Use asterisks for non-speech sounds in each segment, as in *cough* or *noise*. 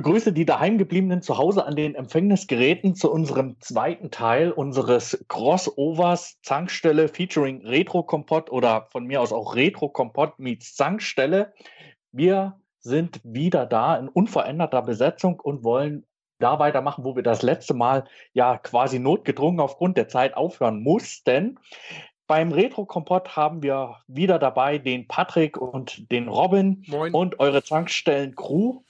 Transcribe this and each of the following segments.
begrüße die daheimgebliebenen zu Hause an den Empfängnisgeräten zu unserem zweiten Teil unseres Crossovers Zankstelle featuring Retro Kompott oder von mir aus auch Retro Kompott meets Zankstelle. Wir sind wieder da in unveränderter Besetzung und wollen da weitermachen, wo wir das letzte Mal ja quasi notgedrungen aufgrund der Zeit aufhören mussten. Beim Retro-Kompott haben wir wieder dabei den Patrick und den Robin Moin. und eure Tankstellen-Crew.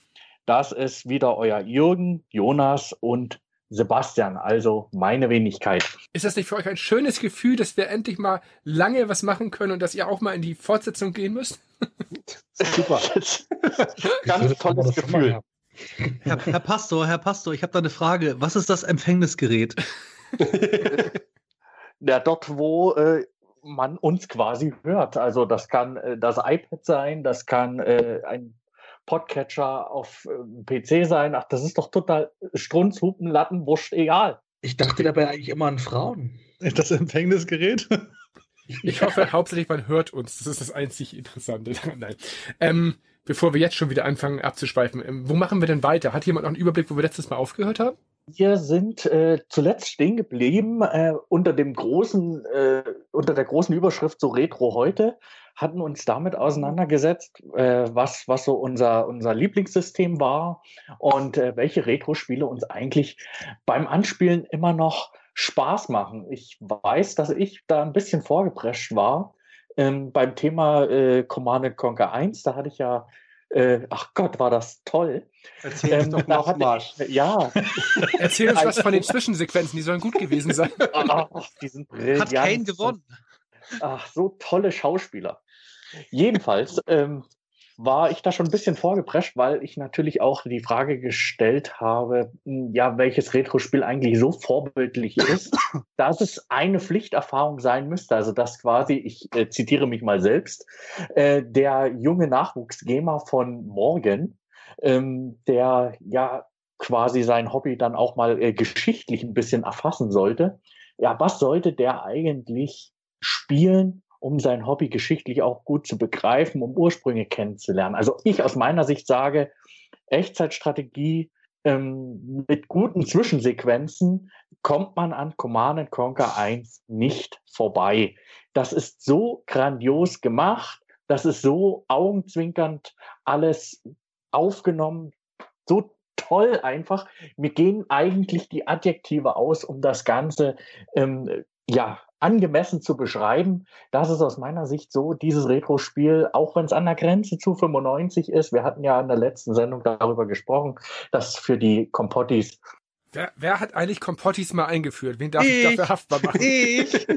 Das ist wieder euer Jürgen, Jonas und Sebastian, also meine Wenigkeit. Ist das nicht für euch ein schönes Gefühl, dass wir endlich mal lange was machen können und dass ihr auch mal in die Fortsetzung gehen müsst? *laughs* Super. *laughs* Ganz tolles Gefühl. Herr, Herr, Pastor, Herr Pastor, ich habe da eine Frage. Was ist das Empfängnisgerät? *laughs* ja, dort, wo äh, man uns quasi hört. Also das kann äh, das iPad sein, das kann äh, ein Podcatcher auf äh, PC sein. Ach, das ist doch total Strunz, Hupen, Latten, Wurscht, egal. Ich dachte dabei eigentlich immer an Frauen. Das Empfängnisgerät? *laughs* Ich hoffe hauptsächlich, man hört uns. Das ist das einzig Interessante. *laughs* Nein. Ähm, bevor wir jetzt schon wieder anfangen abzuschweifen, ähm, wo machen wir denn weiter? Hat jemand noch einen Überblick, wo wir letztes Mal aufgehört haben? Wir sind äh, zuletzt stehen geblieben äh, unter dem großen, äh, unter der großen Überschrift so Retro heute, hatten uns damit auseinandergesetzt, äh, was, was so unser, unser Lieblingssystem war und äh, welche Retro-Spiele uns eigentlich beim Anspielen immer noch Spaß machen. Ich weiß, dass ich da ein bisschen vorgeprescht war ähm, beim Thema äh, Command Conquer 1. Da hatte ich ja äh, ach Gott, war das toll. Erzähl ähm, doch noch mal. Ich, ja. *laughs* Erzähl uns was von den Zwischensequenzen, die sollen gut gewesen sein. *laughs* Ach, die sind brillant. Hat keinen gewonnen. Ach, so tolle Schauspieler. Jedenfalls ähm, war ich da schon ein bisschen vorgeprescht, weil ich natürlich auch die Frage gestellt habe, hm, ja, welches Retro-Spiel eigentlich so vorbildlich ist, *coughs* dass es eine Pflichterfahrung sein müsste. Also dass quasi, ich äh, zitiere mich mal selbst, äh, der junge Nachwuchsgamer von morgen, ähm, der ja quasi sein Hobby dann auch mal äh, geschichtlich ein bisschen erfassen sollte. Ja, was sollte der eigentlich spielen, um sein Hobby geschichtlich auch gut zu begreifen, um Ursprünge kennenzulernen. Also ich aus meiner Sicht sage, Echtzeitstrategie ähm, mit guten Zwischensequenzen kommt man an Command Conquer 1 nicht vorbei. Das ist so grandios gemacht, das ist so augenzwinkernd alles aufgenommen, so toll einfach. Mir gehen eigentlich die Adjektive aus, um das Ganze ähm, ja angemessen zu beschreiben. Das ist aus meiner Sicht so, dieses Retro-Spiel, auch wenn es an der Grenze zu 95 ist, wir hatten ja in der letzten Sendung darüber gesprochen, dass für die Kompottis. Wer, wer hat eigentlich Kompottis mal eingeführt? Wen darf ich, ich dafür haftbar machen? Ich.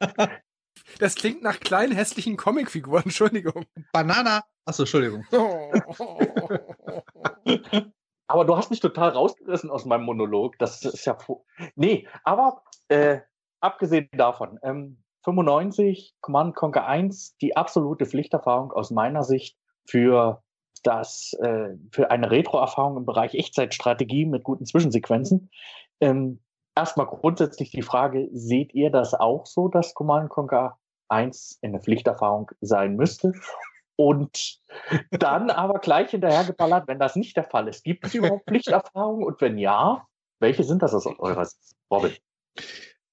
*laughs* Das klingt nach kleinen hässlichen Comicfiguren, Entschuldigung. Banana. Achso, Entschuldigung. *laughs* aber du hast mich total rausgerissen aus meinem Monolog. Das ist ja. Nee, aber äh, abgesehen davon, ähm, 95, Command Conquer 1, die absolute Pflichterfahrung aus meiner Sicht für das, äh, für eine Retro-Erfahrung im Bereich Echtzeitstrategie mit guten Zwischensequenzen. Ähm, erstmal grundsätzlich die Frage, seht ihr das auch so, dass Command Conquer 1 eine Pflichterfahrung sein müsste? Und dann aber gleich hinterhergeballert, wenn das nicht der Fall ist. Gibt es überhaupt Pflichterfahrungen? Und wenn ja, welche sind das aus eurer Sicht? Robin?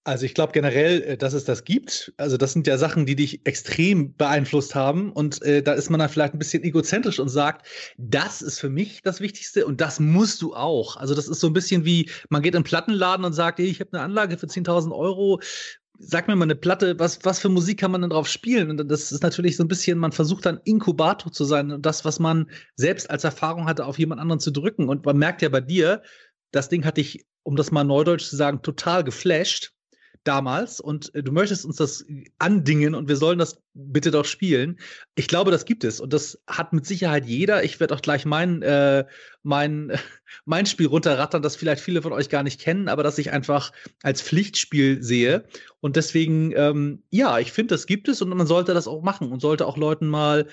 Also ich glaube generell, äh, dass es das gibt. Also das sind ja Sachen, die dich extrem beeinflusst haben. Und äh, da ist man dann vielleicht ein bisschen egozentrisch und sagt, das ist für mich das Wichtigste und das musst du auch. Also das ist so ein bisschen wie, man geht in einen Plattenladen und sagt, hey, ich habe eine Anlage für 10.000 Euro. Sag mir mal eine Platte, was, was für Musik kann man denn drauf spielen? Und das ist natürlich so ein bisschen, man versucht dann Inkubator zu sein und das, was man selbst als Erfahrung hatte, auf jemand anderen zu drücken. Und man merkt ja bei dir, das Ding hat dich, um das mal neudeutsch zu sagen, total geflasht damals und äh, du möchtest uns das andingen und wir sollen das bitte doch spielen. Ich glaube, das gibt es und das hat mit Sicherheit jeder. Ich werde auch gleich mein, äh, mein, *laughs* mein Spiel runterrattern, das vielleicht viele von euch gar nicht kennen, aber das ich einfach als Pflichtspiel sehe. Und deswegen, ähm, ja, ich finde, das gibt es und man sollte das auch machen und sollte auch Leuten mal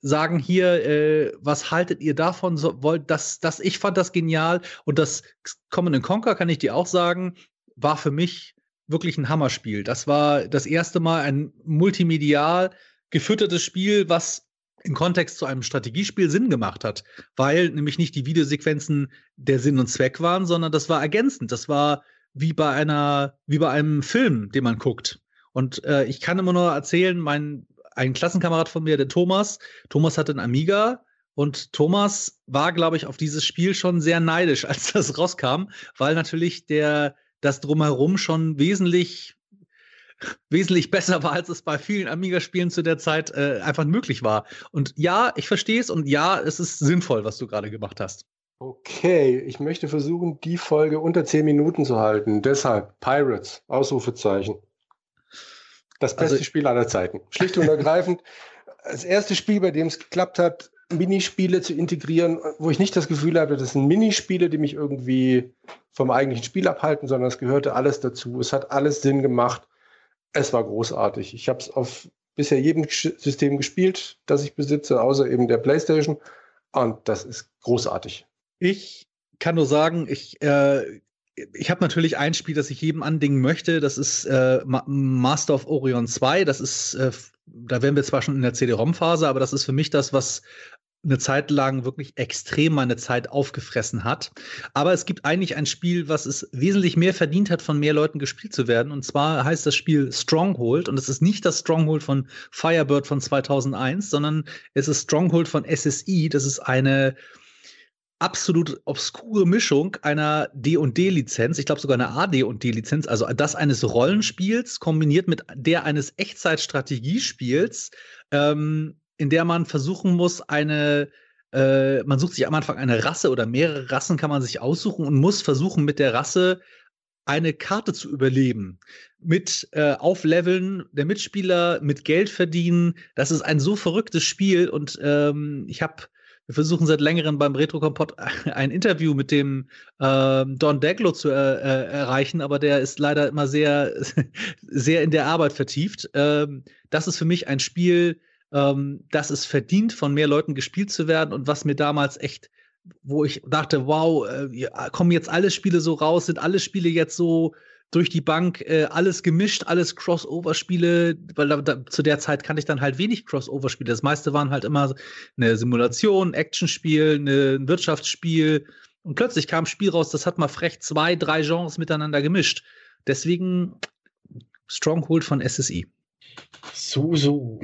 sagen hier, äh, was haltet ihr davon? So, wollt, das, das, ich fand das genial und das Common Conquer kann ich dir auch sagen, war für mich wirklich ein Hammerspiel. Das war das erste Mal ein multimedial gefüttertes Spiel, was im Kontext zu einem Strategiespiel Sinn gemacht hat, weil nämlich nicht die Videosequenzen der Sinn und Zweck waren, sondern das war ergänzend. Das war wie bei einer, wie bei einem Film, den man guckt. Und äh, ich kann immer nur erzählen, mein ein Klassenkamerad von mir, der Thomas, Thomas hatte einen Amiga und Thomas war, glaube ich, auf dieses Spiel schon sehr neidisch, *laughs* als das rauskam, weil natürlich der das drumherum schon wesentlich wesentlich besser war, als es bei vielen Amiga-Spielen zu der Zeit äh, einfach möglich war. Und ja, ich verstehe es und ja, es ist sinnvoll, was du gerade gemacht hast. Okay, ich möchte versuchen, die Folge unter zehn Minuten zu halten. Deshalb Pirates, Ausrufezeichen. Das beste also, Spiel aller Zeiten. Schlicht und ergreifend. Das erste Spiel, bei dem es geklappt hat, Minispiele zu integrieren, wo ich nicht das Gefühl hatte, das sind Minispiele, die mich irgendwie vom eigentlichen Spiel abhalten, sondern es gehörte alles dazu. Es hat alles Sinn gemacht. Es war großartig. Ich habe es auf bisher jedem System gespielt, das ich besitze, außer eben der PlayStation. Und das ist großartig. Ich kann nur sagen, ich, äh, ich habe natürlich ein Spiel, das ich jedem andingen möchte. Das ist äh, Master of Orion 2. Das ist, äh, da wären wir zwar schon in der CD-ROM-Phase, aber das ist für mich das, was eine Zeit lang wirklich extrem meine Zeit aufgefressen hat. Aber es gibt eigentlich ein Spiel, was es wesentlich mehr verdient hat, von mehr Leuten gespielt zu werden. Und zwar heißt das Spiel Stronghold. Und es ist nicht das Stronghold von Firebird von 2001, sondern es ist Stronghold von SSI. Das ist eine absolut obskure Mischung einer D&D-Lizenz, ich glaube sogar einer AD&D-Lizenz, also das eines Rollenspiels kombiniert mit der eines Echtzeitstrategiespiels, ähm, in der man versuchen muss, eine äh, man sucht sich am Anfang eine Rasse oder mehrere Rassen kann man sich aussuchen und muss versuchen, mit der Rasse eine Karte zu überleben. Mit äh, Aufleveln der Mitspieler, mit Geld verdienen. Das ist ein so verrücktes Spiel und ähm, ich habe wir versuchen seit längerem beim Retro-Kompott *laughs* ein Interview mit dem äh, Don Daglo zu äh, erreichen, aber der ist leider immer sehr, *laughs* sehr in der Arbeit vertieft. Ähm, das ist für mich ein Spiel, ähm, das es verdient, von mehr Leuten gespielt zu werden und was mir damals echt, wo ich dachte, wow, äh, kommen jetzt alle Spiele so raus, sind alle Spiele jetzt so durch die Bank äh, alles gemischt, alles Crossover-Spiele, weil da, da, zu der Zeit kannte ich dann halt wenig Crossover-Spiele. Das meiste waren halt immer eine Simulation, Actionspiel, ne, ein Wirtschaftsspiel. Und plötzlich kam ein Spiel raus, das hat mal frech zwei, drei Genres miteinander gemischt. Deswegen Stronghold von SSI. So, so.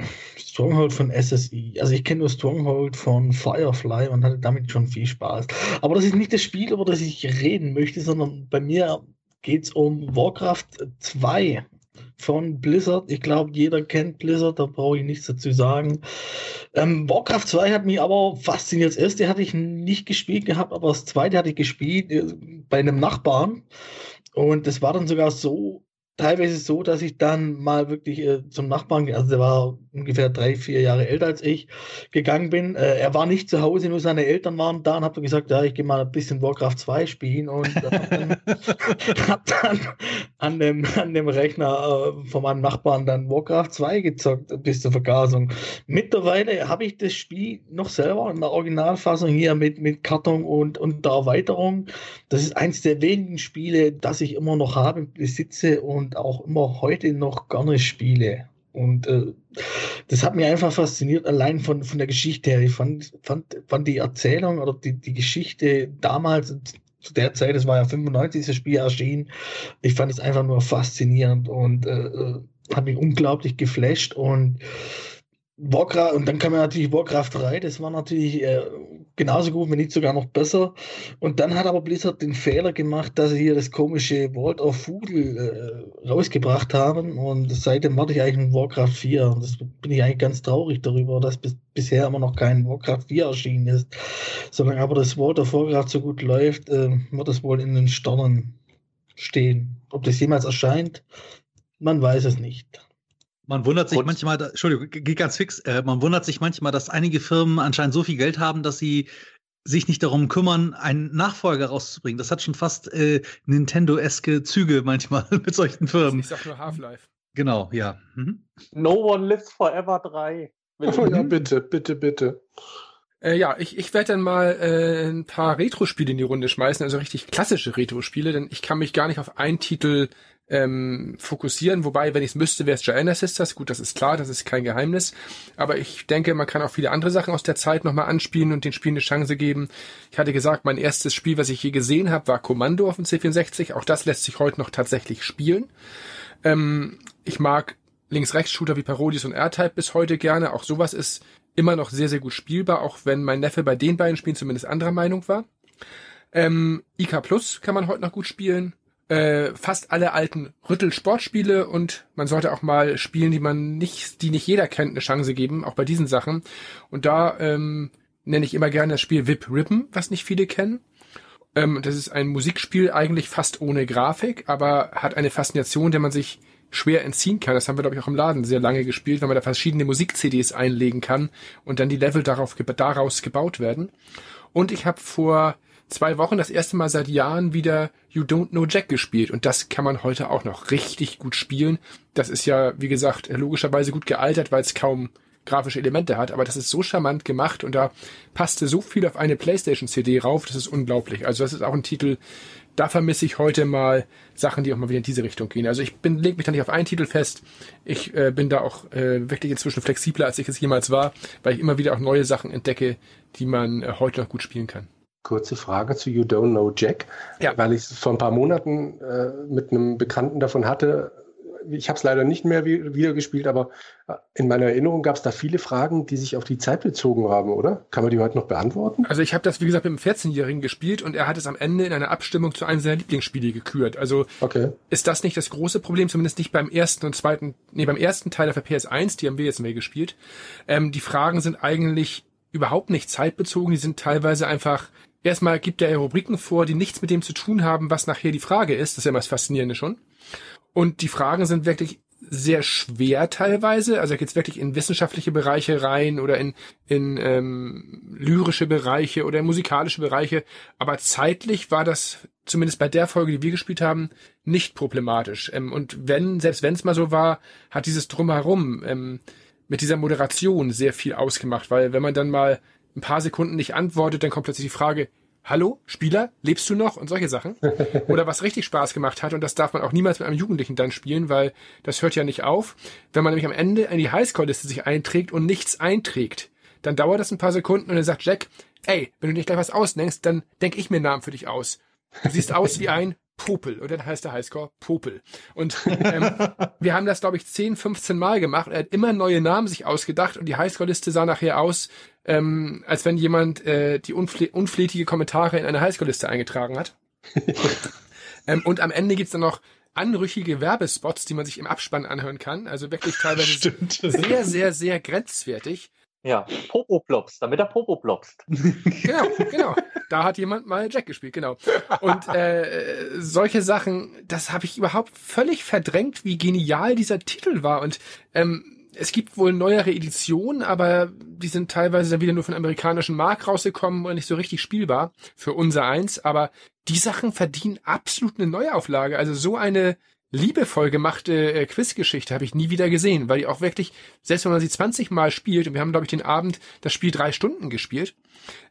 Stronghold von SSI. Also ich kenne nur Stronghold von Firefly und hatte damit schon viel Spaß. Aber das ist nicht das Spiel, über das ich reden möchte, sondern bei mir geht es um Warcraft 2 von Blizzard. Ich glaube, jeder kennt Blizzard, da brauche ich nichts dazu sagen. Ähm, Warcraft 2 hat mich aber fasziniert. Das erste hatte ich nicht gespielt gehabt, aber das zweite hatte ich gespielt äh, bei einem Nachbarn. Und das war dann sogar so teilweise so, dass ich dann mal wirklich äh, zum Nachbarn, also der war ungefähr drei, vier Jahre älter als ich, gegangen bin. Äh, er war nicht zu Hause, nur seine Eltern waren da und habe gesagt, ja, ich gehe mal ein bisschen Warcraft 2 spielen und habe dann, *laughs* dann an, dem, an dem Rechner äh, von meinem Nachbarn dann Warcraft 2 gezockt bis zur Vergasung. Mittlerweile habe ich das Spiel noch selber in der Originalfassung hier mit, mit Karton und, und der Erweiterung. Das ist eins der wenigen Spiele, das ich immer noch habe, besitze und auch immer heute noch gerne spiele. Und äh, das hat mich einfach fasziniert, allein von, von der Geschichte her. Ich fand, fand, fand die Erzählung oder die, die Geschichte damals, zu der Zeit, das war ja 95, das Spiel erschienen, ich fand es einfach nur faszinierend und äh, äh hat mich unglaublich geflasht und Warcraft, und dann kam ja natürlich Warcraft 3, das war natürlich äh, genauso gut, wenn nicht sogar noch besser. Und dann hat aber Blizzard den Fehler gemacht, dass sie hier das komische World of Foodle äh, rausgebracht haben. Und seitdem warte ich eigentlich mit Warcraft 4. Und das bin ich eigentlich ganz traurig darüber, dass bis, bisher immer noch kein Warcraft 4 erschienen ist. Solange aber das World of Warcraft so gut läuft, äh, wird es wohl in den Sternen stehen. Ob das jemals erscheint, man weiß es nicht. Man wundert sich und manchmal, da, Entschuldigung, geht ganz fix, äh, man wundert sich manchmal, dass einige Firmen anscheinend so viel Geld haben, dass sie sich nicht darum kümmern, einen Nachfolger rauszubringen. Das hat schon fast äh, Nintendo-eske Züge manchmal *laughs* mit solchen Firmen. Ich sag nur Half-Life. Genau, ja. Mhm. No One Lives Forever 3. Oh, ja, bitte, bitte, bitte. Äh, ja, ich, ich werde dann mal äh, ein paar Retro-Spiele in die Runde schmeißen, also richtig klassische Retro-Spiele, denn ich kann mich gar nicht auf einen Titel ähm, fokussieren. Wobei, wenn ich es müsste, wäre es Joanna Sisters. Gut, das ist klar, das ist kein Geheimnis. Aber ich denke, man kann auch viele andere Sachen aus der Zeit nochmal anspielen und den Spielen eine Chance geben. Ich hatte gesagt, mein erstes Spiel, was ich je gesehen habe, war Kommando auf dem C64. Auch das lässt sich heute noch tatsächlich spielen. Ähm, ich mag Links-Rechts-Shooter wie Parodies und R-Type bis heute gerne. Auch sowas ist immer noch sehr, sehr gut spielbar, auch wenn mein Neffe bei den beiden Spielen zumindest anderer Meinung war. Ähm, IK Plus kann man heute noch gut spielen äh, fast alle alten Rüttel-Sportspiele und man sollte auch mal Spielen, die man nicht, die nicht jeder kennt, eine Chance geben, auch bei diesen Sachen. Und da ähm, nenne ich immer gerne das Spiel Whip Ribbon, was nicht viele kennen. Ähm, das ist ein Musikspiel eigentlich fast ohne Grafik, aber hat eine Faszination, der man sich schwer entziehen kann. Das haben wir, glaube ich, auch im Laden sehr lange gespielt, weil man da verschiedene Musik-CDs einlegen kann und dann die Level darauf, daraus gebaut werden. Und ich habe vor zwei Wochen das erste Mal seit Jahren wieder You Don't Know Jack gespielt und das kann man heute auch noch richtig gut spielen. Das ist ja, wie gesagt, logischerweise gut gealtert, weil es kaum grafische Elemente hat, aber das ist so charmant gemacht und da passte so viel auf eine PlayStation CD rauf, das ist unglaublich. Also das ist auch ein Titel, da vermisse ich heute mal Sachen, die auch mal wieder in diese Richtung gehen. Also ich bin, leg mich da nicht auf einen Titel fest. Ich äh, bin da auch äh, wirklich inzwischen flexibler, als ich es jemals war, weil ich immer wieder auch neue Sachen entdecke, die man äh, heute noch gut spielen kann kurze Frage zu You Don't Know Jack, ja. weil ich es vor ein paar Monaten äh, mit einem Bekannten davon hatte. Ich habe es leider nicht mehr wieder gespielt, aber äh, in meiner Erinnerung gab es da viele Fragen, die sich auf die Zeit bezogen haben, oder? Kann man die heute noch beantworten? Also ich habe das, wie gesagt, mit einem 14-Jährigen gespielt und er hat es am Ende in einer Abstimmung zu einem seiner Lieblingsspiele gekürt. Also okay. ist das nicht das große Problem, zumindest nicht beim ersten und zweiten, nee, beim ersten Teil auf der PS1, die haben wir jetzt mehr gespielt. Ähm, die Fragen sind eigentlich überhaupt nicht zeitbezogen, die sind teilweise einfach Erstmal gibt er Rubriken vor, die nichts mit dem zu tun haben, was nachher die Frage ist. Das ist ja immer das Faszinierende schon. Und die Fragen sind wirklich sehr schwer teilweise. Also da geht's wirklich in wissenschaftliche Bereiche rein oder in, in ähm, lyrische Bereiche oder in musikalische Bereiche. Aber zeitlich war das, zumindest bei der Folge, die wir gespielt haben, nicht problematisch. Ähm, und wenn, selbst wenn es mal so war, hat dieses Drumherum ähm, mit dieser Moderation sehr viel ausgemacht, weil wenn man dann mal ein paar Sekunden nicht antwortet, dann kommt plötzlich die Frage, Hallo, Spieler, lebst du noch? Und solche Sachen. *laughs* Oder was richtig Spaß gemacht hat, und das darf man auch niemals mit einem Jugendlichen dann spielen, weil das hört ja nicht auf. Wenn man nämlich am Ende in die Highscore-Liste sich einträgt und nichts einträgt, dann dauert das ein paar Sekunden und dann sagt Jack, ey, wenn du nicht gleich was ausdenkst, dann denk ich mir einen Namen für dich aus. Du siehst aus wie ein Popel. Und dann heißt der Highscore Popel. Und ähm, *laughs* wir haben das, glaube ich, 10, 15 Mal gemacht. Er hat immer neue Namen sich ausgedacht und die Highscore-Liste sah nachher aus, ähm, als wenn jemand äh, die unfl unflätige Kommentare in eine Highscore-Liste eingetragen hat. *laughs* ähm, und am Ende gibt's dann noch anrüchige Werbespots, die man sich im Abspann anhören kann. Also wirklich teilweise *laughs* Stimmt. sehr, sehr, sehr grenzwertig. Ja, Popo plopst, damit er Popo plopst. *laughs* genau, genau. Da hat jemand mal Jack gespielt, genau. Und äh, solche Sachen, das habe ich überhaupt völlig verdrängt, wie genial dieser Titel war. Und ähm, es gibt wohl neuere Editionen, aber die sind teilweise dann wieder nur von amerikanischen Mark rausgekommen und nicht so richtig spielbar für unser eins. Aber die Sachen verdienen absolut eine Neuauflage. Also so eine liebevoll gemachte äh, Quizgeschichte habe ich nie wieder gesehen, weil die auch wirklich, selbst wenn man sie 20 Mal spielt, und wir haben, glaube ich, den Abend das Spiel drei Stunden gespielt,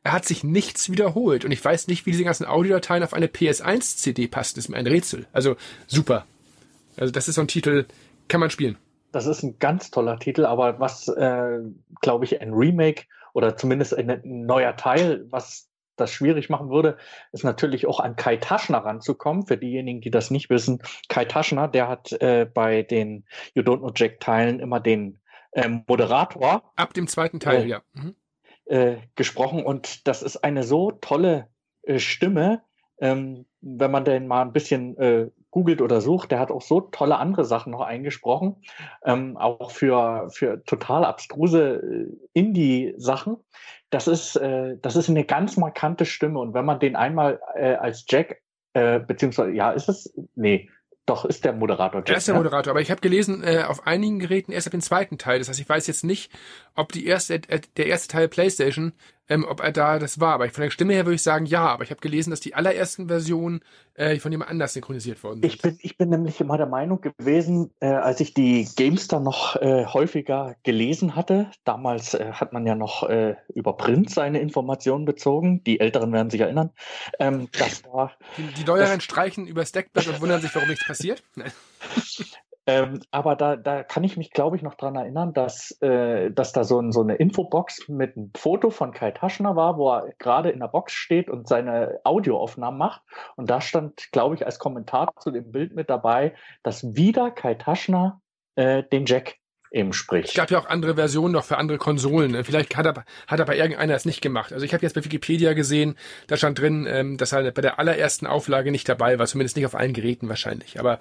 er hat sich nichts wiederholt. Und ich weiß nicht, wie diese ganzen Audiodateien auf eine PS1-CD passen. Das ist mir ein Rätsel. Also super. Also das ist so ein Titel, kann man spielen. Das ist ein ganz toller Titel, aber was, äh, glaube ich, ein Remake oder zumindest ein neuer Teil, was das schwierig machen würde, ist natürlich auch an Kai Taschner ranzukommen. Für diejenigen, die das nicht wissen, Kai Taschner, der hat äh, bei den You Don't Know Jack Teilen immer den äh, Moderator. Ab dem zweiten Teil, äh, ja. Mhm. Äh, gesprochen und das ist eine so tolle äh, Stimme, ähm, wenn man den mal ein bisschen äh, googelt oder sucht, der hat auch so tolle andere Sachen noch eingesprochen, ähm, auch für, für total abstruse äh, Indie-Sachen. Das ist, äh, das ist eine ganz markante Stimme. Und wenn man den einmal äh, als Jack, äh, beziehungsweise, ja, ist es, nee, doch, ist der Moderator. Jack, er ist der Moderator, aber ich habe gelesen, äh, auf einigen Geräten erst ab dem zweiten Teil. Das heißt, ich weiß jetzt nicht, ob die erste, äh, der erste Teil PlayStation ähm, ob er da das war. Aber von der Stimme her würde ich sagen, ja. Aber ich habe gelesen, dass die allerersten Versionen äh, von jemand anders synchronisiert worden sind. Ich bin, ich bin nämlich immer der Meinung gewesen, äh, als ich die Gamester noch äh, häufiger gelesen hatte, damals äh, hat man ja noch äh, über Print seine Informationen bezogen, die Älteren werden sich erinnern, ähm, das war... Die, die Neueren streichen über Stackblatt und wundern sich, warum nichts passiert. *laughs* *laughs* Ähm, aber da, da kann ich mich, glaube ich, noch dran erinnern, dass, äh, dass da so, ein, so eine Infobox mit einem Foto von Kai Taschner war, wo er gerade in der Box steht und seine Audioaufnahmen macht. Und da stand, glaube ich, als Kommentar zu dem Bild mit dabei, dass wieder Kai Taschner äh, den Jack eben spricht. Es gab ja auch andere Versionen noch für andere Konsolen. Ne? Vielleicht hat aber, hat aber irgendeiner es nicht gemacht. Also ich habe jetzt bei Wikipedia gesehen, da stand drin, ähm, dass er bei der allerersten Auflage nicht dabei war, zumindest nicht auf allen Geräten wahrscheinlich. Aber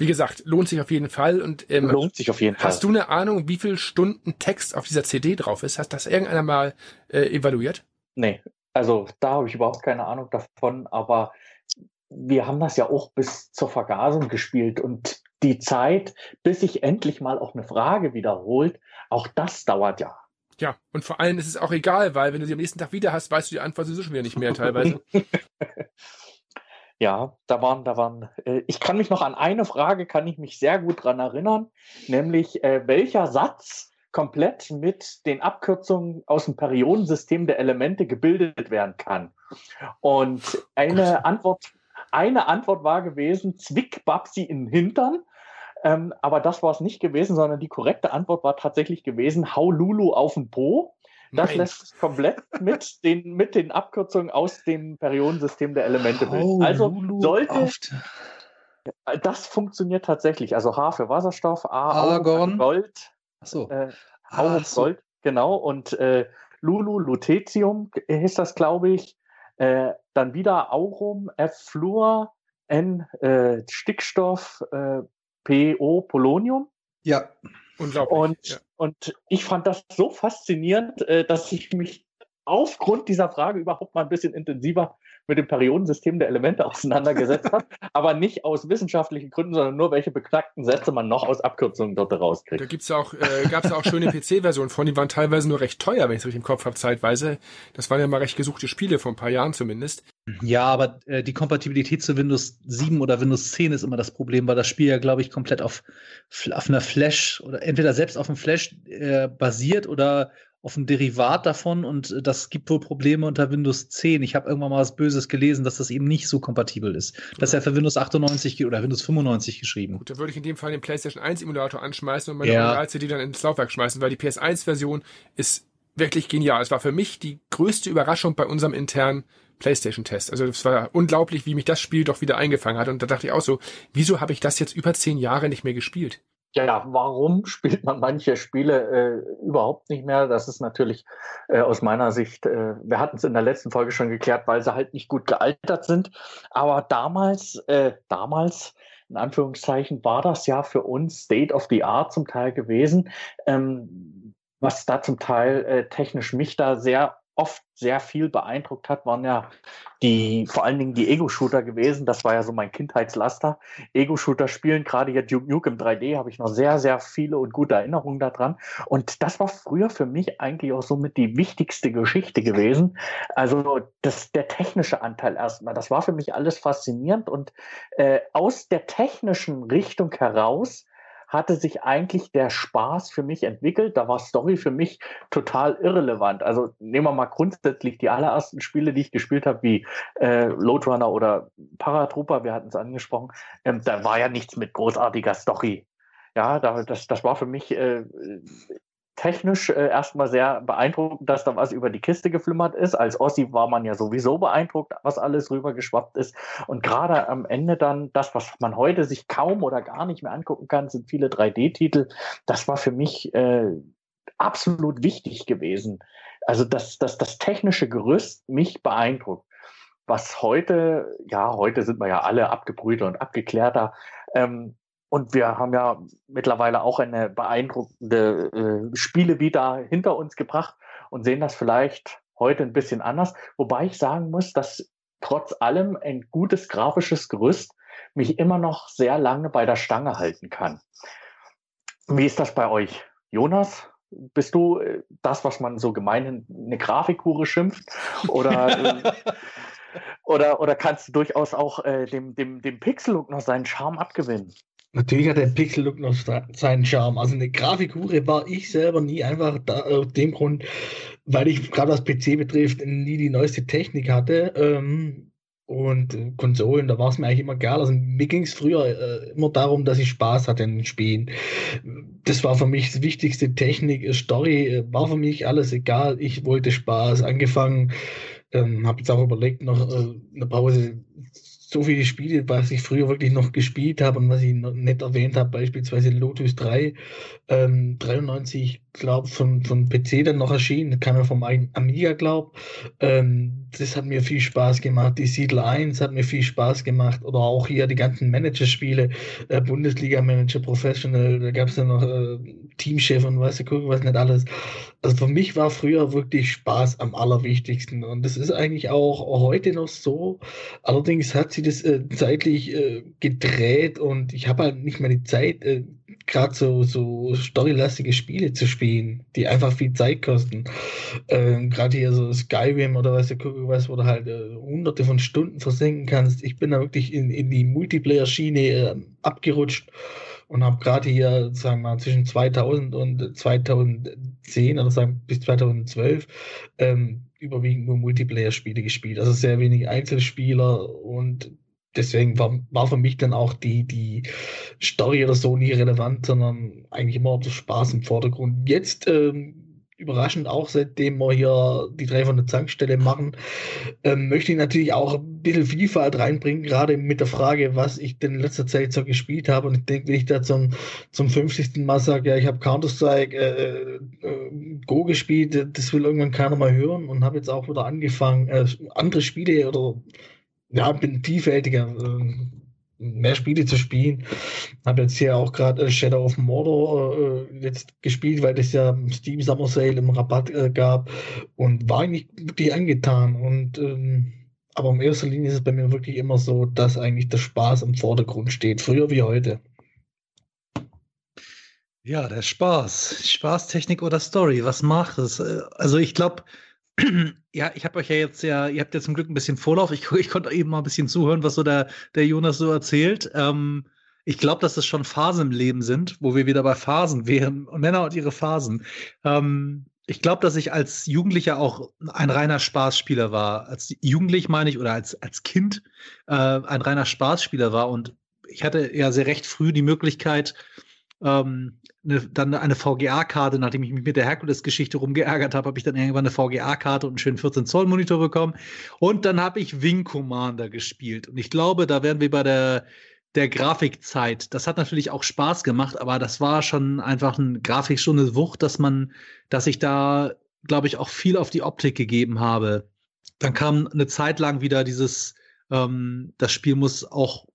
wie gesagt, lohnt sich auf jeden Fall. Und ähm, lohnt sich auf jeden Fall. Hast du eine Ahnung, wie viel Stunden Text auf dieser CD drauf ist? Hast das irgendeiner mal äh, evaluiert? Nee, also da habe ich überhaupt keine Ahnung davon, aber wir haben das ja auch bis zur Vergasung gespielt und die Zeit, bis sich endlich mal auch eine Frage wiederholt, auch das dauert ja. Ja, und vor allem ist es auch egal, weil wenn du sie am nächsten Tag wieder hast, weißt du die Antwort sowieso schon wieder nicht mehr teilweise. *laughs* Ja, da waren, da waren, äh, ich kann mich noch an eine Frage, kann ich mich sehr gut dran erinnern, nämlich äh, welcher Satz komplett mit den Abkürzungen aus dem Periodensystem der Elemente gebildet werden kann. Und eine Antwort, eine Antwort war gewesen, Zwick Babsi in den Hintern. Ähm, aber das war es nicht gewesen, sondern die korrekte Antwort war tatsächlich gewesen, hau Lulu auf den Po. Das Nein. lässt sich komplett mit den, mit den Abkürzungen aus dem Periodensystem der Elemente bilden. Oh, also Lulu sollte. Oft. Das funktioniert tatsächlich. Also H für Wasserstoff, A Argon. Gold. Achso. Äh, ah, so. Gold, genau. Und äh, Lulu, Lutetium ist das, glaube ich. Äh, dann wieder Aurum, F Fluor, N äh, Stickstoff, äh, PO Polonium. Ja. Unglaublich. Und, ja. und ich fand das so faszinierend, äh, dass ich mich aufgrund dieser Frage überhaupt mal ein bisschen intensiver mit dem Periodensystem der Elemente *laughs* auseinandergesetzt habe, aber nicht aus wissenschaftlichen Gründen, sondern nur welche beknackten Sätze man noch aus Abkürzungen dort rauskriegt. Da gibt's ja auch, äh, gab es ja auch schöne PC-Versionen von, die waren teilweise nur recht teuer, wenn ich es richtig im Kopf habe, zeitweise. Das waren ja mal recht gesuchte Spiele vor ein paar Jahren zumindest. Ja, aber äh, die Kompatibilität zu Windows 7 oder Windows 10 ist immer das Problem, weil das Spiel ja, glaube ich, komplett auf, auf einer Flash oder entweder selbst auf dem Flash äh, basiert oder auf ein Derivat davon und äh, das gibt wohl Probleme unter Windows 10. Ich habe irgendwann mal was Böses gelesen, dass das eben nicht so kompatibel ist. Das ist ja für Windows 98 oder Windows 95 geschrieben. Gut, da würde ich in dem Fall den PlayStation 1 Emulator anschmeißen und meine ja. CD dann ins Laufwerk schmeißen, weil die PS1-Version ist wirklich genial. Es war für mich die größte Überraschung bei unserem internen PlayStation-Test. Also es war unglaublich, wie mich das Spiel doch wieder eingefangen hat. Und da dachte ich auch so, wieso habe ich das jetzt über zehn Jahre nicht mehr gespielt? Ja, warum *laughs* spielt man manche Spiele äh, überhaupt nicht mehr? Das ist natürlich äh, aus meiner Sicht, äh, wir hatten es in der letzten Folge schon geklärt, weil sie halt nicht gut gealtert sind. Aber damals, äh, damals, in Anführungszeichen, war das ja für uns State of the Art zum Teil gewesen, ähm, was da zum Teil äh, technisch mich da sehr oft sehr viel beeindruckt hat, waren ja die, vor allen Dingen die Ego-Shooter gewesen. Das war ja so mein Kindheitslaster. Ego-Shooter spielen, gerade hier Duke Nukem 3D, habe ich noch sehr, sehr viele und gute Erinnerungen daran. Und das war früher für mich eigentlich auch somit die wichtigste Geschichte gewesen. Also das, der technische Anteil erstmal, das war für mich alles faszinierend und äh, aus der technischen Richtung heraus hatte sich eigentlich der Spaß für mich entwickelt. Da war Story für mich total irrelevant. Also nehmen wir mal grundsätzlich die allerersten Spiele, die ich gespielt habe, wie äh, Load Runner oder Paratrooper, wir hatten es angesprochen, ähm, da war ja nichts mit großartiger Story. Ja, da, das, das war für mich äh, technisch äh, erstmal sehr beeindruckend, dass da was über die Kiste geflimmert ist. Als Ossi war man ja sowieso beeindruckt, was alles rübergeschwappt ist. Und gerade am Ende dann das, was man heute sich kaum oder gar nicht mehr angucken kann, sind viele 3D-Titel. Das war für mich äh, absolut wichtig gewesen. Also dass, dass das technische Gerüst mich beeindruckt. Was heute, ja, heute sind wir ja alle abgebrühter und abgeklärter. Ähm, und wir haben ja mittlerweile auch eine beeindruckende äh, Spiele wieder hinter uns gebracht und sehen das vielleicht heute ein bisschen anders. Wobei ich sagen muss, dass trotz allem ein gutes grafisches Gerüst mich immer noch sehr lange bei der Stange halten kann. Wie ist das bei euch? Jonas, Bist du äh, das, was man so gemein eine Grafikhure schimpft? Oder, *laughs* äh, oder, oder kannst du durchaus auch äh, dem, dem, dem Pixel-Look noch seinen Charme abgewinnen? Natürlich hat der Pixel-Look noch seinen Charme. Also eine Grafikhure war ich selber nie einfach da, aus dem Grund, weil ich gerade was PC betrifft nie die neueste Technik hatte. Ähm, und äh, Konsolen, da war es mir eigentlich immer egal. Also mir ging es früher äh, immer darum, dass ich Spaß hatte in den Spielen. Das war für mich das Wichtigste. Technik, äh, Story äh, war für mich alles egal. Ich wollte Spaß. Angefangen, ähm, habe jetzt auch überlegt, noch äh, eine Pause so viele Spiele, was ich früher wirklich noch gespielt habe und was ich noch nicht erwähnt habe, beispielsweise Lotus 3, ähm, 93, glaube von, von PC dann noch erschienen, kam ja vom Amiga, glaube ähm, Das hat mir viel Spaß gemacht. Die Siedler 1 hat mir viel Spaß gemacht. Oder auch hier die ganzen Managerspiele, äh, Bundesliga-Manager, Professional, da gab es ja noch äh, Teamchef und weiß ich was nicht alles. Also für mich war früher wirklich Spaß am allerwichtigsten. Und das ist eigentlich auch heute noch so. Allerdings hat sie das äh, zeitlich äh, gedreht und ich habe halt nicht mehr die Zeit, äh, gerade so, so storylastige Spiele zu spielen, die einfach viel Zeit kosten. Ähm, gerade hier so Skyrim oder was, was wo du halt äh, hunderte von Stunden versenken kannst. Ich bin da wirklich in, in die Multiplayer-Schiene äh, abgerutscht und habe gerade hier, sagen wir mal, zwischen 2000 und 2010 oder sagen bis 2012 ähm, überwiegend nur Multiplayer-Spiele gespielt. Also sehr wenig Einzelspieler und deswegen war, war für mich dann auch die, die Story oder so nie relevant, sondern eigentlich immer der Spaß im Vordergrund. Jetzt ähm, überraschend auch, seitdem wir hier die drei von der Zankstelle machen, ähm, möchte ich natürlich auch ein bisschen Vielfalt reinbringen, gerade mit der Frage, was ich denn in letzter Zeit so gespielt habe. Und ich denke, wenn ich da zum, zum 50. Mal sage, ja, ich habe Counter-Strike äh, äh, Go gespielt, das will irgendwann keiner mal hören und habe jetzt auch wieder angefangen, äh, andere Spiele oder ja, bin vielfältiger, äh, mehr Spiele zu spielen. Habe jetzt hier auch gerade äh, Shadow of Mordor äh, jetzt gespielt, weil es ja Steam Summer Sale im Rabatt äh, gab und war eigentlich wirklich angetan. Und ähm, aber in erster Linie ist es bei mir wirklich immer so, dass eigentlich der Spaß im Vordergrund steht, früher wie heute. Ja, der Spaß. Spaßtechnik oder Story, was macht es? Äh, also ich glaube, *clears throat* ja, ich habe euch ja jetzt ja, ihr habt ja zum Glück ein bisschen Vorlauf. Ich, *laughs* ich konnte eben mal ein bisschen zuhören, was so der, der Jonas so erzählt. Ähm, ich glaube, dass es schon Phasen im Leben sind, wo wir wieder bei Phasen wären und Männer und ihre Phasen. Ähm, ich glaube, dass ich als Jugendlicher auch ein reiner Spaßspieler war. Als Jugendlich meine ich oder als, als Kind äh, ein reiner Spaßspieler war. Und ich hatte ja sehr recht früh die Möglichkeit, ähm, eine, dann eine VGA-Karte, nachdem ich mich mit der Herkules-Geschichte rumgeärgert habe, habe ich dann irgendwann eine VGA-Karte und einen schönen 14-Zoll-Monitor bekommen. Und dann habe ich Wing Commander gespielt. Und ich glaube, da wären wir bei der, der Grafikzeit. Das hat natürlich auch Spaß gemacht, aber das war schon einfach ein Grafik schon eine Wucht, dass man, dass ich da, glaube ich, auch viel auf die Optik gegeben habe. Dann kam eine Zeit lang wieder dieses, ähm, das Spiel muss auch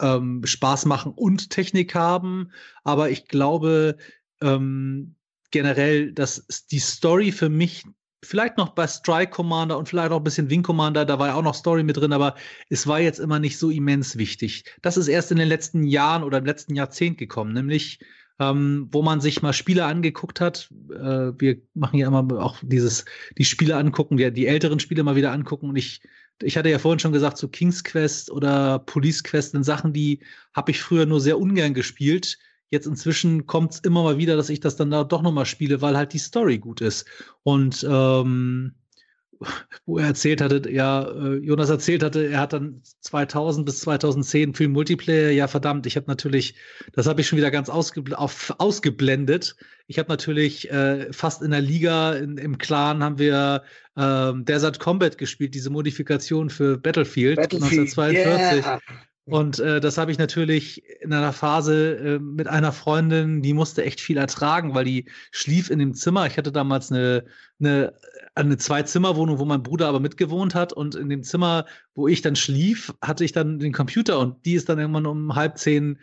ähm, Spaß machen und Technik haben. Aber ich glaube ähm, generell, dass die Story für mich vielleicht noch bei Strike Commander und vielleicht auch ein bisschen Wing Commander, da war ja auch noch Story mit drin, aber es war jetzt immer nicht so immens wichtig. Das ist erst in den letzten Jahren oder im letzten Jahrzehnt gekommen, nämlich ähm, wo man sich mal Spiele angeguckt hat. Äh, wir machen ja immer auch dieses, die Spiele angucken, die, die älteren Spiele mal wieder angucken und ich ich hatte ja vorhin schon gesagt, so King's Quest oder Police Quest sind Sachen, die habe ich früher nur sehr ungern gespielt. Jetzt inzwischen kommt es immer mal wieder, dass ich das dann da doch noch mal spiele, weil halt die Story gut ist. Und ähm, wo er erzählt hatte, ja, äh, Jonas erzählt hatte, er hat dann 2000 bis 2010 viel Multiplayer. Ja, verdammt, ich habe natürlich, das habe ich schon wieder ganz ausgebl auf, ausgeblendet. Ich habe natürlich äh, fast in der Liga, in, im Clan haben wir ähm, Desert Combat gespielt, diese Modifikation für Battlefield, Battlefield 1942. Yeah. Und äh, das habe ich natürlich in einer Phase äh, mit einer Freundin, die musste echt viel ertragen, weil die schlief in dem Zimmer. Ich hatte damals eine, eine, eine Zwei-Zimmer-Wohnung, wo mein Bruder aber mitgewohnt hat. Und in dem Zimmer, wo ich dann schlief, hatte ich dann den Computer und die ist dann irgendwann um halb zehn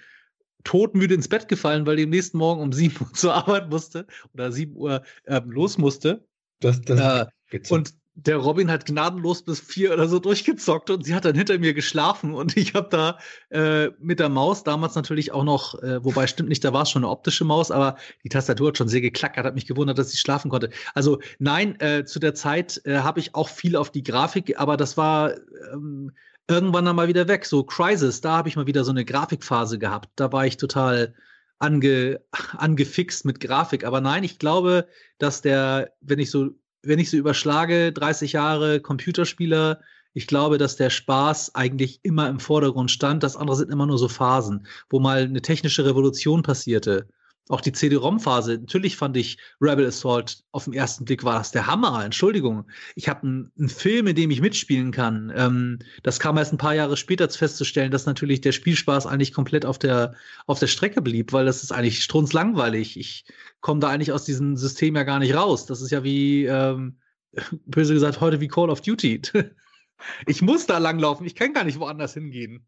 todmüde ins Bett gefallen, weil die am nächsten Morgen um sieben *laughs* Uhr zur Arbeit musste oder sieben Uhr äh, los musste. Das, das äh, und der Robin hat gnadenlos bis vier oder so durchgezockt und sie hat dann hinter mir geschlafen und *laughs* ich habe da äh, mit der Maus damals natürlich auch noch, äh, wobei stimmt nicht, da war es schon eine optische Maus, aber die Tastatur hat schon sehr geklackert, hat mich gewundert, dass ich schlafen konnte. Also nein, äh, zu der Zeit äh, habe ich auch viel auf die Grafik, aber das war ähm, irgendwann dann mal wieder weg. So Crisis, da habe ich mal wieder so eine Grafikphase gehabt. Da war ich total ange, angefixt mit Grafik. Aber nein, ich glaube, dass der, wenn ich so wenn ich so überschlage, 30 Jahre Computerspieler, ich glaube, dass der Spaß eigentlich immer im Vordergrund stand. Das andere sind immer nur so Phasen, wo mal eine technische Revolution passierte. Auch die CD-ROM-Phase. Natürlich fand ich Rebel Assault auf den ersten Blick war das der Hammer. Entschuldigung. Ich habe einen Film, in dem ich mitspielen kann. Ähm, das kam erst ein paar Jahre später festzustellen, dass natürlich der Spielspaß eigentlich komplett auf der, auf der Strecke blieb, weil das ist eigentlich strunzlangweilig. Ich komme da eigentlich aus diesem System ja gar nicht raus. Das ist ja wie, ähm, *laughs* böse gesagt, heute wie Call of Duty. *laughs* ich muss da langlaufen. Ich kann gar nicht woanders hingehen.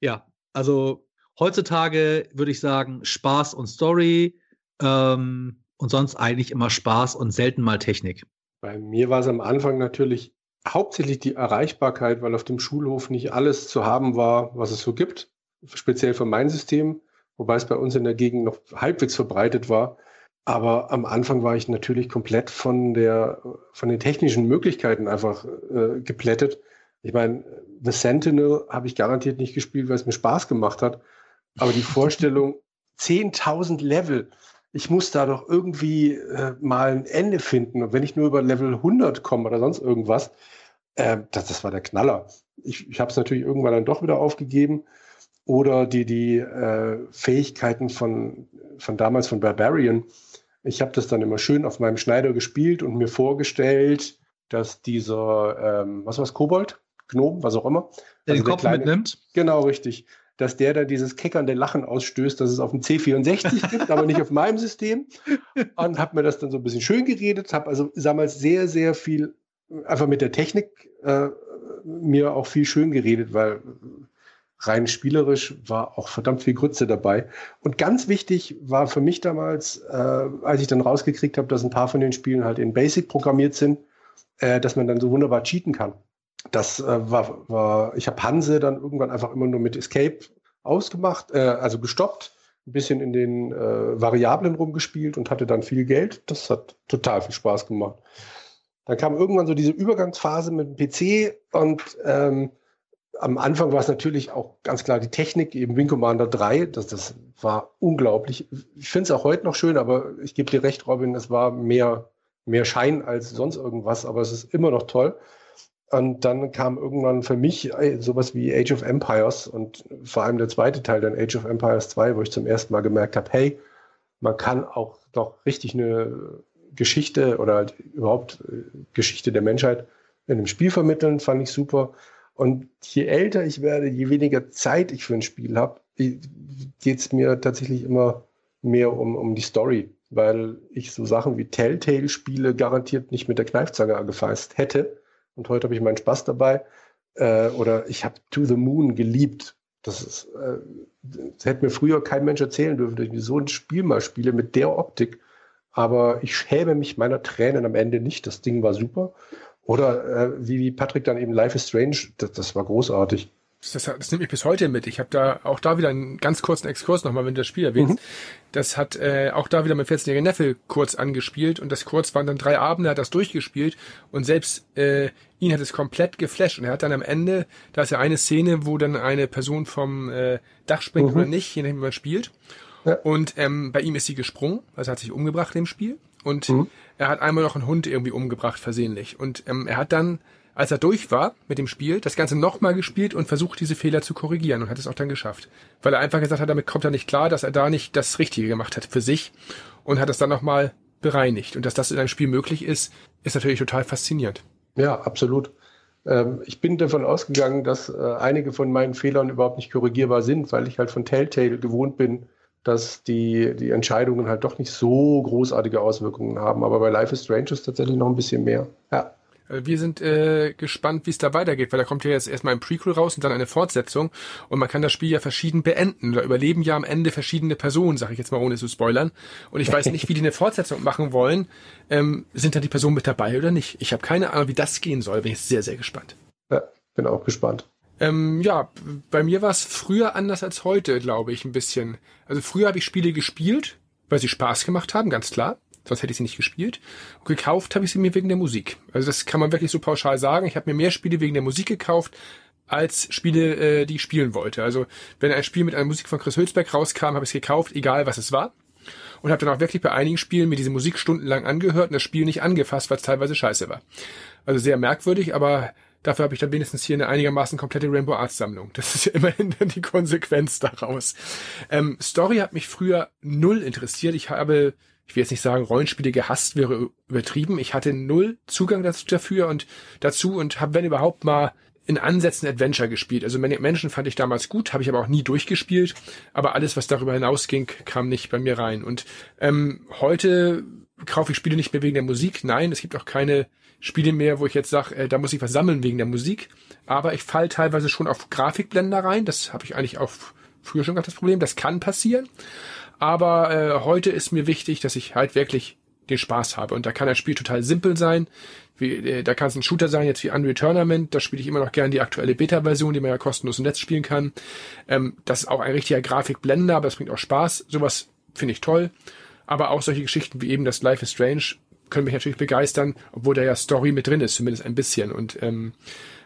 Ja, also Heutzutage würde ich sagen, Spaß und Story ähm, und sonst eigentlich immer Spaß und selten mal Technik. Bei mir war es am Anfang natürlich hauptsächlich die Erreichbarkeit, weil auf dem Schulhof nicht alles zu haben war, was es so gibt, speziell für mein System, wobei es bei uns in der Gegend noch halbwegs verbreitet war. Aber am Anfang war ich natürlich komplett von der, von den technischen Möglichkeiten einfach äh, geplättet. Ich meine, The Sentinel habe ich garantiert nicht gespielt, weil es mir Spaß gemacht hat. Aber die Vorstellung, 10.000 Level, ich muss da doch irgendwie äh, mal ein Ende finden. Und wenn ich nur über Level 100 komme oder sonst irgendwas, äh, das, das war der Knaller. Ich, ich habe es natürlich irgendwann dann doch wieder aufgegeben. Oder die, die äh, Fähigkeiten von, von damals von Barbarian. Ich habe das dann immer schön auf meinem Schneider gespielt und mir vorgestellt, dass dieser, ähm, was war es, Kobold? Gnom, was auch immer. Der also den Kopf kleine, mitnimmt? Genau, richtig dass der da dieses keckernde Lachen ausstößt, dass es auf dem C64 gibt, aber nicht auf meinem System. Und habe mir das dann so ein bisschen schön geredet, habe also damals sehr, sehr viel einfach mit der Technik äh, mir auch viel schön geredet, weil rein spielerisch war auch verdammt viel Grütze dabei. Und ganz wichtig war für mich damals, äh, als ich dann rausgekriegt habe, dass ein paar von den Spielen halt in Basic programmiert sind, äh, dass man dann so wunderbar cheaten kann. Das äh, war, war, ich habe Hanse dann irgendwann einfach immer nur mit Escape ausgemacht, äh, also gestoppt, ein bisschen in den äh, Variablen rumgespielt und hatte dann viel Geld. Das hat total viel Spaß gemacht. Dann kam irgendwann so diese Übergangsphase mit dem PC und ähm, am Anfang war es natürlich auch ganz klar die Technik, eben Wing Commander 3, das, das war unglaublich. Ich finde es auch heute noch schön, aber ich gebe dir recht, Robin, es war mehr, mehr Schein als sonst irgendwas, aber es ist immer noch toll. Und dann kam irgendwann für mich äh, sowas wie Age of Empires und vor allem der zweite Teil, dann Age of Empires 2, wo ich zum ersten Mal gemerkt habe, hey, man kann auch doch richtig eine Geschichte oder halt überhaupt äh, Geschichte der Menschheit in einem Spiel vermitteln, fand ich super. Und je älter ich werde, je weniger Zeit ich für ein Spiel habe, geht es mir tatsächlich immer mehr um, um die Story, weil ich so Sachen wie Telltale-Spiele garantiert nicht mit der Kneifzange angefasst hätte und heute habe ich meinen Spaß dabei. Äh, oder ich habe To the Moon geliebt. Das, ist, äh, das hätte mir früher kein Mensch erzählen dürfen, dass ich so ein Spiel mal spiele mit der Optik. Aber ich schäme mich meiner Tränen am Ende nicht. Das Ding war super. Oder äh, wie Patrick dann eben Life is Strange, das, das war großartig. Das, das nimmt mich bis heute mit. Ich habe da auch da wieder einen ganz kurzen Exkurs nochmal, wenn du das Spiel erwähnst. Mhm. Das hat äh, auch da wieder mit 14-jährigen Neffe kurz angespielt und das kurz waren dann drei Abende, hat das durchgespielt und selbst äh, ihn hat es komplett geflasht und er hat dann am Ende, da ist ja eine Szene, wo dann eine Person vom äh, Dach springt mhm. oder nicht, je nachdem wie man spielt. Ja. Und ähm, bei ihm ist sie gesprungen, also hat sich umgebracht im Spiel und mhm. er hat einmal noch einen Hund irgendwie umgebracht versehentlich und ähm, er hat dann als er durch war mit dem Spiel, das Ganze nochmal gespielt und versucht, diese Fehler zu korrigieren und hat es auch dann geschafft. Weil er einfach gesagt hat, damit kommt er nicht klar, dass er da nicht das Richtige gemacht hat für sich und hat es dann nochmal bereinigt. Und dass das in einem Spiel möglich ist, ist natürlich total faszinierend. Ja, absolut. Ähm, ich bin davon ausgegangen, dass äh, einige von meinen Fehlern überhaupt nicht korrigierbar sind, weil ich halt von Telltale gewohnt bin, dass die, die Entscheidungen halt doch nicht so großartige Auswirkungen haben. Aber bei Life is Strange ist tatsächlich noch ein bisschen mehr. Ja. Also wir sind äh, gespannt, wie es da weitergeht, weil da kommt ja jetzt erstmal ein Prequel raus und dann eine Fortsetzung und man kann das Spiel ja verschieden beenden. Da überleben ja am Ende verschiedene Personen, sage ich jetzt mal ohne zu spoilern. Und ich weiß nicht, wie die eine Fortsetzung machen wollen. Ähm, sind da die Personen mit dabei oder nicht? Ich habe keine Ahnung, wie das gehen soll. Bin ich sehr, sehr gespannt. Ja, bin auch gespannt. Ähm, ja, bei mir war es früher anders als heute, glaube ich, ein bisschen. Also früher habe ich Spiele gespielt, weil sie Spaß gemacht haben, ganz klar sonst hätte ich sie nicht gespielt. Und gekauft habe ich sie mir wegen der Musik. Also das kann man wirklich so pauschal sagen. Ich habe mir mehr Spiele wegen der Musik gekauft, als Spiele, äh, die ich spielen wollte. Also wenn ein Spiel mit einer Musik von Chris Hülsberg rauskam, habe ich es gekauft, egal was es war. Und habe dann auch wirklich bei einigen Spielen mir diese Musik stundenlang angehört und das Spiel nicht angefasst, weil es teilweise scheiße war. Also sehr merkwürdig, aber dafür habe ich dann wenigstens hier eine einigermaßen komplette Rainbow Arts Sammlung. Das ist ja immerhin dann die Konsequenz daraus. Ähm, Story hat mich früher null interessiert. Ich habe ich will jetzt nicht sagen, Rollenspiele gehasst wäre übertrieben. Ich hatte null Zugang dazu, dafür und dazu und habe, wenn überhaupt mal in Ansätzen Adventure gespielt. Also Menschen fand ich damals gut, habe ich aber auch nie durchgespielt. Aber alles, was darüber hinausging, kam nicht bei mir rein. Und ähm, heute kaufe ich Spiele nicht mehr wegen der Musik. Nein, es gibt auch keine Spiele mehr, wo ich jetzt sage, äh, da muss ich was sammeln wegen der Musik. Aber ich fall teilweise schon auf Grafikblender rein. Das habe ich eigentlich auch früher schon gehabt, das Problem. Das kann passieren. Aber äh, heute ist mir wichtig, dass ich halt wirklich den Spaß habe. Und da kann das Spiel total simpel sein. Wie, äh, da kann es ein Shooter sein, jetzt wie Unreal Tournament. Da spiele ich immer noch gern die aktuelle Beta-Version, die man ja kostenlos im Netz spielen kann. Ähm, das ist auch ein richtiger Grafikblender, aber es bringt auch Spaß. Sowas finde ich toll. Aber auch solche Geschichten wie eben das Life is Strange können mich natürlich begeistern, obwohl da ja Story mit drin ist, zumindest ein bisschen. Und ähm,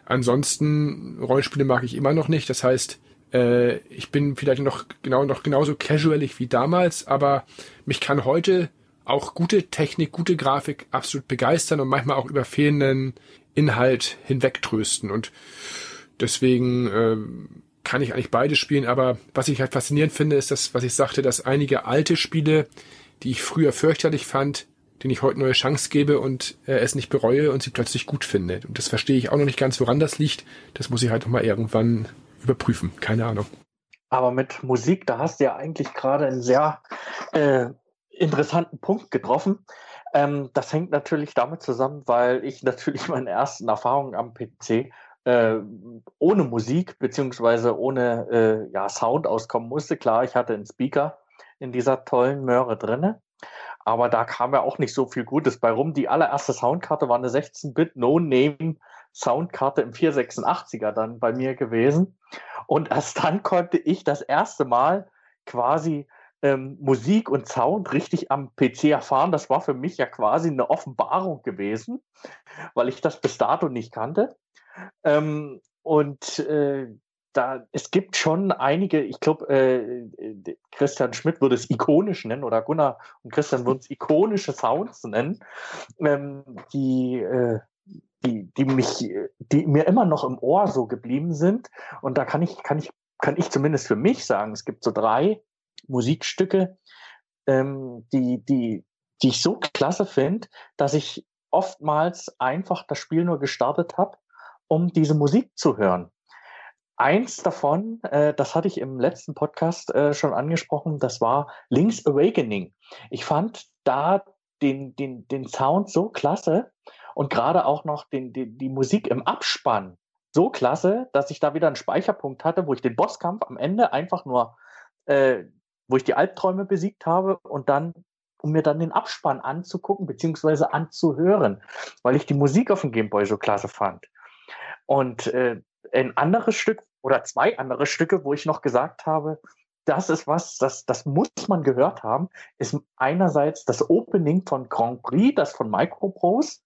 ansonsten Rollenspiele mag ich immer noch nicht. Das heißt, äh, ich bin vielleicht noch genau noch genauso casualig wie damals, aber mich kann heute auch gute Technik, gute Grafik absolut begeistern und manchmal auch über fehlenden Inhalt hinwegtrösten. Und deswegen äh, kann ich eigentlich beide spielen, aber was ich halt faszinierend finde, ist das, was ich sagte, dass einige alte Spiele, die ich früher fürchterlich fand, denen ich heute neue Chance gebe und äh, es nicht bereue und sie plötzlich gut finde. Und das verstehe ich auch noch nicht ganz, woran das liegt. Das muss ich halt noch mal irgendwann überprüfen. Keine Ahnung. Aber mit Musik, da hast du ja eigentlich gerade einen sehr äh, interessanten Punkt getroffen. Ähm, das hängt natürlich damit zusammen, weil ich natürlich *laughs* meine ersten Erfahrungen am PC äh, ohne Musik beziehungsweise ohne äh, ja, Sound auskommen musste. Klar, ich hatte einen Speaker in dieser tollen Möhre drinne, aber da kam ja auch nicht so viel Gutes bei rum. Die allererste Soundkarte war eine 16-Bit No-Name Soundkarte im 486er dann bei mir gewesen. Und erst dann konnte ich das erste Mal quasi ähm, Musik und Sound richtig am PC erfahren. Das war für mich ja quasi eine Offenbarung gewesen, weil ich das bis dato nicht kannte. Ähm, und äh, da, es gibt schon einige, ich glaube, äh, Christian Schmidt würde es ikonisch nennen oder Gunnar und Christian würden es ikonische Sounds nennen, ähm, die äh, die, die mich, die mir immer noch im Ohr so geblieben sind. Und da kann ich, kann ich, kann ich zumindest für mich sagen, es gibt so drei Musikstücke, ähm, die, die, die ich so klasse finde, dass ich oftmals einfach das Spiel nur gestartet habe, um diese Musik zu hören. Eins davon, äh, das hatte ich im letzten Podcast äh, schon angesprochen, das war Link's Awakening. Ich fand da den, den, den Sound so klasse und gerade auch noch den, die, die Musik im Abspann so klasse, dass ich da wieder einen Speicherpunkt hatte, wo ich den Bosskampf am Ende einfach nur, äh, wo ich die Albträume besiegt habe und dann, um mir dann den Abspann anzugucken, beziehungsweise anzuhören, weil ich die Musik auf dem Gameboy so klasse fand. Und äh, ein anderes Stück oder zwei andere Stücke, wo ich noch gesagt habe, das ist was, das, das muss man gehört haben, ist einerseits das Opening von Grand Prix, das von Microprose,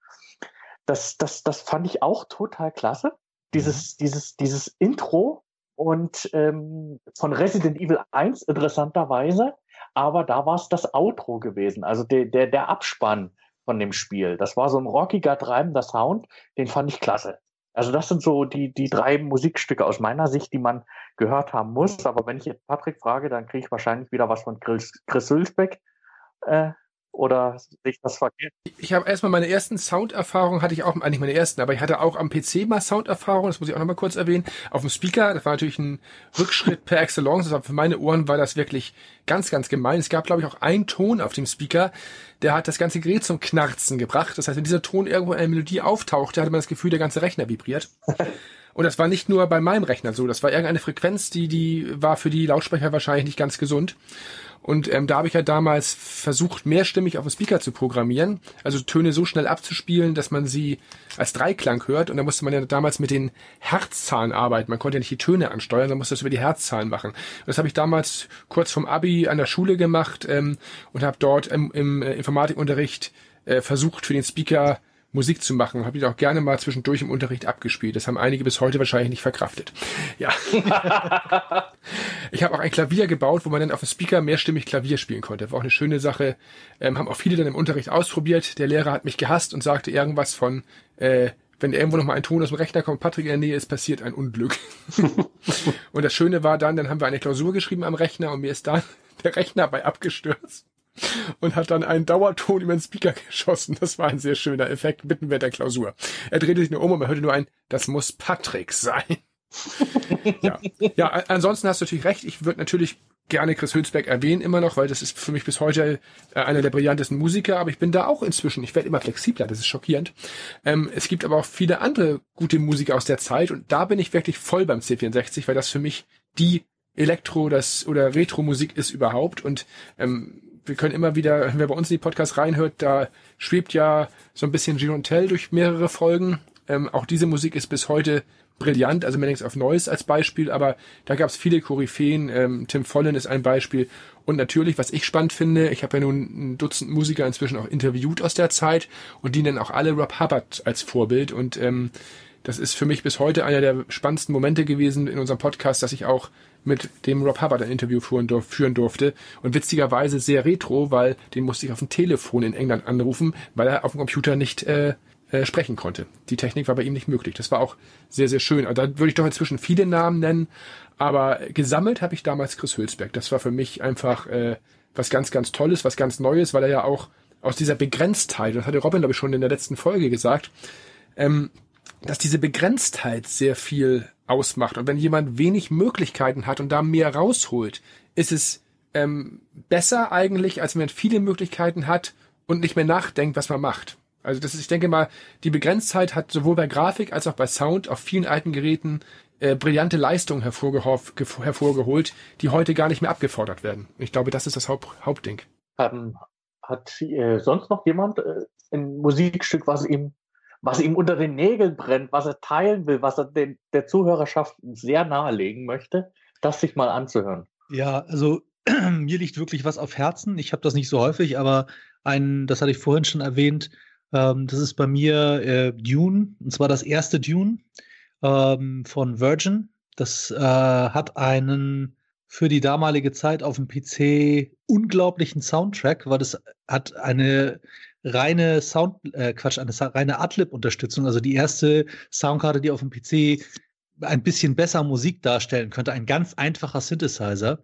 das, das, das fand ich auch total klasse. Dieses, mhm. dieses, dieses Intro und ähm, von Resident Evil 1 interessanterweise, aber da war es das Outro gewesen, also der, der, der Abspann von dem Spiel. Das war so ein rockiger, treibender Sound, den fand ich klasse. Also das sind so die, die drei Musikstücke aus meiner Sicht, die man gehört haben muss. Aber wenn ich jetzt Patrick frage, dann kriege ich wahrscheinlich wieder was von Chris, Chris Hülsbeck äh, oder sich das verkehrt? Ich habe erstmal meine ersten Sounderfahrungen hatte ich auch, eigentlich meine ersten, aber ich hatte auch am PC mal Sounderfahrungen, das muss ich auch nochmal kurz erwähnen. Auf dem Speaker, das war natürlich ein Rückschritt per Excellence, aber für meine Ohren war das wirklich ganz, ganz gemein. Es gab, glaube ich, auch einen Ton auf dem Speaker, der hat das ganze Gerät zum Knarzen gebracht. Das heißt, wenn dieser Ton irgendwo in einer Melodie auftauchte, hatte man das Gefühl, der ganze Rechner vibriert. *laughs* Und das war nicht nur bei meinem Rechner so, das war irgendeine Frequenz, die, die war für die Lautsprecher wahrscheinlich nicht ganz gesund. Und ähm, da habe ich ja damals versucht, mehrstimmig auf dem Speaker zu programmieren, also Töne so schnell abzuspielen, dass man sie als Dreiklang hört. Und da musste man ja damals mit den Herzzahlen arbeiten. Man konnte ja nicht die Töne ansteuern, man musste das über die Herzzahlen machen. Und das habe ich damals kurz vom Abi an der Schule gemacht ähm, und habe dort im, im äh, Informatikunterricht äh, versucht, für den Speaker Musik zu machen. Habe ich auch gerne mal zwischendurch im Unterricht abgespielt. Das haben einige bis heute wahrscheinlich nicht verkraftet. Ja. *laughs* ich habe auch ein Klavier gebaut, wo man dann auf dem Speaker mehrstimmig Klavier spielen konnte. War auch eine schöne Sache. Ähm, haben auch viele dann im Unterricht ausprobiert. Der Lehrer hat mich gehasst und sagte irgendwas von, äh, wenn irgendwo noch mal ein Ton aus dem Rechner kommt, Patrick in der Nähe ist, passiert ein Unglück. *laughs* und das Schöne war dann, dann haben wir eine Klausur geschrieben am Rechner und mir ist dann der Rechner bei abgestürzt und hat dann einen Dauerton über den Speaker *laughs* geschossen. Das war ein sehr schöner Effekt mitten während der Klausur. Er drehte sich nur um und man hörte nur ein, das muss Patrick sein. *laughs* ja. ja, ansonsten hast du natürlich recht. Ich würde natürlich gerne Chris Hülsberg erwähnen immer noch, weil das ist für mich bis heute äh, einer der brillantesten Musiker, aber ich bin da auch inzwischen, ich werde immer flexibler, das ist schockierend. Ähm, es gibt aber auch viele andere gute Musiker aus der Zeit und da bin ich wirklich voll beim C64, weil das für mich die Elektro- das oder Retro-Musik ist überhaupt und ähm, wir können immer wieder, wer bei uns in die Podcast reinhört, da schwebt ja so ein bisschen Girontel durch mehrere Folgen. Ähm, auch diese Musik ist bis heute brillant, also Maniacs of Noise als Beispiel, aber da gab es viele Koryphäen. Ähm, Tim Follen ist ein Beispiel. Und natürlich, was ich spannend finde, ich habe ja nun ein Dutzend Musiker inzwischen auch interviewt aus der Zeit und die nennen auch alle Rob Hubbard als Vorbild. Und ähm, das ist für mich bis heute einer der spannendsten Momente gewesen in unserem Podcast, dass ich auch mit dem Rob Hubbard ein Interview führen, durf, führen durfte. Und witzigerweise sehr retro, weil den musste ich auf dem Telefon in England anrufen, weil er auf dem Computer nicht äh, äh, sprechen konnte. Die Technik war bei ihm nicht möglich. Das war auch sehr, sehr schön. Also da würde ich doch inzwischen viele Namen nennen, aber gesammelt habe ich damals Chris Hülsberg. Das war für mich einfach äh, was ganz, ganz Tolles, was ganz Neues, weil er ja auch aus dieser Begrenztheit, das hatte Robin, glaube ich, schon in der letzten Folge gesagt, ähm, dass diese Begrenztheit sehr viel ausmacht. Und wenn jemand wenig Möglichkeiten hat und da mehr rausholt, ist es ähm, besser eigentlich, als wenn man viele Möglichkeiten hat und nicht mehr nachdenkt, was man macht. Also das ist, ich denke mal, die Begrenztheit hat sowohl bei Grafik als auch bei Sound auf vielen alten Geräten äh, brillante Leistungen hervorgeholt, die heute gar nicht mehr abgefordert werden. Ich glaube, das ist das Haupt Hauptding. Ähm, hat äh, sonst noch jemand äh, ein Musikstück, was ihm was ihm unter den Nägeln brennt, was er teilen will, was er den, der Zuhörerschaft sehr nahelegen möchte, das sich mal anzuhören. Ja, also *clears throat* mir liegt wirklich was auf Herzen. Ich habe das nicht so häufig, aber ein, das hatte ich vorhin schon erwähnt, ähm, das ist bei mir äh, Dune, und zwar das erste Dune ähm, von Virgin. Das äh, hat einen für die damalige Zeit auf dem PC unglaublichen Soundtrack, weil das hat eine reine Sound, äh, Quatsch, eine reine Adlib-Unterstützung. Also die erste Soundkarte, die auf dem PC ein bisschen besser Musik darstellen könnte. Ein ganz einfacher Synthesizer.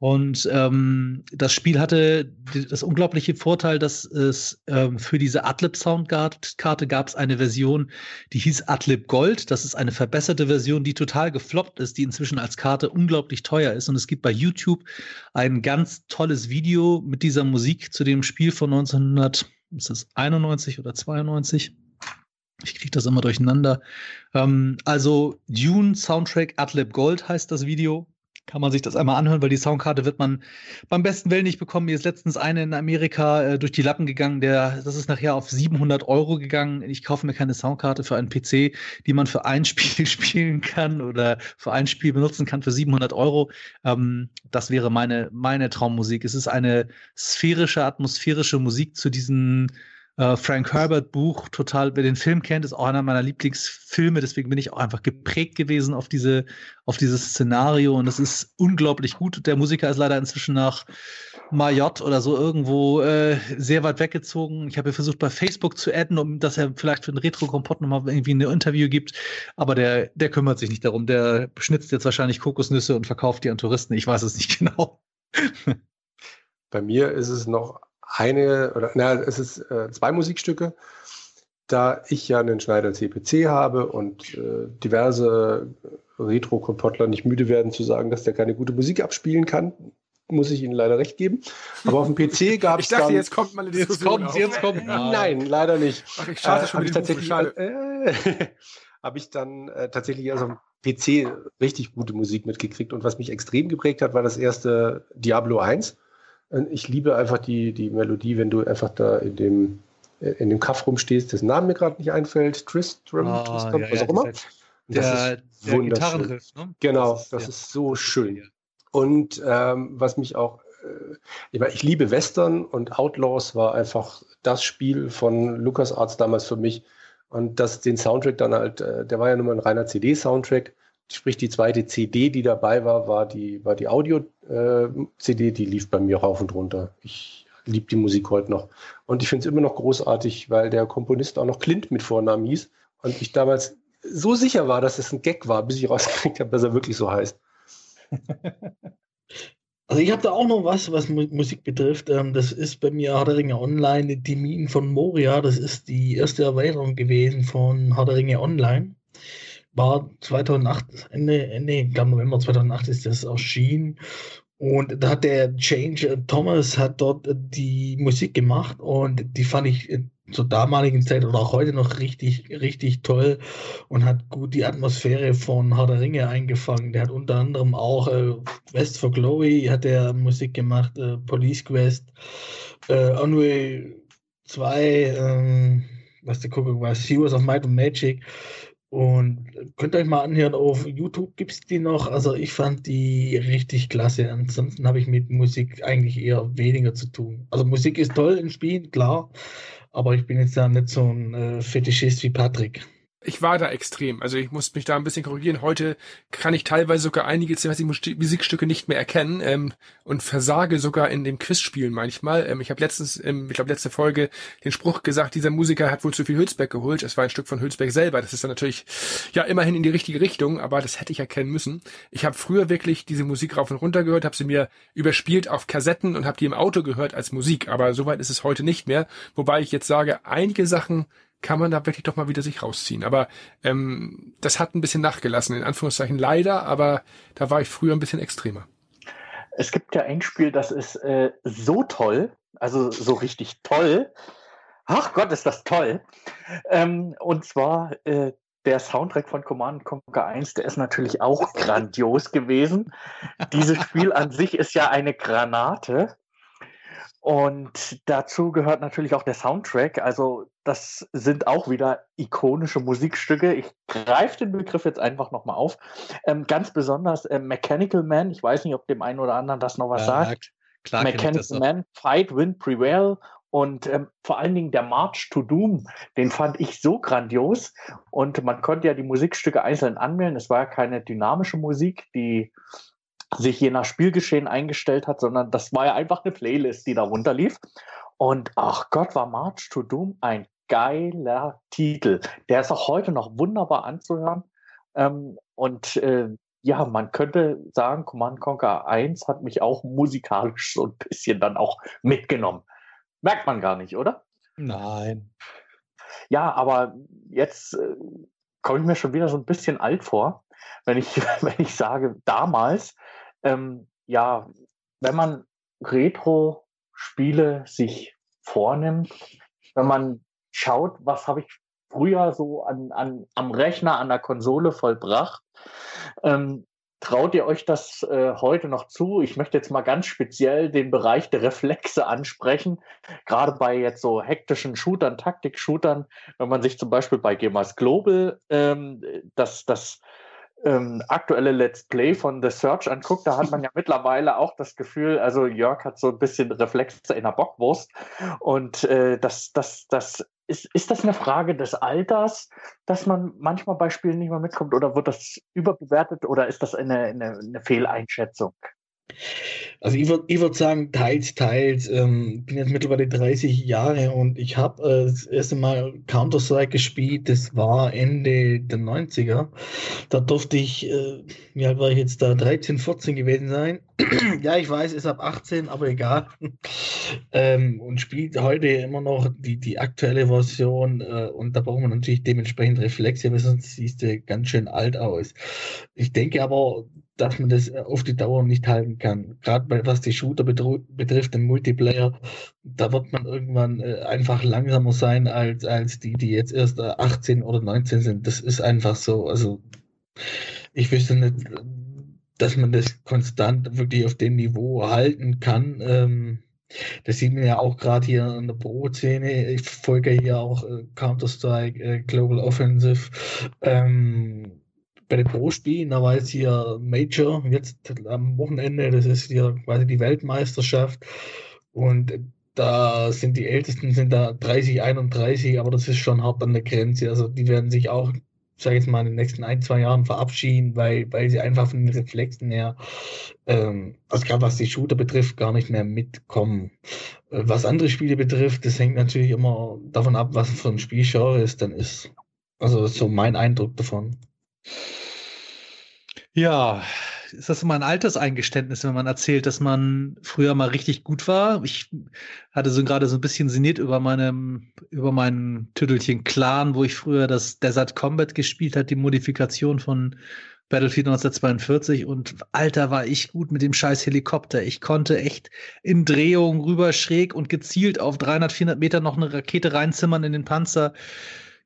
Und ähm, das Spiel hatte das unglaubliche Vorteil, dass es ähm, für diese Adlib-Soundkarte gab es eine Version, die hieß Adlib Gold. Das ist eine verbesserte Version, die total gefloppt ist, die inzwischen als Karte unglaublich teuer ist. Und es gibt bei YouTube ein ganz tolles Video mit dieser Musik zu dem Spiel von 1900 ist das 91 oder 92? Ich kriege das immer durcheinander. Ähm, also Dune Soundtrack Adlib Gold heißt das Video kann man sich das einmal anhören, weil die Soundkarte wird man beim besten Willen nicht bekommen. Mir ist letztens eine in Amerika äh, durch die Lappen gegangen, der, das ist nachher auf 700 Euro gegangen. Ich kaufe mir keine Soundkarte für einen PC, die man für ein *laughs* Spiel spielen kann oder für ein Spiel benutzen kann für 700 Euro. Ähm, das wäre meine, meine Traummusik. Es ist eine sphärische, atmosphärische Musik zu diesen äh, Frank Herbert Buch total, wer den Film kennt, ist auch einer meiner Lieblingsfilme, deswegen bin ich auch einfach geprägt gewesen auf diese, auf dieses Szenario und das ist unglaublich gut. Der Musiker ist leider inzwischen nach Mayotte oder so irgendwo äh, sehr weit weggezogen. Ich habe versucht bei Facebook zu adden, um dass er vielleicht für den Retro-Kompott nochmal irgendwie ein Interview gibt, aber der, der kümmert sich nicht darum. Der schnitzt jetzt wahrscheinlich Kokosnüsse und verkauft die an Touristen. Ich weiß es nicht *laughs* genau. Bei mir ist es noch eine, oder na, es ist äh, zwei Musikstücke. Da ich ja einen Schneider CPC habe und äh, diverse Retro-Kompottler nicht müde werden zu sagen, dass der keine gute Musik abspielen kann, muss ich Ihnen leider recht geben. Aber auf dem PC *laughs* gab es. Ich dachte, dann, jetzt kommt mal eine Diskussion. Jetzt kommt, jetzt kommt. Nein, leider nicht. Ach, ich schade Äh, schon hab ich tatsächlich, äh, *laughs* habe ich dann äh, tatsächlich erst auf dem PC richtig gute Musik mitgekriegt. Und was mich extrem geprägt hat, war das erste Diablo 1. Ich liebe einfach die, die Melodie, wenn du einfach da in dem, äh, in dem Kaff rumstehst, dessen Name mir gerade nicht einfällt, Tristram, Ah, Tristram ja, was ja, auch immer. das Der, ist der. Gitarrenriff, ne? Genau, Das ist- das ja. ist so schön. Und ähm, was mich auch, äh, ich, meine, ich liebe Western und Outlaws war einfach das Spiel von LucasArts damals für mich. Und das, den Soundtrack dann halt, äh, der war ja nur mal ein reiner CD-Soundtrack. Sprich, die zweite CD, die dabei war, war die, war die Audio-CD, die lief bei mir rauf und runter. Ich liebe die Musik heute noch. Und ich finde es immer noch großartig, weil der Komponist auch noch Clint mit Vornamen hieß. Und ich damals so sicher war, dass es ein Gag war, bis ich rausgekriegt habe, dass er wirklich so heißt. *laughs* Also ich habe da auch noch was, was Mu Musik betrifft. Ähm, das ist bei mir Herr der Ringe Online, die Minen von Moria. Das ist die erste Erweiterung gewesen von Herr der Ringe Online. War 2008, Ende, Ende, ich glaube November 2008 ist das erschienen. Und da hat der Change äh, Thomas hat dort äh, die Musik gemacht und die fand ich äh, zur damaligen Zeit oder auch heute noch richtig, richtig toll und hat gut die Atmosphäre von Herr der Ringe eingefangen. Der hat unter anderem auch äh, Quest for Glory hat der Musik gemacht, äh, Police Quest, äh, Onway 2, ähm, was der Kuckuck war, Heroes of Might and Magic. Und könnt euch mal anhören, auf YouTube gibt es die noch. Also ich fand die richtig klasse. Ansonsten habe ich mit Musik eigentlich eher weniger zu tun. Also Musik ist toll im Spielen, klar. Aber ich bin jetzt da nicht so ein äh, Fetischist wie Patrick. Ich war da extrem. Also ich muss mich da ein bisschen korrigieren. Heute kann ich teilweise sogar einige Musikstücke nicht mehr erkennen ähm, und versage sogar in dem Quizspielen manchmal. Ähm, ich habe letztens, ähm, ich glaube letzte Folge, den Spruch gesagt, dieser Musiker hat wohl zu viel Hülsbeck geholt. Es war ein Stück von Hülsbeck selber. Das ist dann natürlich ja immerhin in die richtige Richtung, aber das hätte ich erkennen müssen. Ich habe früher wirklich diese Musik rauf und runter gehört, habe sie mir überspielt auf Kassetten und habe die im Auto gehört als Musik. Aber soweit ist es heute nicht mehr. Wobei ich jetzt sage, einige Sachen kann man da wirklich doch mal wieder sich rausziehen. Aber ähm, das hat ein bisschen nachgelassen, in Anführungszeichen leider, aber da war ich früher ein bisschen extremer. Es gibt ja ein Spiel, das ist äh, so toll, also so richtig toll. Ach Gott, ist das toll. Ähm, und zwar äh, der Soundtrack von Command Conquer 1, der ist natürlich auch grandios gewesen. Dieses Spiel an sich ist ja eine Granate. Und dazu gehört natürlich auch der Soundtrack. Also das sind auch wieder ikonische Musikstücke. Ich greife den Begriff jetzt einfach nochmal auf. Ähm, ganz besonders äh, Mechanical Man. Ich weiß nicht, ob dem einen oder anderen das noch was Ja, sagt. Klar, Mechanical. Man, Fight, Win, Prevail. Und ähm, vor allen Dingen der March to Doom, den fand ich so grandios. Und man konnte ja die Musikstücke einzeln anmelden. Es war ja keine dynamische Musik, die sich je nach Spielgeschehen eingestellt hat, sondern das war ja einfach eine Playlist, die da runterlief. Und ach Gott, war March to Doom ein geiler Titel. Der ist auch heute noch wunderbar anzuhören. Ähm, und äh, ja, man könnte sagen, Command Conquer 1 hat mich auch musikalisch so ein bisschen dann auch mitgenommen. Merkt man gar nicht, oder? Nein. Ja, aber jetzt äh, komme ich mir schon wieder so ein bisschen alt vor, wenn ich, *laughs* wenn ich sage, damals, ähm, ja, wenn man Retro-Spiele sich vornimmt, wenn man schaut, was habe ich früher so an, an, am Rechner, an der Konsole vollbracht, ähm, Traut ihr euch das äh, heute noch zu? Ich möchte jetzt mal ganz speziell den Bereich der Reflexe ansprechen. Gerade bei jetzt so hektischen Shootern, Taktik-Shootern, wenn man sich zum Beispiel bei Gamers Global ähm, das, das ähm, aktuelle Let's Play von The Search anguckt, da hat man ja *laughs* mittlerweile auch das Gefühl, also Jörg hat so ein bisschen Reflexe in der Bockwurst. Und äh, das, das, das ist, ist das eine Frage des Alters, dass man manchmal bei Spielen nicht mehr mitkommt oder wird das überbewertet oder ist das eine, eine, eine Fehleinschätzung? Also ich würde ich würd sagen, teils, teils. Ähm, bin jetzt mittlerweile 30 Jahre und ich habe äh, das erste Mal Counter-Strike gespielt. Das war Ende der 90er. Da durfte ich, äh, wie alt war ich jetzt da, 13, 14 gewesen sein. *clears throat* ja, ich weiß, ist ab 18, aber egal. *laughs* ähm, und spielt heute immer noch die, die aktuelle Version. Äh, und da braucht man natürlich dementsprechend Reflexe, weil sonst siehst du ganz schön alt aus. Ich denke aber, dass man das äh, auf die Dauer nicht halten kann. Gerade was die Shooter betrifft, im Multiplayer, da wird man irgendwann äh, einfach langsamer sein als, als die, die jetzt erst 18 oder 19 sind. Das ist einfach so. Also ich wüsste nicht, dass man das konstant wirklich auf dem Niveau halten kann. Ähm, das sieht man ja auch gerade hier in der Pro-Szene. Ich folge hier auch äh, Counter-Strike, äh, Global Offensive. Ähm, bei den Pro-Spielen, da war jetzt hier Major, jetzt am Wochenende, das ist hier quasi die Weltmeisterschaft. Und da sind die Ältesten sind da 30, 31, aber das ist schon hart an der Grenze. Also die werden sich auch, sage ich jetzt mal, in den nächsten ein, zwei Jahren verabschieden, weil, weil sie einfach von den Reflexen her, ähm, also gerade was die Shooter betrifft, gar nicht mehr mitkommen. Äh, was andere Spiele betrifft, das hängt natürlich immer davon ab, was für ein Spielgenre es dann ist. Also so mein Eindruck davon. Ja, ist das immer ein altes Eingeständnis, wenn man erzählt, dass man früher mal richtig gut war? Ich hatte so gerade so ein bisschen sinniert über meinem, über meinen Tüdelchen Clan, wo ich früher das Desert Combat gespielt hat, die Modifikation von Battlefield 1942 und alter war ich gut mit dem scheiß Helikopter. Ich konnte echt in Drehung rüber schräg und gezielt auf 300, 400 Meter noch eine Rakete reinzimmern in den Panzer.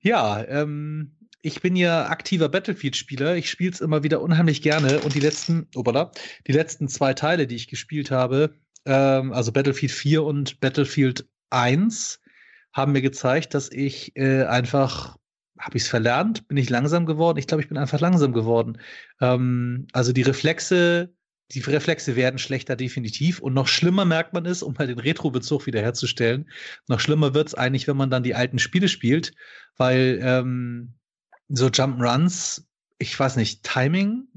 Ja, ähm, ich bin ja aktiver Battlefield-Spieler. Ich spiele es immer wieder unheimlich gerne. Und die letzten, obala, die letzten zwei Teile, die ich gespielt habe, ähm, also Battlefield 4 und Battlefield 1, haben mir gezeigt, dass ich äh, einfach, habe ich es verlernt, bin ich langsam geworden. Ich glaube, ich bin einfach langsam geworden. Ähm, also die Reflexe, die Reflexe werden schlechter definitiv. Und noch schlimmer merkt man es, um mal den Retro-Bezug wiederherzustellen. Noch schlimmer wird es eigentlich, wenn man dann die alten Spiele spielt, weil ähm, so Jump'n'Runs, ich weiß nicht, Timing,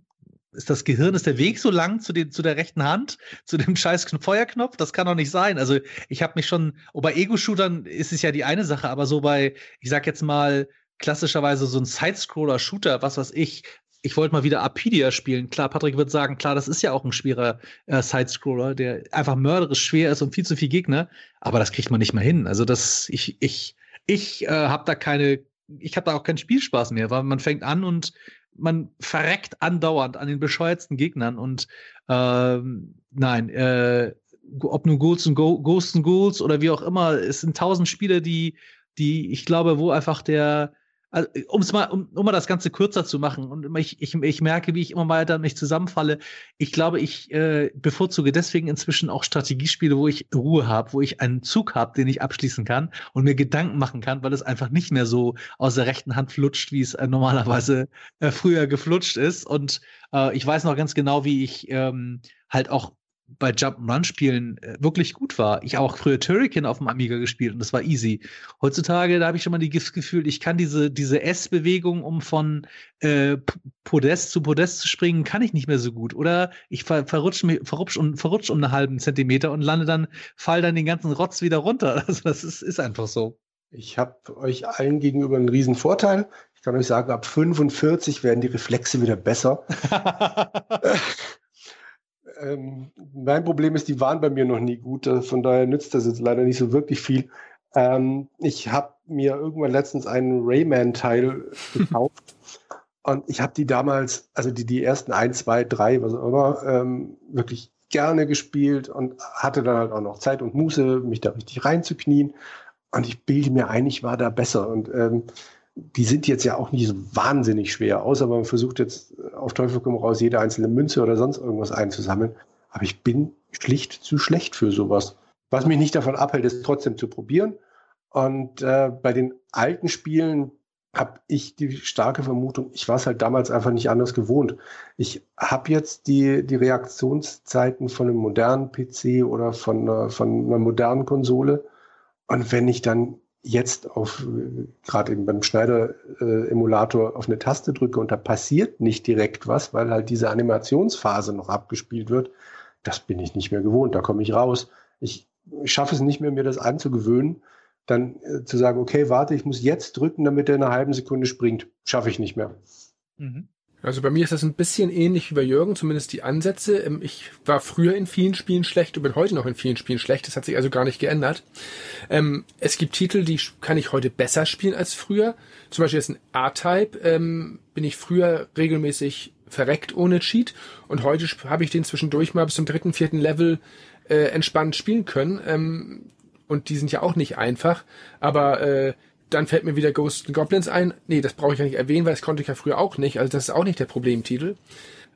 ist das Gehirn, ist der Weg so lang zu, den, zu der rechten Hand, *laughs* zu dem scheiß Feuerknopf? Das kann doch nicht sein. Also ich habe mich schon, oh, bei Ego-Shootern ist es ja die eine Sache, aber so bei, ich sag jetzt mal, klassischerweise so ein Sidescroller-Shooter, was weiß ich, ich wollte mal wieder Apidia spielen. Klar, Patrick wird sagen, klar, das ist ja auch ein schwerer äh, Sidescroller, der einfach mörderisch schwer ist und viel zu viel Gegner, aber das kriegt man nicht mal hin. Also das, ich, ich, ich äh, habe da keine, ich habe da auch keinen Spielspaß mehr, weil man fängt an und man verreckt andauernd an den bescheuertsten Gegnern und ähm, nein, äh, ob nun Ghouls und Go Ghosts and Ghouls oder wie auch immer, es sind tausend Spiele, die, die ich glaube, wo einfach der also, um's mal, um, um mal das Ganze kürzer zu machen, und ich, ich, ich merke, wie ich immer weiter mich zusammenfalle. Ich glaube, ich äh, bevorzuge deswegen inzwischen auch Strategiespiele, wo ich Ruhe habe, wo ich einen Zug habe, den ich abschließen kann und mir Gedanken machen kann, weil es einfach nicht mehr so aus der rechten Hand flutscht, wie es äh, normalerweise äh, früher geflutscht ist. Und äh, ich weiß noch ganz genau, wie ich ähm, halt auch bei Jump-Run-Spielen äh, wirklich gut war. Ich auch früher Turrican auf dem Amiga gespielt und das war easy. Heutzutage, da habe ich schon mal das Gefühl, ich kann diese, diese S-Bewegung, um von äh, Podest zu Podest zu springen, kann ich nicht mehr so gut. Oder ich ver verrutsch, mich, verrutsch, um, verrutsch um einen halben Zentimeter und lande dann, fall dann den ganzen Rotz wieder runter. *laughs* Also das ist, ist einfach so. Ich habe euch allen gegenüber einen riesen Vorteil. Ich kann euch sagen, ab 45 werden die Reflexe wieder besser. *laughs* *laughs* Ähm, mein Problem ist, die waren bei mir noch nie gut. Äh, von daher nützt das jetzt leider nicht so wirklich viel. Ähm, ich habe mir irgendwann letztens einen Rayman-Teil *laughs* gekauft. und ich habe die damals, also die, die ersten ein, zwei, drei, was auch immer, ähm, wirklich gerne gespielt und hatte dann halt auch noch Zeit und Muße, mich da richtig reinzuknien. Und ich bilde mir ein, ich war da besser. Und ähm, die sind jetzt ja auch nicht so wahnsinnig schwer, außer man versucht jetzt auf Teufel komm raus, jede einzelne Münze oder sonst irgendwas einzusammeln. Aber ich bin schlicht zu schlecht für sowas. Was mich nicht davon abhält, es trotzdem zu probieren. Und äh, bei den alten Spielen habe ich die starke Vermutung, ich war es halt damals einfach nicht anders gewohnt. Ich habe jetzt die, die Reaktionszeiten von einem modernen PC oder von, äh, von einer modernen Konsole. Und wenn ich dann jetzt auf, gerade eben beim Schneider-Emulator auf eine Taste drücke und da passiert nicht direkt was, weil halt diese Animationsphase noch abgespielt wird, das bin ich nicht mehr gewohnt, da komme ich raus. Ich, ich schaffe es nicht mehr, mir das anzugewöhnen, dann äh, zu sagen, okay, warte, ich muss jetzt drücken, damit er in einer halben Sekunde springt. Schaffe ich nicht mehr. Mhm. Also bei mir ist das ein bisschen ähnlich wie bei Jürgen, zumindest die Ansätze. Ähm, ich war früher in vielen Spielen schlecht und bin heute noch in vielen Spielen schlecht. Das hat sich also gar nicht geändert. Ähm, es gibt Titel, die kann ich heute besser spielen als früher. Zum Beispiel ist ein A-Type, ähm, bin ich früher regelmäßig verreckt ohne Cheat und heute habe ich den zwischendurch mal bis zum dritten, vierten Level äh, entspannt spielen können. und die sind ja auch nicht einfach, aber äh, dann fällt mir wieder Ghosts and Goblins ein. Nee, das brauche ich ja nicht erwähnen, weil das konnte ich ja früher auch nicht. Also das ist auch nicht der Problemtitel.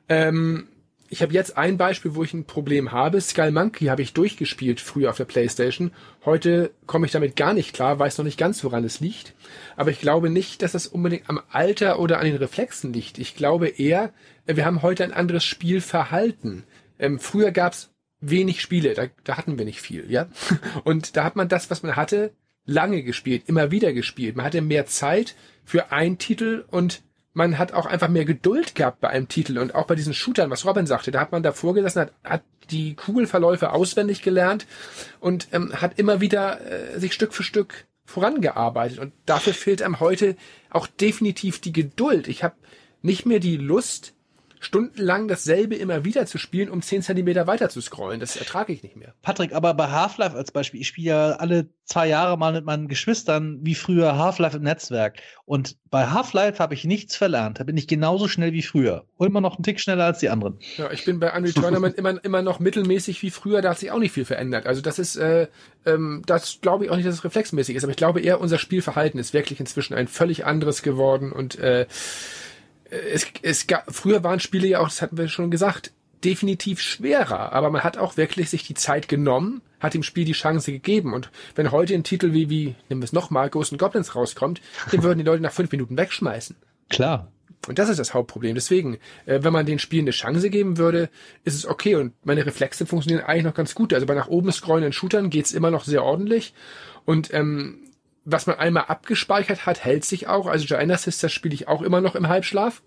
Ähm, ich habe jetzt ein Beispiel, wo ich ein Problem habe. Skull Monkey habe ich durchgespielt früher auf der Playstation. Heute komme ich damit gar nicht klar, weiß noch nicht ganz, woran es liegt. Aber ich glaube nicht, dass das unbedingt am Alter oder an den Reflexen liegt. Ich glaube eher, wir haben heute ein anderes Spielverhalten. Ähm, früher gab's wenig Spiele, da, da hatten wir nicht viel, ja. *laughs* Und da hat man das, was man hatte, lange gespielt, immer wieder gespielt. Man hatte mehr Zeit für einen Titel und man hat auch einfach mehr Geduld gehabt bei einem Titel und auch bei diesen Shootern, was Robin sagte, da hat man davor gesessen, hat, hat die Kugelverläufe auswendig gelernt und ähm, hat immer wieder äh, sich Stück für Stück vorangearbeitet und dafür fehlt einem heute auch definitiv die Geduld. Ich habe nicht mehr die Lust, stundenlang dasselbe immer wieder zu spielen, um 10 Zentimeter weiter zu scrollen. Das ertrage ich nicht mehr. Patrick, aber bei Half-Life als Beispiel, ich spiele ja alle zwei Jahre mal mit meinen Geschwistern wie früher Half-Life im Netzwerk. Und bei Half-Life habe ich nichts verlernt. Da bin ich genauso schnell wie früher. Und immer noch einen Tick schneller als die anderen. Ja, ich bin bei Unreal Tournament *laughs* immer, immer noch mittelmäßig wie früher. Da hat sich auch nicht viel verändert. Also das ist, äh, ähm, das glaube ich auch nicht, dass es reflexmäßig ist. Aber ich glaube eher, unser Spielverhalten ist wirklich inzwischen ein völlig anderes geworden und äh, es, es gab, früher waren Spiele ja auch, das hatten wir schon gesagt, definitiv schwerer, aber man hat auch wirklich sich die Zeit genommen, hat dem Spiel die Chance gegeben. Und wenn heute ein Titel wie, wie, nehmen wir es nochmal, Ghost and Goblins rauskommt, den würden die Leute nach fünf Minuten wegschmeißen. Klar. Und das ist das Hauptproblem. Deswegen, äh, wenn man den Spielen eine Chance geben würde, ist es okay. Und meine Reflexe funktionieren eigentlich noch ganz gut. Also bei nach oben scrollenden Shootern geht's immer noch sehr ordentlich. Und ähm, was man einmal abgespeichert hat, hält sich auch. Also Joanna Sisters spiele ich auch immer noch im Halbschlaf.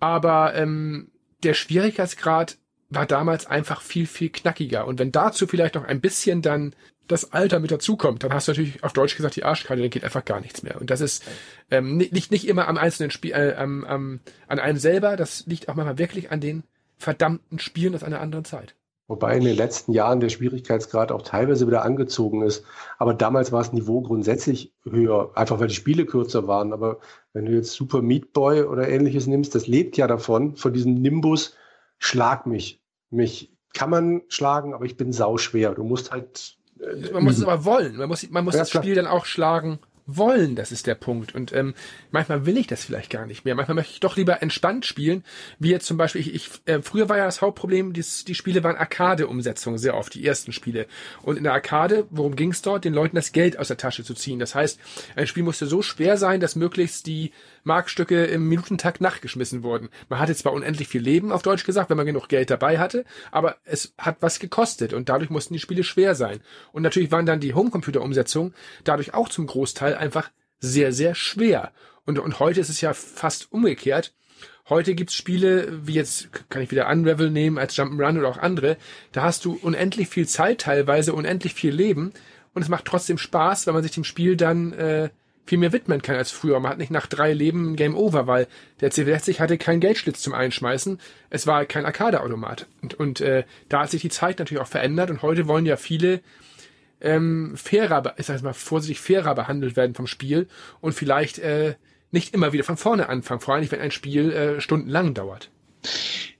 Aber ähm, der Schwierigkeitsgrad war damals einfach viel, viel knackiger. Und wenn dazu vielleicht noch ein bisschen dann das Alter mit dazukommt, dann hast du natürlich auf Deutsch gesagt die Arschkarte, dann geht einfach gar nichts mehr. Und das ist ähm, nicht, nicht immer am einzelnen Spiel, äh, am, am, an einem selber, das liegt auch manchmal wirklich an den verdammten Spielen aus einer anderen Zeit. Wobei in den letzten Jahren der Schwierigkeitsgrad auch teilweise wieder angezogen ist. Aber damals war das Niveau grundsätzlich höher, einfach weil die Spiele kürzer waren. Aber wenn du jetzt Super Meat Boy oder ähnliches nimmst, das lebt ja davon, von diesem Nimbus, schlag mich. Mich kann man schlagen, aber ich bin sauschwer. Du musst halt. Äh, man muss es aber wollen. Man muss, man muss ja, das Spiel dann auch schlagen wollen, das ist der Punkt. Und ähm, manchmal will ich das vielleicht gar nicht mehr. Manchmal möchte ich doch lieber entspannt spielen, wie jetzt zum Beispiel, ich, ich äh, früher war ja das Hauptproblem, die, die Spiele waren Arcade-Umsetzungen sehr oft, die ersten Spiele. Und in der Arcade, worum ging es dort? Den Leuten das Geld aus der Tasche zu ziehen. Das heißt, ein Spiel musste so schwer sein, dass möglichst die Markstücke im Minutentakt nachgeschmissen wurden. Man hatte zwar unendlich viel Leben, auf Deutsch gesagt, wenn man genug Geld dabei hatte, aber es hat was gekostet und dadurch mussten die Spiele schwer sein. Und natürlich waren dann die Homecomputer-Umsetzungen dadurch auch zum Großteil einfach sehr, sehr schwer. Und, und heute ist es ja fast umgekehrt. Heute gibt's Spiele, wie jetzt kann ich wieder Unravel nehmen als Jump'n'Run oder auch andere, da hast du unendlich viel Zeit teilweise, unendlich viel Leben und es macht trotzdem Spaß, wenn man sich dem Spiel dann äh, viel mehr widmen kann als früher. Man hat nicht nach drei Leben Game Over, weil der C60 hatte keinen Geldschlitz zum Einschmeißen. Es war kein Arcade-Automat. Und, und äh, da hat sich die Zeit natürlich auch verändert und heute wollen ja viele ähm, fairer, ich sag mal vorsichtig fairer behandelt werden vom Spiel und vielleicht äh, nicht immer wieder von vorne anfangen, vor allem nicht, wenn ein Spiel äh, stundenlang dauert.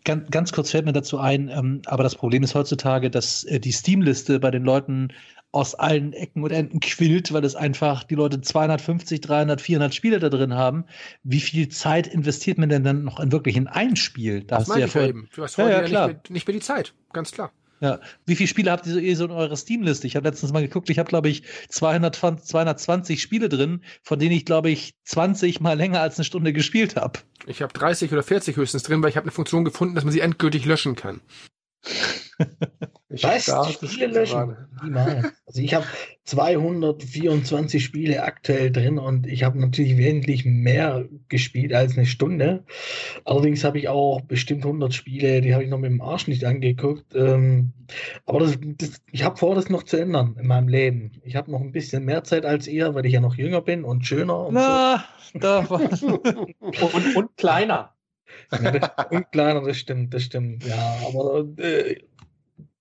Ganz, ganz kurz fällt mir dazu ein, ähm, aber das Problem ist heutzutage, dass äh, die Steam-Liste bei den Leuten aus allen Ecken und Enden quillt, weil es einfach die Leute 250, 300, 400 Spiele da drin haben. Wie viel Zeit investiert man denn dann noch in wirklich in ein Spiel? Da das hast du ja, vorher, eben. Du hast ja, ja, ja nicht, mehr, nicht, mehr, die Zeit, ganz klar. Ja, wie viele Spiele habt ihr so in eurer Steam-Liste? Ich habe letztens mal geguckt, ich habe, glaube ich, 220, 220 Spiele drin, von denen ich, glaube ich, 20 mal länger als eine Stunde gespielt habe. Ich habe 30 oder 40 höchstens drin, weil ich habe eine Funktion gefunden, dass man sie endgültig löschen kann. *laughs* Ich Was? Spiele löschen? Niemals. Also ich habe 224 Spiele aktuell drin und ich habe natürlich wesentlich mehr gespielt als eine Stunde. Allerdings habe ich auch bestimmt 100 Spiele, die habe ich noch mit dem Arsch nicht angeguckt. Ähm, aber das, das, ich habe vor, das noch zu ändern in meinem Leben. Ich habe noch ein bisschen mehr Zeit als ihr, weil ich ja noch jünger bin und schöner und Na, so. da *laughs* und, und kleiner. Ja, und kleiner, das stimmt, das stimmt. Ja, aber äh,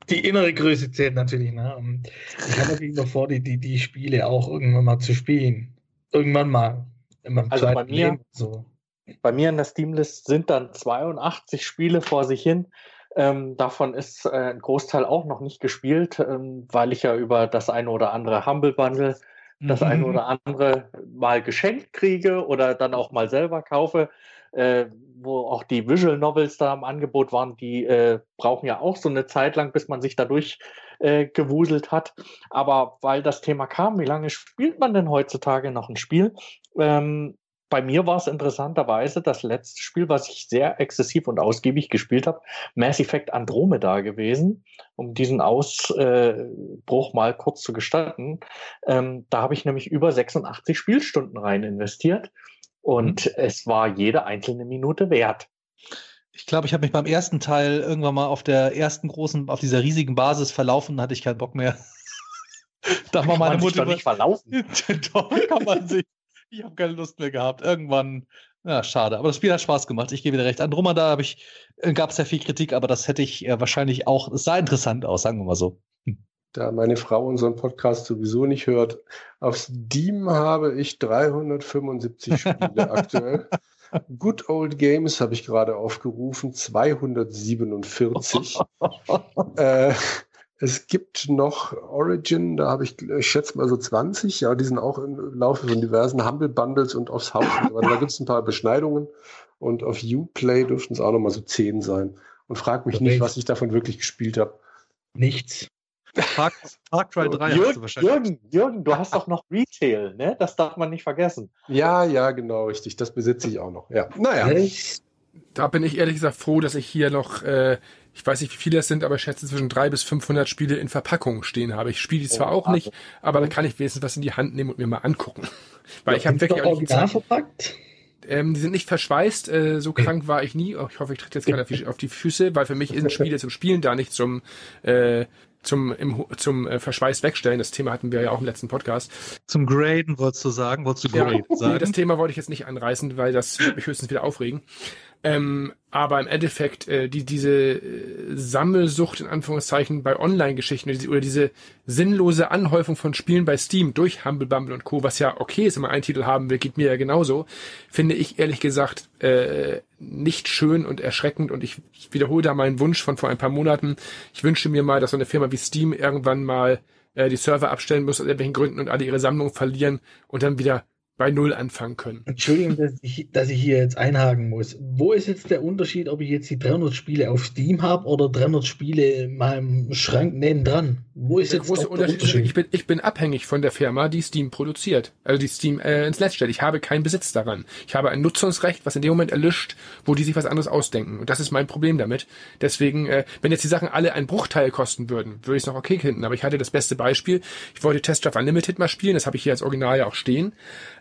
die innere Größe zählt natürlich. Ne? Und ich habe natürlich noch vor, die, die, die Spiele auch irgendwann mal zu spielen. Irgendwann mal. also bei mir, so. bei mir in der Steamlist sind dann 82 Spiele vor sich hin. Ähm, davon ist äh, ein Großteil auch noch nicht gespielt, ähm, weil ich ja über das eine oder andere Humble Bundle das mhm. eine oder andere mal geschenkt kriege oder dann auch mal selber kaufe äh, wo auch die Visual Novels da im Angebot waren, die äh, brauchen ja auch so eine Zeit lang, bis man sich dadurch äh, gewuselt hat. Aber weil das Thema kam, wie lange spielt man denn heutzutage noch ein Spiel? Ähm, bei mir war es interessanterweise das letzte Spiel, was ich sehr exzessiv und ausgiebig gespielt habe, Mass Effect Andromeda gewesen, um diesen Ausbruch mal kurz zu gestatten. Ähm, da habe ich nämlich über 86 Spielstunden rein investiert. Und mhm. es war jede einzelne Minute wert. Ich glaube, ich habe mich beim ersten Teil irgendwann mal auf der ersten großen, auf dieser riesigen Basis verlaufen, hatte ich keinen Bock mehr. *laughs* da war meine Mutter nicht verlaufen. *laughs* Doch, kann man sich. Ich habe keine Lust mehr gehabt. Irgendwann, ja, schade. Aber das Spiel hat Spaß gemacht. Ich gebe wieder recht. Andromeda habe ich, äh, gab es ja viel Kritik, aber das hätte ich äh, wahrscheinlich auch. Es sah interessant aus, sagen wir mal so. Hm da meine Frau unseren Podcast sowieso nicht hört, auf Steam habe ich 375 Spiele *laughs* aktuell. Good Old Games habe ich gerade aufgerufen, 247. *laughs* äh, es gibt noch Origin, da habe ich, ich schätze mal so 20, ja, die sind auch im Laufe von diversen Humble Bundles und aufs Haus. Aber da gibt es ein paar Beschneidungen und auf Uplay dürften es auch noch mal so 10 sein. Und frag mich nicht, was ich davon wirklich gespielt habe. Nichts. Far, Far Cry 3 Jürgen, hast du wahrscheinlich. Jürgen, Jürgen, du hast doch noch Retail, ne? Das darf man nicht vergessen. Ja, ja, genau, richtig. Das besitze ich auch noch. Ja, naja. Da bin ich ehrlich gesagt froh, dass ich hier noch, äh, ich weiß nicht, wie viele es sind, aber ich schätze zwischen 300 bis 500 Spiele in Verpackung stehen habe. Ich spiele die zwar oh, auch nicht, aber da kann ich wenigstens was in die Hand nehmen und mir mal angucken. *laughs* Weil ja, ich habe wirklich auch nicht verpackt. Ähm, die sind nicht verschweißt, äh, so krank war ich nie. Oh, ich hoffe, ich trete jetzt gerade auf die Füße, weil für mich sind Spiele zum Spielen da, nicht zum äh, zum, im, zum äh, Verschweiß wegstellen. Das Thema hatten wir ja auch im letzten Podcast. Zum Graden wolltest du sagen? Wolltest du Graden ja, sagen? Nee, das Thema wollte ich jetzt nicht anreißen, weil das mich höchstens wieder aufregen. Ähm, aber im Endeffekt, äh, die, diese äh, Sammelsucht in Anführungszeichen bei Online-Geschichten oder, diese sinnlose Anhäufung von Spielen bei Steam durch Humble Bumble und Co., was ja okay ist, wenn man einen Titel haben will, geht mir ja genauso, finde ich ehrlich gesagt äh, nicht schön und erschreckend und ich, ich wiederhole da meinen Wunsch von vor ein paar Monaten. Ich wünsche mir mal, dass so eine Firma wie Steam irgendwann mal äh, die Server abstellen muss aus irgendwelchen Gründen und alle ihre Sammlung verlieren und dann wieder bei Null anfangen können. Entschuldigung, dass ich, dass ich hier jetzt einhaken muss. Wo ist jetzt der Unterschied, ob ich jetzt die 300 Spiele auf Steam habe oder 300 Spiele in meinem Schrank nebendran? Wo ist der jetzt große Unterschied? Unterschied? Ich, bin, ich bin abhängig von der Firma, die Steam produziert, also die Steam äh, ins Netz stellt. Ich habe keinen Besitz daran. Ich habe ein Nutzungsrecht, was in dem Moment erlischt, wo die sich was anderes ausdenken. Und das ist mein Problem damit. Deswegen, äh, wenn jetzt die Sachen alle einen Bruchteil kosten würden, würde ich es noch okay finden. Aber ich hatte das beste Beispiel. Ich wollte Test Drive Unlimited mal spielen. Das habe ich hier als Original ja auch stehen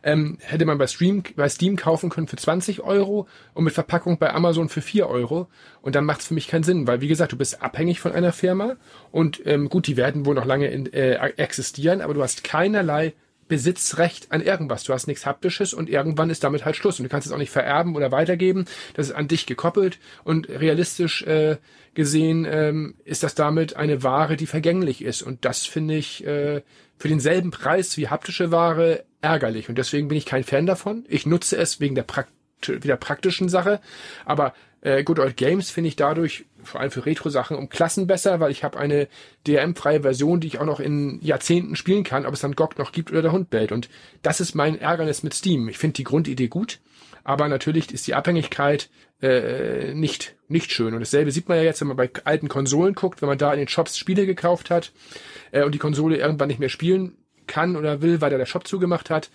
ähm, hätte man bei, Stream, bei Steam kaufen können für 20 Euro und mit Verpackung bei Amazon für 4 Euro. Und dann macht es für mich keinen Sinn, weil wie gesagt, du bist abhängig von einer Firma und ähm, gut, die werden wohl noch lange in, äh, existieren, aber du hast keinerlei Besitzrecht an irgendwas. Du hast nichts Haptisches und irgendwann ist damit halt Schluss. Und du kannst es auch nicht vererben oder weitergeben. Das ist an dich gekoppelt und realistisch äh, gesehen ähm, ist das damit eine Ware, die vergänglich ist. Und das finde ich äh, für denselben Preis wie haptische Ware ärgerlich. Und deswegen bin ich kein Fan davon. Ich nutze es wegen der, Prakt der praktischen Sache. Aber äh, Good Old Games finde ich dadurch, vor allem für Retro-Sachen, um Klassen besser, weil ich habe eine DRM-freie Version, die ich auch noch in Jahrzehnten spielen kann, ob es dann GOG noch gibt oder der Hund bellt. Und das ist mein Ärgernis mit Steam. Ich finde die Grundidee gut, aber natürlich ist die Abhängigkeit äh, nicht, nicht schön. Und dasselbe sieht man ja jetzt, wenn man bei alten Konsolen guckt, wenn man da in den Shops Spiele gekauft hat äh, und die Konsole irgendwann nicht mehr spielen kann oder will, weil der der Shop zugemacht hat.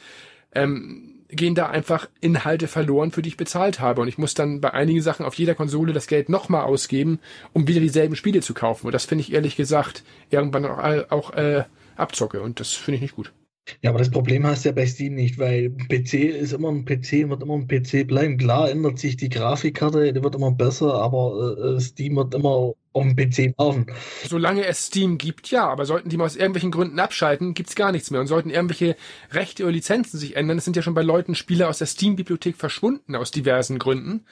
Ähm, gehen da einfach Inhalte verloren, für die ich bezahlt habe. Und ich muss dann bei einigen Sachen auf jeder Konsole das Geld nochmal ausgeben, um wieder dieselben Spiele zu kaufen. Und das finde ich ehrlich gesagt irgendwann auch, auch äh, abzocke. Und das finde ich nicht gut. Ja, aber das Problem hast du ja bei Steam nicht, weil PC ist immer ein PC, wird immer ein PC bleiben. Klar ändert sich die Grafikkarte, die wird immer besser, aber äh, Steam wird immer auf dem PC laufen. Solange es Steam gibt, ja, aber sollten die mal aus irgendwelchen Gründen abschalten, gibt's gar nichts mehr. Und sollten irgendwelche Rechte oder Lizenzen sich ändern, es sind ja schon bei Leuten Spiele aus der Steam-Bibliothek verschwunden, aus diversen Gründen.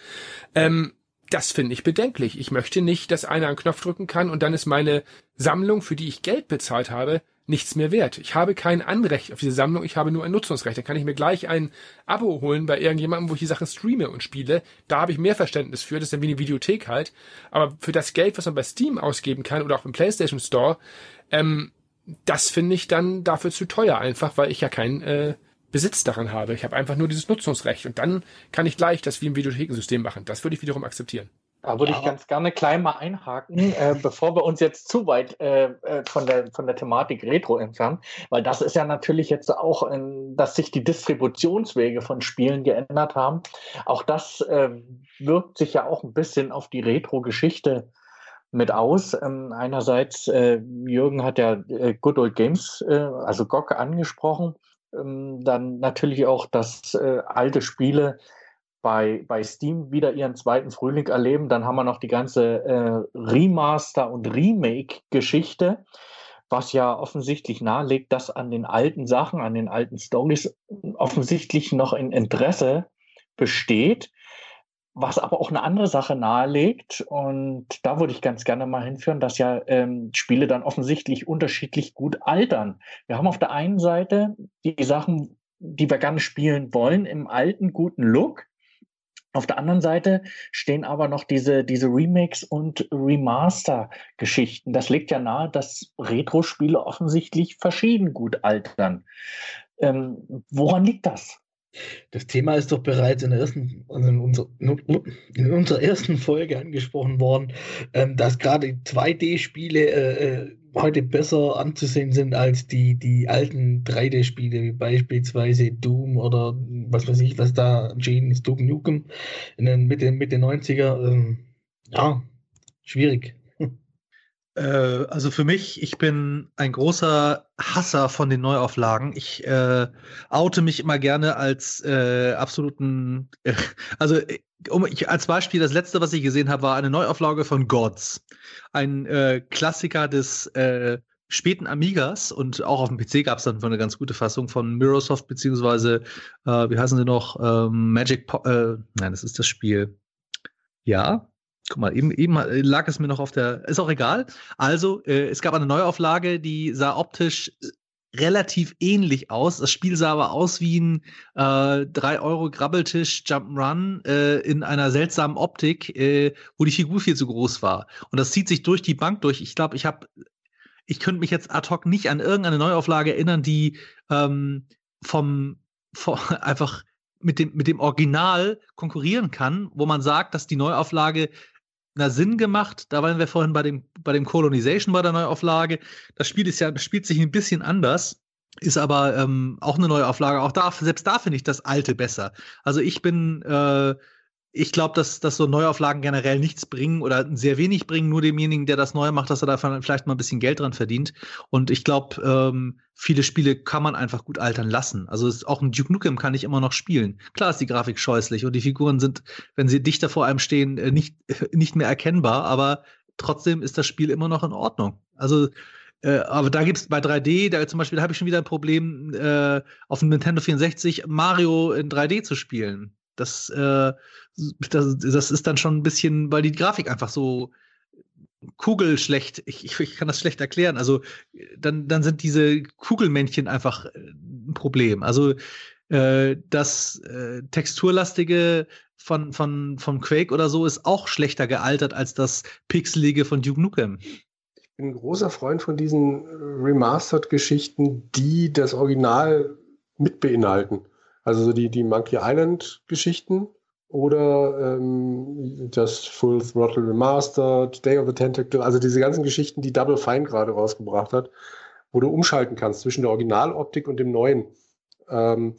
Ähm, das finde ich bedenklich. Ich möchte nicht, dass einer einen Knopf drücken kann und dann ist meine Sammlung, für die ich Geld bezahlt habe, nichts mehr wert. Ich habe kein Anrecht auf diese Sammlung, ich habe nur ein Nutzungsrecht. Da kann ich mir gleich ein Abo holen bei irgendjemandem, wo ich die Sachen streame und spiele. Da habe ich mehr Verständnis für, das ist dann wie eine Videothek halt. Aber für das Geld, was man bei Steam ausgeben kann oder auch im PlayStation Store, ähm, das finde ich dann dafür zu teuer einfach, weil ich ja keinen äh, Besitz daran habe. Ich habe einfach nur dieses Nutzungsrecht und dann kann ich gleich das wie im Videothekensystem machen. Das würde ich wiederum akzeptieren. Da würde ich ganz gerne klein mal einhaken, äh, bevor wir uns jetzt zu weit äh, äh, von, der, von der Thematik Retro entfernen, weil das ist ja natürlich jetzt auch, in, dass sich die Distributionswege von Spielen geändert haben. Auch das äh, wirkt sich ja auch ein bisschen auf die Retro-Geschichte mit aus. Ähm, einerseits, äh, Jürgen hat ja äh, Good Old Games, also GOG, angesprochen. Ähm, dann natürlich auch, dass alte Spiele bei, bei Steam wieder ihren zweiten Frühling erleben. Dann haben wir noch die ganze äh, Remaster- und Remake-Geschichte, was ja offensichtlich nahelegt, dass an den alten Sachen, an den alten Stories offensichtlich noch ein Interesse besteht, was aber auch eine andere Sache nahelegt. Und da würde ich ganz gerne mal hinführen, dass ja ähm, Spiele dann offensichtlich unterschiedlich gut altern. Wir haben auf der einen Seite die Sachen, die wir gerne spielen wollen, im alten guten Look. Auf der anderen Seite stehen aber noch diese, diese Remakes und Remaster-Geschichten. Das legt ja nahe, dass Retro-Spiele offensichtlich verschieden gut altern. Ähm, woran liegt das? Das Thema ist doch bereits in ersten, also in, unser, in unserer ersten Folge angesprochen worden, ähm, dass gerade 2D-Spiele äh, äh, heute besser anzusehen sind als die, die alten 3D-Spiele, wie beispielsweise Doom oder was weiß ich, was da erschienen ist, Duke Nukem in den Mitte, Mitte 90er. Ähm, ja, schwierig. Äh, also für mich, ich bin ein großer Hasser von den Neuauflagen. Ich äh, oute mich immer gerne als äh, absoluten, äh, also um, ich, als Beispiel, das letzte, was ich gesehen habe, war eine Neuauflage von Gods. Ein äh, Klassiker des äh, späten Amigas und auch auf dem PC gab es dann eine ganz gute Fassung von Mirrorsoft, beziehungsweise, äh, wie heißen sie noch? Ähm, Magic, po äh, nein, das ist das Spiel. Ja, Guck mal, eben, eben lag es mir noch auf der. Ist auch egal. Also, äh, es gab eine Neuauflage, die sah optisch relativ ähnlich aus. Das Spiel sah aber aus wie ein äh, 3-Euro-Grabbeltisch Jump'n'Run äh, in einer seltsamen Optik, äh, wo die Figur viel zu groß war. Und das zieht sich durch die Bank durch. Ich glaube, ich habe, ich könnte mich jetzt ad hoc nicht an irgendeine Neuauflage erinnern, die ähm, vom, vom *laughs* einfach mit dem, mit dem Original konkurrieren kann, wo man sagt, dass die Neuauflage na, Sinn gemacht. Da waren wir vorhin bei dem, bei dem Colonization bei der Neuauflage. Das Spiel ist ja, spielt sich ein bisschen anders, ist aber ähm, auch eine Neuauflage. Auch da, selbst da finde ich das alte besser. Also ich bin äh, ich glaube, dass, dass so Neuauflagen generell nichts bringen oder sehr wenig bringen, nur demjenigen, der das neu macht, dass er da vielleicht mal ein bisschen Geld dran verdient. Und ich glaube, ähm, viele Spiele kann man einfach gut altern lassen. Also auch ein Duke Nukem kann ich immer noch spielen. Klar ist die Grafik scheußlich und die Figuren sind, wenn sie dichter vor einem stehen, äh, nicht, *laughs* nicht mehr erkennbar, aber trotzdem ist das Spiel immer noch in Ordnung. Also äh, aber da gibt es bei 3D, da zum Beispiel habe ich schon wieder ein Problem, äh, auf dem Nintendo 64 Mario in 3D zu spielen. Das, äh, das, das ist dann schon ein bisschen, weil die Grafik einfach so kugelschlecht, ich, ich, kann das schlecht erklären. Also dann, dann sind diese Kugelmännchen einfach äh, ein Problem. Also äh, das äh, texturlastige von, von, von Quake oder so ist auch schlechter gealtert als das pixelige von Duke Nukem. Ich bin ein großer Freund von diesen Remastered-Geschichten, die das Original mit beinhalten. Also die, die Monkey Island-Geschichten oder ähm, das Full Throttle Remastered, Day of the Tentacle, also diese ganzen Geschichten, die Double Fine gerade rausgebracht hat, wo du umschalten kannst zwischen der Originaloptik und dem neuen. Ähm,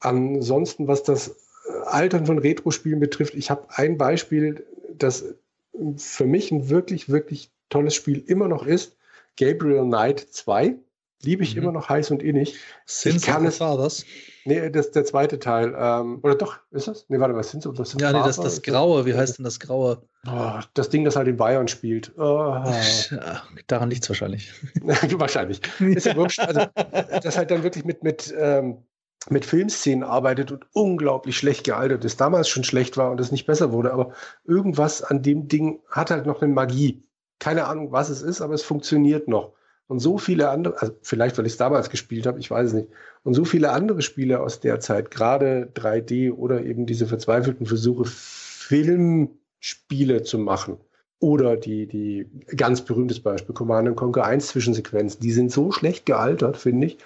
ansonsten, was das Altern von Retro-Spielen betrifft, ich habe ein Beispiel, das für mich ein wirklich, wirklich tolles Spiel immer noch ist. Gabriel Knight 2. Liebe ich mhm. immer noch heiß und innig. Sins of the Fathers? Nee, das ist der zweite Teil. Ähm, oder doch, ist das? Nee, warte mal, Sins of the Fathers? Ja, nee, das, das Graue. Wie heißt denn das Graue? Oh, das Ding, das halt in Bayern spielt. Oh. *laughs* Ja, daran liegt es wahrscheinlich. *laughs* wahrscheinlich. Ist ja wurscht. Also, das halt dann wirklich mit, mit ähm, mit Filmszenen arbeitet und unglaublich schlecht gealtert ist, damals schon schlecht war und es nicht besser wurde, aber irgendwas an dem Ding hat halt noch eine Magie. Keine Ahnung, was es ist, aber es funktioniert noch. Und so viele andere, also vielleicht, weil ich es damals gespielt habe, ich weiß es nicht. Und so viele andere Spiele aus der Zeit, gerade 3D oder eben diese verzweifelten Versuche, Filmspiele zu machen. Oder die, die ganz berühmtes Beispiel, Command Conquer 1 Zwischensequenzen, die sind so schlecht gealtert, finde ich.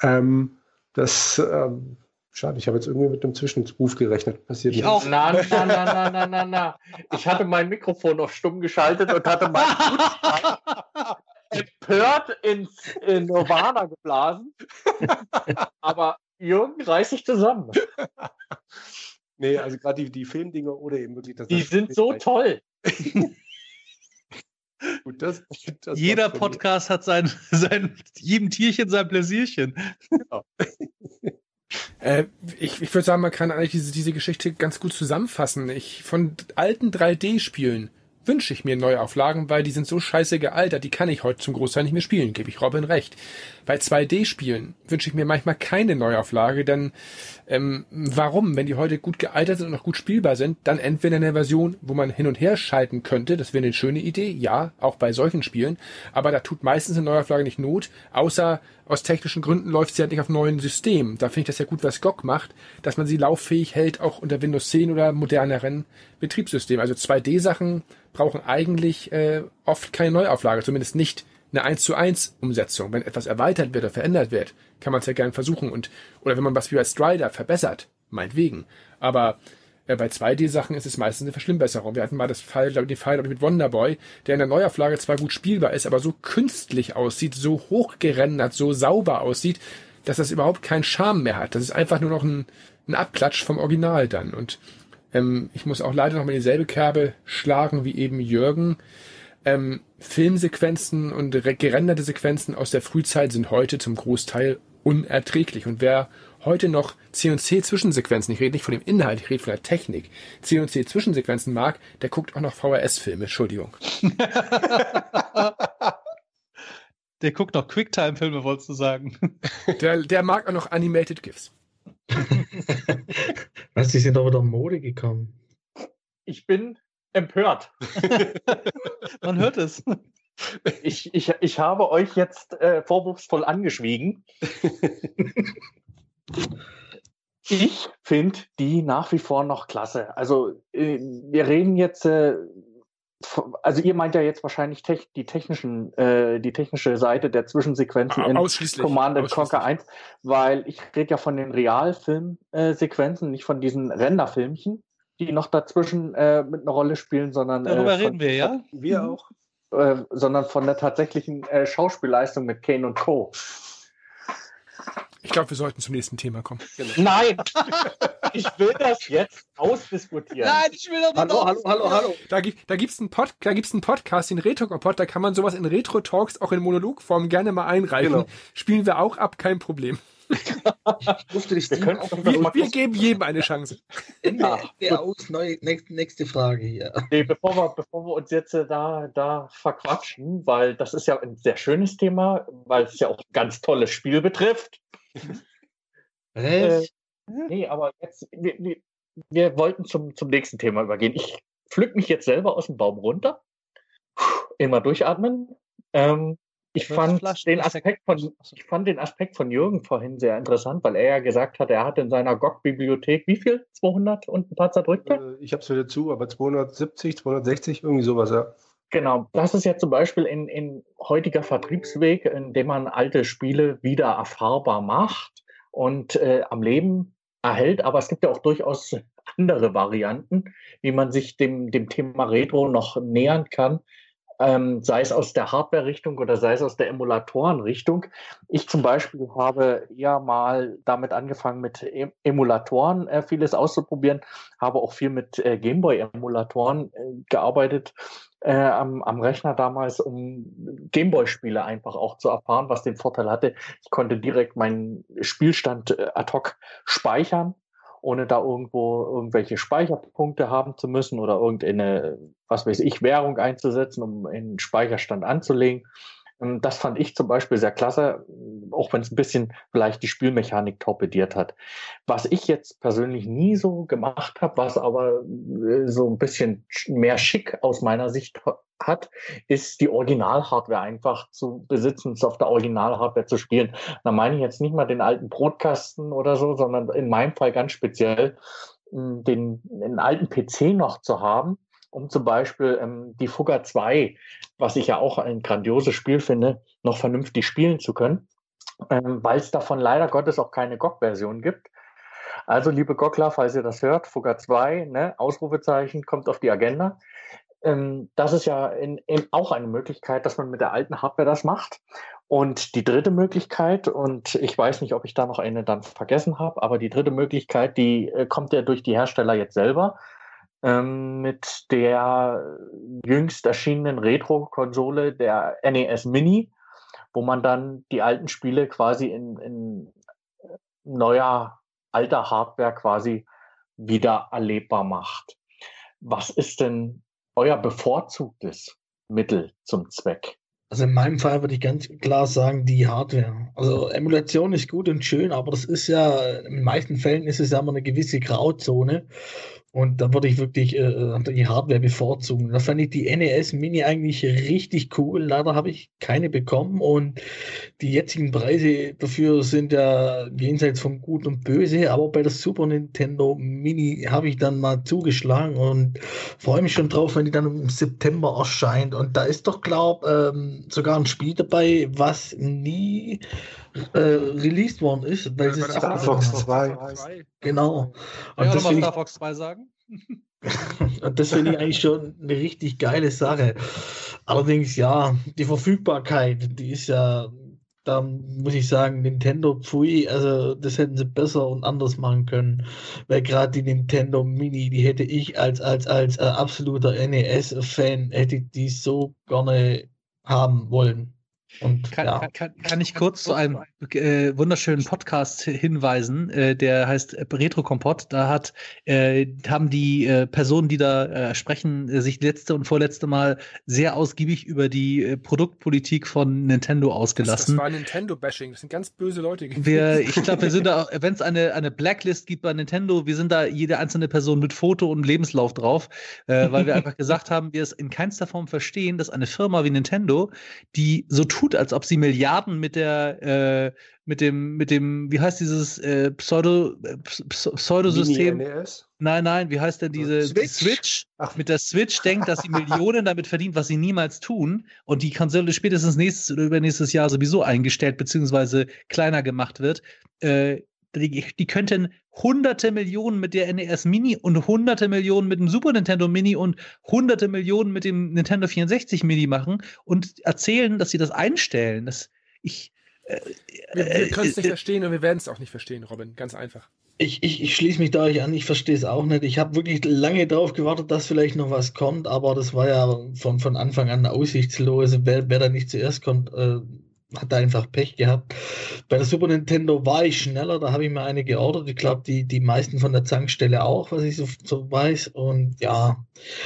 Ähm, das, ähm, schade, ich habe jetzt irgendwie mit einem Zwischenruf gerechnet. Passiert ich auch. Na, na, na, na, na, na, na. Ich hatte mein Mikrofon noch stumm geschaltet und hatte mein *laughs* empört ins in Nirvana geblasen. Aber Jürgen reißt sich zusammen. Nee, also gerade die, die Filmdinger oder eben wirklich das. Die sind so toll. *laughs* Gut, das, das Jeder Podcast hat sein, *laughs* sein, jedem Tierchen sein Pläsierchen. Genau. *laughs* Äh, ich, ich würde sagen, man kann eigentlich diese, diese Geschichte ganz gut zusammenfassen. Ich, von alten 3D-Spielen wünsche ich mir Neuauflagen, weil die sind so scheiße gealtert, die kann ich heute zum Großteil nicht mehr spielen, gebe ich Robin recht. Bei 2D-Spielen wünsche ich mir manchmal keine Neuauflage, denn ähm, warum? Wenn die heute gut gealtert sind und noch gut spielbar sind, dann entweder eine Version, wo man hin und her schalten könnte, das wäre eine schöne Idee, ja, auch bei solchen Spielen, aber da tut meistens eine Neuauflage nicht Not, außer aus technischen Gründen läuft sie halt nicht auf neuen Systemen. Da finde ich das ja gut, was GOG macht, dass man sie lauffähig hält, auch unter Windows 10 oder moderneren Betriebssystemen. Also 2D-Sachen brauchen eigentlich äh, oft keine Neuauflage, zumindest nicht eine 1 zu 1 Umsetzung. Wenn etwas erweitert wird oder verändert wird, kann man es ja gerne versuchen und, oder wenn man was wie bei Strider verbessert, meinetwegen. Aber äh, bei 2D-Sachen ist es meistens eine Verschlimmbesserung. Wir hatten mal das Fall, den Fall ich, mit Wonderboy, der in der Neuauflage zwar gut spielbar ist, aber so künstlich aussieht, so hochgerendert, so sauber aussieht, dass das überhaupt keinen Charme mehr hat. Das ist einfach nur noch ein, ein Abklatsch vom Original dann. Und ähm, ich muss auch leider noch mal dieselbe Kerbe schlagen wie eben Jürgen. Ähm, Filmsequenzen und gerenderte Sequenzen aus der Frühzeit sind heute zum Großteil unerträglich. Und wer heute noch C&C-Zwischensequenzen, ich rede nicht von dem Inhalt, ich rede von der Technik, C&C-Zwischensequenzen mag, der guckt auch noch VHS-Filme, Entschuldigung. *laughs* der guckt noch Quicktime-Filme, wolltest du sagen. *laughs* Der, der mag auch noch Animated GIFs. *laughs* Was, die sind aber wieder Mode gekommen. Ich bin empört. *laughs* Man hört es. Ich, ich, ich habe euch jetzt äh, vorwurfsvoll angeschwiegen. *laughs* ich finde die nach wie vor noch klasse. Also äh, wir reden jetzt, äh, also ihr meint ja jetzt wahrscheinlich tech, die technischen, äh, die technische Seite der Zwischensequenzen in Command Conquer 1, weil ich rede ja von den Realfilmsequenzen, nicht von diesen Renderfilmchen die noch dazwischen äh, mit einer Rolle spielen, sondern. Darüber äh, reden wir, ja? Wir mhm. auch. Äh, sondern von der tatsächlichen äh, Schauspielleistung mit Kane und Co. Ich glaube, wir sollten zum nächsten Thema kommen. Genau. Nein! *laughs* ich will das jetzt ausdiskutieren. Nein, ich will das Hallo, hallo, hallo, hallo. Da, da gibt es einen, Pod, einen Podcast, den Retro-Pod, da kann man sowas in Retro-Talks auch in Monologform gerne mal einreichen. Genau. Spielen wir auch ab, kein Problem durfte dich wir, können auch wir, wir geben jedem eine Chance. *laughs* Ende, Ende aus, neue, nächste, nächste Frage hier. Nee, bevor, wir, bevor wir uns jetzt äh, da, da verquatschen, weil das ist ja ein sehr schönes Thema, weil es ja auch ein ganz tolles Spiel betrifft. äh, nee, aber jetzt, wir, wir, wir wollten zum, zum nächsten Thema übergehen. Ich pflück mich jetzt selber aus dem Baum runter. Immer durchatmen. Ähm, ich fand, den Aspekt von, ich fand den Aspekt von Jürgen vorhin sehr interessant, weil er ja gesagt hat, er hat in seiner GOG-Bibliothek wie viel? 200 und ein paar zerdrückte? Äh, ich habe es wieder zu, aber 270, 260, irgendwie sowas, ja. Genau, das ist ja zum Beispiel in, in heutiger Vertriebsweg, in dem man alte Spiele wieder erfahrbar macht und äh, am Leben erhält. Aber es gibt ja auch durchaus andere Varianten, wie man sich dem, dem Thema Retro noch nähern kann ähm, sei es aus der Hardware-Richtung oder sei es aus der Emulatoren-Richtung. Ich zum Beispiel habe ja mal damit angefangen, mit em Emulatoren äh, vieles auszuprobieren, habe auch viel mit äh, Gameboy-Emulatoren äh, gearbeitet äh, am, am Rechner damals, um Gameboy-Spiele einfach auch zu erfahren, was den Vorteil hatte. Ich konnte direkt meinen Spielstand äh, ad hoc speichern ohne da irgendwo irgendwelche Speicherpunkte haben zu müssen oder irgendeine, was weiß ich, Währung einzusetzen, um einen Speicherstand anzulegen. Ähm, das fand ich zum Beispiel sehr klasse, auch wenn es ein bisschen vielleicht die Spielmechanik torpediert hat. Was ich jetzt persönlich nie so gemacht habe, was aber äh, so ein bisschen mehr schick aus meiner Sicht hat, ist die Original-Hardware einfach zu besitzen, auf der Original-Hardware zu spielen. Da meine ich jetzt nicht mal den alten Brotkasten oder so, sondern in meinem Fall ganz speziell hm, den, den alten PC noch zu haben, um zum Beispiel ähm, die Fugger 2, was ich ja auch ein grandioses Spiel finde, noch vernünftig spielen zu können, ähm, weil es davon leider Gottes auch keine GOG-Version gibt. Also, liebe Gockler, falls ihr das hört, Fugger 2, ne, Ausrufezeichen, kommt auf die Agenda. Ähm, das ist ja in, in auch eine Möglichkeit, dass man mit der alten Hardware das macht. Und die dritte Möglichkeit, und ich weiß nicht, ob ich da noch eine dann vergessen habe, aber die dritte Möglichkeit, die äh, kommt ja durch die Hersteller jetzt selber ähm, mit der jüngst erschienenen Retro-Konsole der NES Mini, wo man dann die alten Spiele quasi in, in neuer, alter Hardware quasi wieder erlebbar macht. Was ist denn euer bevorzugtes Mittel zum Zweck? Also in meinem Fall würde ich ganz klar sagen, die Hardware. Also Emulation ist gut und schön, aber das ist ja, in den meisten Fällen ist es ja immer eine gewisse Grauzone. Und da würde ich wirklich äh, die Hardware bevorzugen. Da fand ich die NES Mini eigentlich richtig cool. Leider habe ich keine bekommen und die jetzigen Preise dafür sind ja jenseits von Gut und Böse. Aber bei der Super Nintendo Mini habe ich dann mal zugeschlagen und freue mich schon drauf, wenn die dann im September erscheint. Und da ist doch, glaube ähm, sogar ein Spiel dabei, was nie äh, released worden ist. Weil ja, Star Fox 2. Genau. Und ja, mal Star Fox 2 sagen? *laughs* Und das finde ich eigentlich schon eine richtig geile Sache. Allerdings, ja, die Verfügbarkeit, die ist ja, da muss ich sagen, Nintendo Pfui, also das hätten sie besser und anders machen können. Weil gerade die Nintendo Mini, die hätte ich als, als, als äh, absoluter NES-Fan, hätte die so gerne haben wollen. Und, kann, ja. kann, kann, ich kurz zu einem äh, wunderschönen Podcast hinweisen, äh, der heißt Retro Kompott. Da hat, äh, haben die äh, Personen, die da äh, sprechen, äh, sich letzte und vorletzte Mal sehr ausgiebig über die Produktpolitik von Nintendo ausgelassen. Das, das war Nintendo-Bashing, das sind ganz böse Leute. Wir, ich *laughs* glaube, wir sind da, wenn es eine, eine Blacklist gibt bei Nintendo, wir sind da jede einzelne Person mit Foto und Lebenslauf drauf, weil wir *laughs* einfach gesagt haben, wir es in keinster Form verstehen, dass eine Firma wie Nintendo, die so tut, tut, als ob sie Milliarden mit der, äh, mit dem, mit dem, wie heißt dieses äh, Pseudo, äh, Pseudosystem? Nein, nein, wie heißt denn diese Switch? Die Switch Ach. mit der Switch denkt, dass sie Millionen damit verdient, was sie niemals tun und die Konsole spätestens nächstes oder übernächstes Jahr sowieso eingestellt bzw. kleiner gemacht wird. Äh, die, die könnten hunderte Millionen mit der NES Mini und hunderte Millionen mit dem Super Nintendo Mini und hunderte Millionen mit dem Nintendo 64 Mini machen und erzählen, dass sie das einstellen. Das, ich, äh, wir, wir können es nicht äh, verstehen und wir werden es auch nicht verstehen, Robin. Ganz einfach. Ich, ich, ich schließe mich da euch an, ich verstehe es auch nicht. Ich habe wirklich lange darauf gewartet, dass vielleicht noch was kommt, aber das war ja von, von Anfang an aussichtslos. Wer, wer da nicht zuerst kommt, äh, hat einfach Pech gehabt. Bei der Super Nintendo war ich schneller, da habe ich mir eine geordert. Ich glaube, die, die meisten von der Zankstelle auch, was ich so, so weiß. Und ja,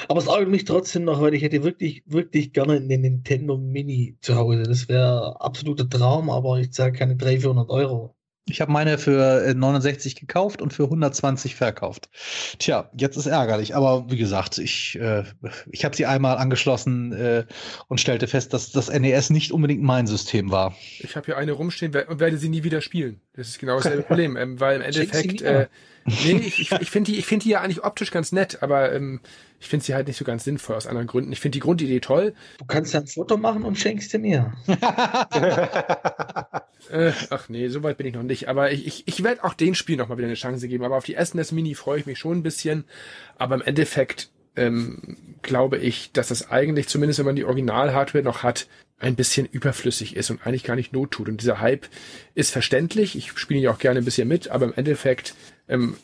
aber es ärgert mich trotzdem noch, weil ich hätte wirklich, wirklich gerne eine Nintendo Mini zu Hause. Das wäre absoluter Traum, aber ich zahle keine 300, 400 Euro. Ich habe meine für 69 äh, gekauft und für 120 verkauft. Tja, jetzt ist ärgerlich. Aber wie gesagt, ich, äh, ich habe sie einmal angeschlossen äh, und stellte fest, dass das NES nicht unbedingt mein System war. Ich habe hier eine rumstehen und werde sie nie wieder spielen. Das ist genau *laughs* dasselbe Problem, ähm, weil im Endeffekt, äh, nee, ich, ich, ich finde die, ich finde die ja eigentlich optisch ganz nett, aber ähm, ich finde sie halt nicht so ganz sinnvoll aus anderen Gründen. Ich finde die Grundidee toll. Du kannst ja ein Foto machen und schenkst sie mir. *laughs* äh, ach nee, so weit bin ich noch nicht. Aber ich, ich, ich werde auch den Spiel nochmal wieder eine Chance geben. Aber auf die SNES Mini freue ich mich schon ein bisschen. Aber im Endeffekt ähm, glaube ich, dass das eigentlich, zumindest wenn man die Original-Hardware noch hat, ein bisschen überflüssig ist und eigentlich gar nicht not tut. Und dieser Hype ist verständlich. Ich spiele ja auch gerne ein bisschen mit, aber im Endeffekt ähm,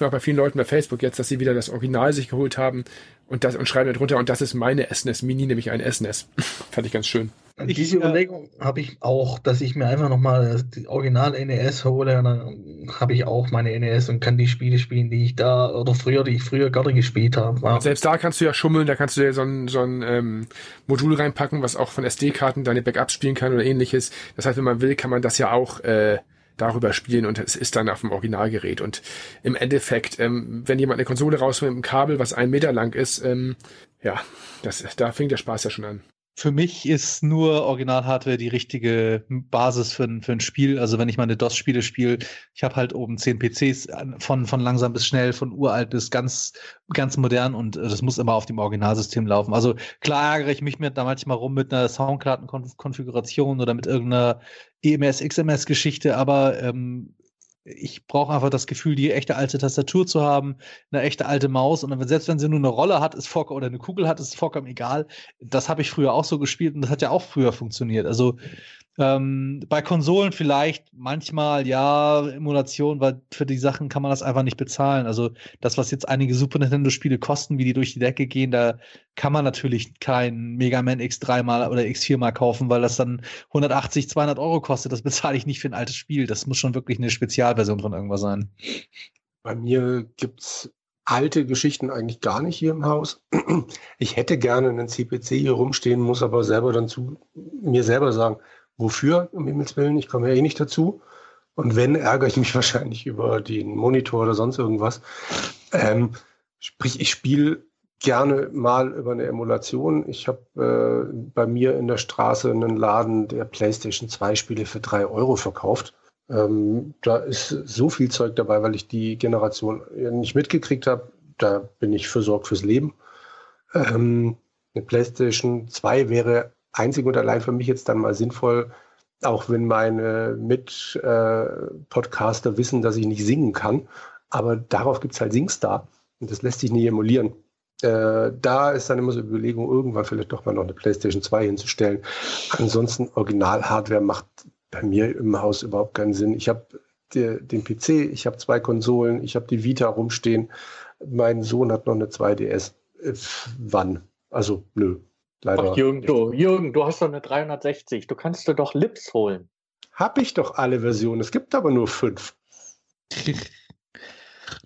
auch bei vielen Leuten bei Facebook jetzt, dass sie wieder das Original sich geholt haben und das und schreiben darunter und das ist meine SNES Mini, nämlich ein SNES. *laughs* Fand ich ganz schön. Ich, Diese Überlegung habe ich auch, dass ich mir einfach nochmal die Original NES hole und dann habe ich auch meine NES und kann die Spiele spielen, die ich da oder früher, die ich früher gerne gespielt habe. Ja. Selbst da kannst du ja schummeln, da kannst du ja so ein, so ein ähm, Modul reinpacken, was auch von SD-Karten deine Backups spielen kann oder ähnliches. Das heißt, wenn man will, kann man das ja auch äh, darüber spielen und es ist dann auf dem Originalgerät. Und im Endeffekt, ähm, wenn jemand eine Konsole rausholt mit einem Kabel, was einen Meter lang ist, ähm, ja, das, da fängt der Spaß ja schon an für mich ist nur Original-Hardware die richtige Basis für ein, für ein Spiel. Also wenn ich meine DOS-Spiele spiele, ich habe halt oben zehn PCs von, von langsam bis schnell, von uralt bis ganz, ganz modern und äh, das muss immer auf dem Originalsystem laufen. Also klar ärgere ich mich mit, da manchmal rum mit einer Soundkartenkonfiguration oder mit irgendeiner EMS-XMS-Geschichte, aber ähm, ich brauche einfach das Gefühl, die echte alte Tastatur zu haben, eine echte alte Maus. Und dann, selbst wenn sie nur eine Rolle hat, ist vollkommen, oder eine Kugel hat, ist vollkommen egal. Das habe ich früher auch so gespielt und das hat ja auch früher funktioniert. Also ähm, bei Konsolen vielleicht manchmal, ja, Emulation, weil für die Sachen kann man das einfach nicht bezahlen. Also das, was jetzt einige Super Nintendo-Spiele kosten, wie die durch die Decke gehen, da kann man natürlich kein Mega Man X3 mal oder X4 mal kaufen, weil das dann 180, 200 Euro kostet. Das bezahle ich nicht für ein altes Spiel. Das muss schon wirklich eine Spezialversion von irgendwas sein. Bei mir gibt's alte Geschichten eigentlich gar nicht hier im Haus. Ich hätte gerne einen CPC hier rumstehen, muss aber selber dann zu mir selber sagen, Wofür, um Himmels Willen? Ich komme ja eh nicht dazu. Und wenn, ärgere ich mich *laughs* wahrscheinlich über den Monitor oder sonst irgendwas. Ähm, sprich, ich spiele gerne mal über eine Emulation. Ich habe äh, bei mir in der Straße einen Laden, der PlayStation 2 Spiele für drei Euro verkauft. Ähm, da ist so viel Zeug dabei, weil ich die Generation nicht mitgekriegt habe. Da bin ich versorgt fürs Leben. Ähm, eine PlayStation 2 wäre einzig und allein für mich jetzt dann mal sinnvoll, auch wenn meine Mit-Podcaster äh, wissen, dass ich nicht singen kann. Aber darauf gibt es halt Singstar. Und das lässt sich nie emulieren. Äh, da ist dann immer so eine Überlegung, irgendwann vielleicht doch mal noch eine PlayStation 2 hinzustellen. Ansonsten Original-Hardware macht bei mir im Haus überhaupt keinen Sinn. Ich habe den PC, ich habe zwei Konsolen, ich habe die Vita rumstehen. Mein Sohn hat noch eine 2DS. Äh, wann? Also, nö. Leider. Ach, Jürgen, du, Jürgen, du hast doch eine 360. Du kannst dir doch Lips holen. Hab ich doch alle Versionen. Es gibt aber nur fünf.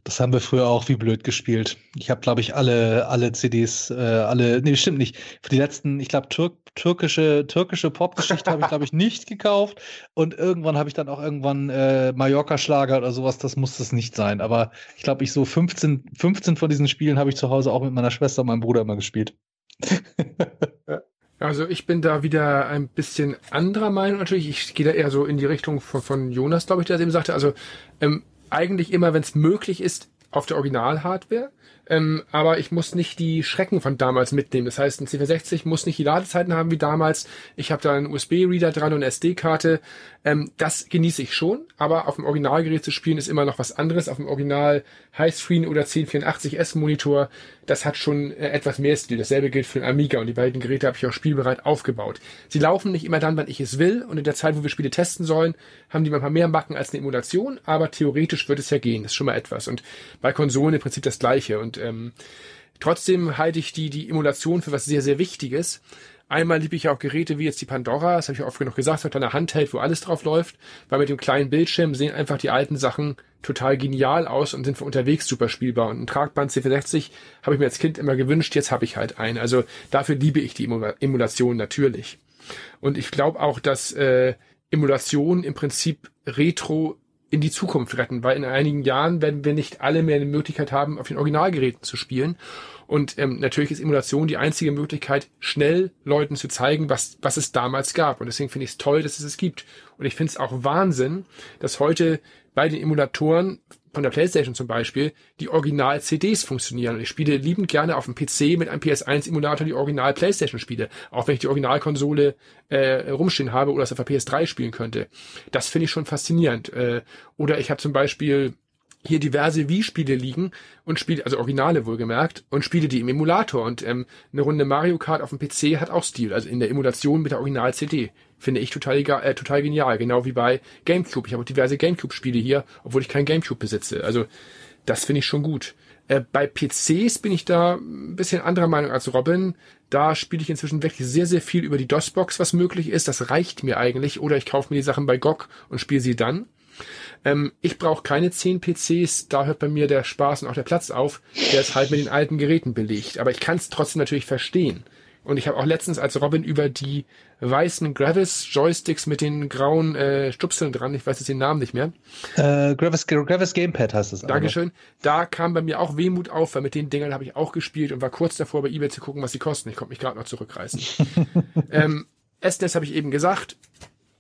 Das haben wir früher auch wie blöd gespielt. Ich habe, glaube ich, alle, alle CDs, äh, alle, nee, stimmt nicht. Für die letzten, ich glaube, Türk, türkische, türkische Popgeschichte habe ich, glaube ich, nicht gekauft. Und irgendwann habe ich dann auch irgendwann äh, Mallorca-Schlager oder sowas, das muss es nicht sein. Aber ich glaube, ich so 15, 15 von diesen Spielen habe ich zu Hause auch mit meiner Schwester und meinem Bruder immer gespielt. *laughs* Also ich bin da wieder ein bisschen anderer Meinung natürlich. Ich gehe da eher so in die Richtung von, von Jonas, glaube ich, der das eben sagte. Also ähm, eigentlich immer, wenn es möglich ist, auf der Original-Hardware. Ähm, aber ich muss nicht die Schrecken von damals mitnehmen. Das heißt, ein C460 muss nicht die Ladezeiten haben wie damals. Ich habe da einen USB-Reader dran und eine SD-Karte. Ähm, das genieße ich schon, aber auf dem Originalgerät zu spielen ist immer noch was anderes. Auf dem Original Highscreen oder 1084S Monitor, das hat schon äh, etwas mehr Stil. Dasselbe gilt für den Amiga und die beiden Geräte habe ich auch spielbereit aufgebaut. Sie laufen nicht immer dann, wann ich es will und in der Zeit, wo wir Spiele testen sollen, haben die manchmal mehr Macken als eine Emulation, aber theoretisch wird es ja gehen. Das ist schon mal etwas. Und bei Konsolen im Prinzip das gleiche. Und ähm, trotzdem halte ich die, die Emulation für was sehr, sehr Wichtiges. Einmal liebe ich auch Geräte wie jetzt die Pandora, das habe ich oft genug gesagt, mit einer Hand hält, wo alles drauf läuft, weil mit dem kleinen Bildschirm sehen einfach die alten Sachen total genial aus und sind für unterwegs super spielbar. Und ein Tragband C460 habe ich mir als Kind immer gewünscht, jetzt habe ich halt einen. Also dafür liebe ich die Emulation natürlich. Und ich glaube auch, dass äh, Emulation im Prinzip Retro in die Zukunft retten, weil in einigen Jahren werden wir nicht alle mehr die Möglichkeit haben, auf den Originalgeräten zu spielen. Und ähm, natürlich ist Emulation die einzige Möglichkeit, schnell Leuten zu zeigen, was, was es damals gab. Und deswegen finde ich es toll, dass es es gibt. Und ich finde es auch Wahnsinn, dass heute bei den Emulatoren von der PlayStation zum Beispiel die Original-CDs funktionieren. Ich spiele liebend gerne auf dem PC mit einem PS1-Emulator die Original-PlayStation-Spiele, auch wenn ich die Originalkonsole äh, rumstehen habe oder es auf der PS3 spielen könnte. Das finde ich schon faszinierend. Äh, oder ich habe zum Beispiel hier diverse Wii-Spiele liegen und Spiele, also Originale wohlgemerkt, und spiele die im Emulator. Und ähm, eine Runde Mario Kart auf dem PC hat auch Stil, also in der Emulation mit der Original-CD. Finde ich total, egal, äh, total genial, genau wie bei GameCube. Ich habe auch diverse GameCube-Spiele hier, obwohl ich kein GameCube besitze. Also das finde ich schon gut. Äh, bei PCs bin ich da ein bisschen anderer Meinung als Robin. Da spiele ich inzwischen wirklich sehr, sehr viel über die DOS-Box, was möglich ist. Das reicht mir eigentlich. Oder ich kaufe mir die Sachen bei GOG und spiele sie dann. Ähm, ich brauche keine 10 PCs, da hört bei mir der Spaß und auch der Platz auf, der ist halt mit den alten Geräten belegt. Aber ich kann es trotzdem natürlich verstehen. Und ich habe auch letztens als Robin über die weißen Gravis Joysticks mit den grauen äh, Stupseln dran, ich weiß jetzt den Namen nicht mehr. Äh, Gravis, Gravis Gamepad heißt es. Dankeschön. Da kam bei mir auch Wehmut auf, weil mit den Dingern habe ich auch gespielt und war kurz davor bei eBay zu gucken, was sie kosten. Ich konnte mich gerade noch zurückreißen. *laughs* ähm, SNES habe ich eben gesagt.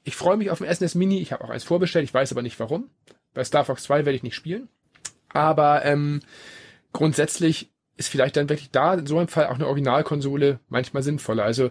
Ich freue mich auf den SNES Mini. Ich habe auch eins vorbestellt. Ich weiß aber nicht warum. Bei Star Fox 2 werde ich nicht spielen. Aber ähm, grundsätzlich ist vielleicht dann wirklich da in so einem Fall auch eine Originalkonsole manchmal sinnvoller. Also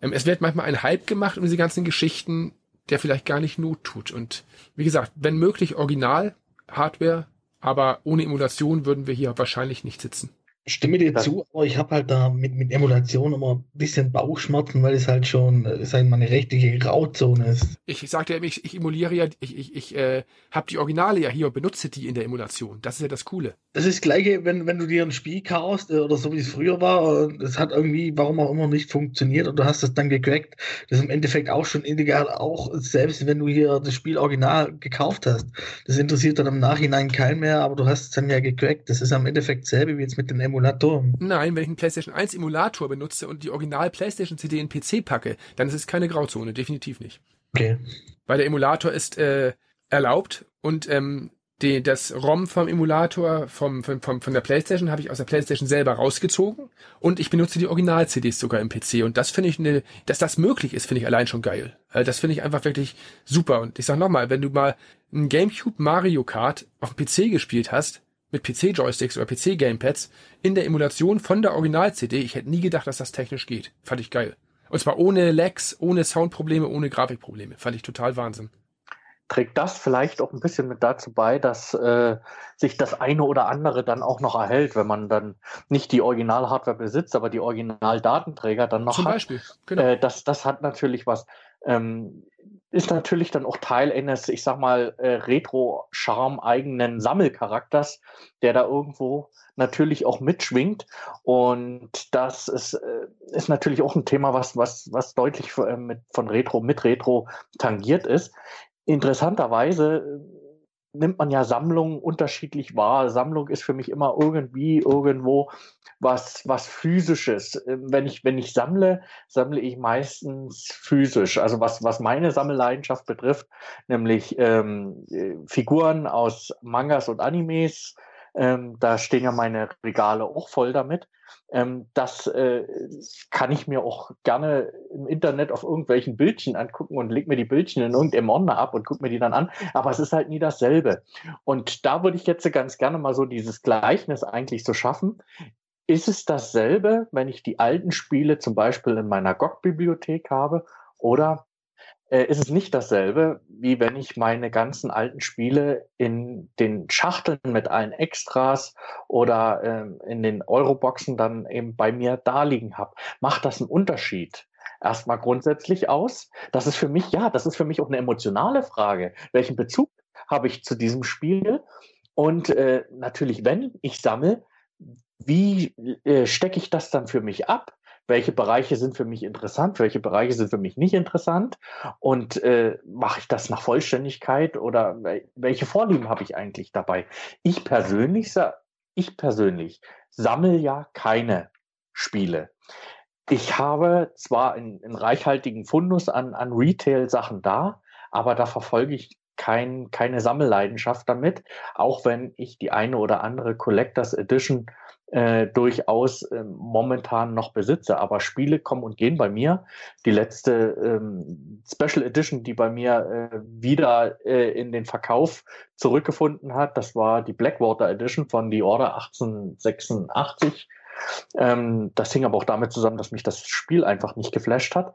ähm, es wird manchmal ein Hype gemacht um diese ganzen Geschichten, der vielleicht gar nicht Not tut. Und wie gesagt, wenn möglich Original Hardware, aber ohne Emulation würden wir hier wahrscheinlich nicht sitzen stimme dir zu, aber ich habe halt da mit, mit Emulation immer ein bisschen Bauchschmerzen, weil es halt schon, äh, sag ich mal, eine rechtliche Grauzone ist. Ich sagte ja, ich, ich emuliere ja, ich, ich, ich äh, habe die Originale ja hier und benutze die in der Emulation. Das ist ja das Coole. Das ist das Gleiche, wenn, wenn du dir ein Spiel kaufst äh, oder so wie es früher war, es hat irgendwie, warum auch immer, nicht funktioniert und du hast das dann gecrackt. Das ist im Endeffekt auch schon illegal, auch selbst wenn du hier das Spiel original gekauft hast. Das interessiert dann im Nachhinein keinen mehr, aber du hast es dann ja gecrackt. Das ist am Endeffekt dasselbe wie jetzt mit den Emulationen. Emulator? Nein, wenn ich einen PlayStation 1 Emulator benutze und die Original PlayStation CD in PC packe, dann ist es keine Grauzone, definitiv nicht. Okay. Weil der Emulator ist äh, erlaubt und ähm, die, das ROM vom Emulator vom, vom, vom, von der PlayStation habe ich aus der PlayStation selber rausgezogen und ich benutze die Original-CDs sogar im PC und das finde ich, eine, dass das möglich ist, finde ich allein schon geil. Also das finde ich einfach wirklich super und ich sag nochmal, wenn du mal ein GameCube Mario Kart auf dem PC gespielt hast, mit PC-Joysticks oder PC-Gamepads in der Emulation von der Original-CD. Ich hätte nie gedacht, dass das technisch geht. Fand ich geil. Und zwar ohne Lags, ohne Soundprobleme, ohne Grafikprobleme. Fand ich total Wahnsinn. Trägt das vielleicht auch ein bisschen mit dazu bei, dass äh, sich das eine oder andere dann auch noch erhält, wenn man dann nicht die Original-Hardware besitzt, aber die Original-Datenträger dann noch Zum hat. Beispiel, genau. Äh, das, das hat natürlich was. Ähm, ist natürlich dann auch Teil eines, ich sag mal, äh, Retro-Charme eigenen Sammelcharakters, der da irgendwo natürlich auch mitschwingt. Und das ist, äh, ist natürlich auch ein Thema, was, was, was deutlich äh, mit, von Retro mit Retro tangiert ist. Interessanterweise nimmt man ja Sammlungen unterschiedlich wahr. Sammlung ist für mich immer irgendwie irgendwo was, was physisches. Ähm, wenn ich, wenn ich sammle, sammle ich meistens physisch. Also was, was meine Sammelleidenschaft betrifft, nämlich ähm, äh, Figuren aus Mangas und Animes. Ähm, da stehen ja meine Regale auch voll damit. Ähm, das äh, kann ich mir auch gerne im Internet auf irgendwelchen Bildchen angucken und leg mir die Bildchen in irgendeinem Ordner ab und gucke mir die dann an. Aber es ist halt nie dasselbe. Und da würde ich jetzt ganz gerne mal so dieses Gleichnis eigentlich so schaffen. Ist es dasselbe, wenn ich die alten Spiele zum Beispiel in meiner GOG-Bibliothek habe oder äh, ist es nicht dasselbe, wie wenn ich meine ganzen alten Spiele in den Schachteln mit allen Extras oder ähm, in den Euroboxen dann eben bei mir da liegen habe. Macht das einen Unterschied? Erstmal grundsätzlich aus. Das ist für mich, ja, das ist für mich auch eine emotionale Frage. Welchen Bezug habe ich zu diesem Spiel? Und äh, natürlich, wenn ich sammle, wie äh, stecke ich das dann für mich ab? Welche Bereiche sind für mich interessant, welche Bereiche sind für mich nicht interessant und äh, mache ich das nach Vollständigkeit oder welche Vorlieben habe ich eigentlich dabei? Ich persönlich, ich persönlich sammle ja keine Spiele. Ich habe zwar einen reichhaltigen Fundus an, an Retail-Sachen da, aber da verfolge ich kein, keine Sammelleidenschaft damit, auch wenn ich die eine oder andere Collectors Edition äh, durchaus äh, momentan noch besitze. Aber Spiele kommen und gehen bei mir. Die letzte ähm, Special Edition, die bei mir äh, wieder äh, in den Verkauf zurückgefunden hat, das war die Blackwater Edition von The Order 1886. Ähm, das hing aber auch damit zusammen, dass mich das Spiel einfach nicht geflasht hat.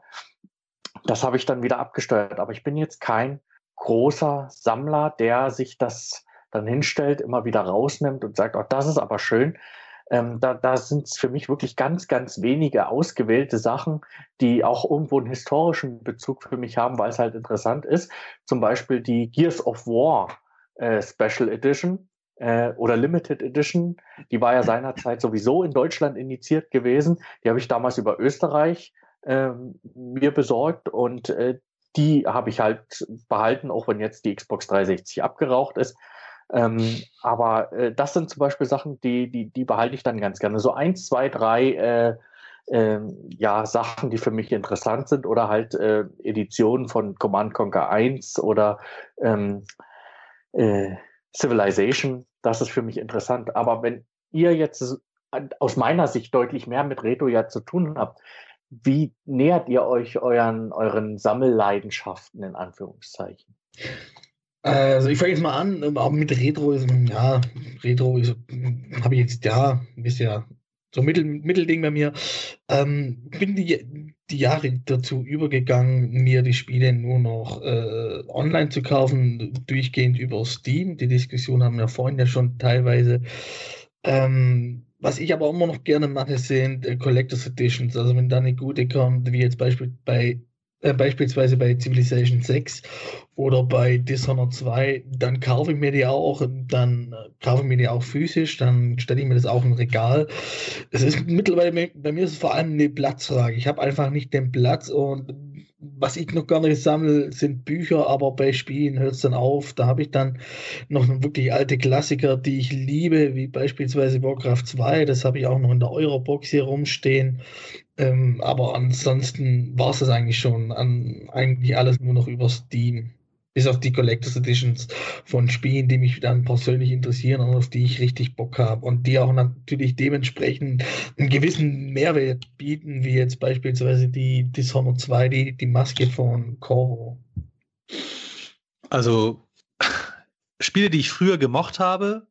Das habe ich dann wieder abgesteuert. Aber ich bin jetzt kein großer Sammler, der sich das dann hinstellt, immer wieder rausnimmt und sagt, oh, das ist aber schön. Ähm, da da sind es für mich wirklich ganz, ganz wenige ausgewählte Sachen, die auch irgendwo einen historischen Bezug für mich haben, weil es halt interessant ist. Zum Beispiel die Gears of War äh, Special Edition äh, oder Limited Edition. Die war ja seinerzeit sowieso in Deutschland initiiert gewesen. Die habe ich damals über Österreich äh, mir besorgt und äh, die habe ich halt behalten, auch wenn jetzt die Xbox 360 abgeraucht ist. Ähm, aber äh, das sind zum Beispiel Sachen, die, die, die behalte ich dann ganz gerne. So eins, zwei, drei äh, äh, ja, Sachen, die für mich interessant sind oder halt äh, Editionen von Command Conquer 1 oder ähm, äh, Civilization. Das ist für mich interessant. Aber wenn ihr jetzt aus meiner Sicht deutlich mehr mit Reto ja zu tun habt, wie nähert ihr euch euren, euren Sammelleidenschaften in Anführungszeichen? Also ich fange jetzt mal an, aber mit Retro ist, ja, Retro habe ich jetzt, ja, ist ja so Mittel, Mittelding bei mir. Ähm, bin die, die Jahre dazu übergegangen, mir die Spiele nur noch äh, online zu kaufen, durchgehend über Steam. Die Diskussion haben wir vorhin ja schon teilweise. Ähm, was ich aber immer noch gerne mache, sind äh, Collectors Editions. Also wenn da eine gute kommt, wie jetzt Beispiel bei äh, beispielsweise bei Civilization 6 oder bei Dishonored 2, dann kaufe ich mir die auch, dann äh, kaufe ich mir die auch physisch, dann stelle ich mir das auch im Regal. Es ist mittlerweile, bei mir ist es vor allem eine Platzfrage. Ich habe einfach nicht den Platz und was ich noch gerne sammle, sind Bücher, aber bei Spielen hört es dann auf. Da habe ich dann noch wirklich alte Klassiker, die ich liebe, wie beispielsweise Warcraft 2. Das habe ich auch noch in der Eurobox hier rumstehen. Ähm, aber ansonsten war es das eigentlich schon. An, eigentlich alles nur noch über Steam. Bis auf die Collectors Editions von Spielen, die mich dann persönlich interessieren und auf die ich richtig Bock habe und die auch natürlich dementsprechend einen gewissen Mehrwert bieten, wie jetzt beispielsweise die Dishonored 2, die, die Maske von Koro. Also Spiele, die ich früher gemocht habe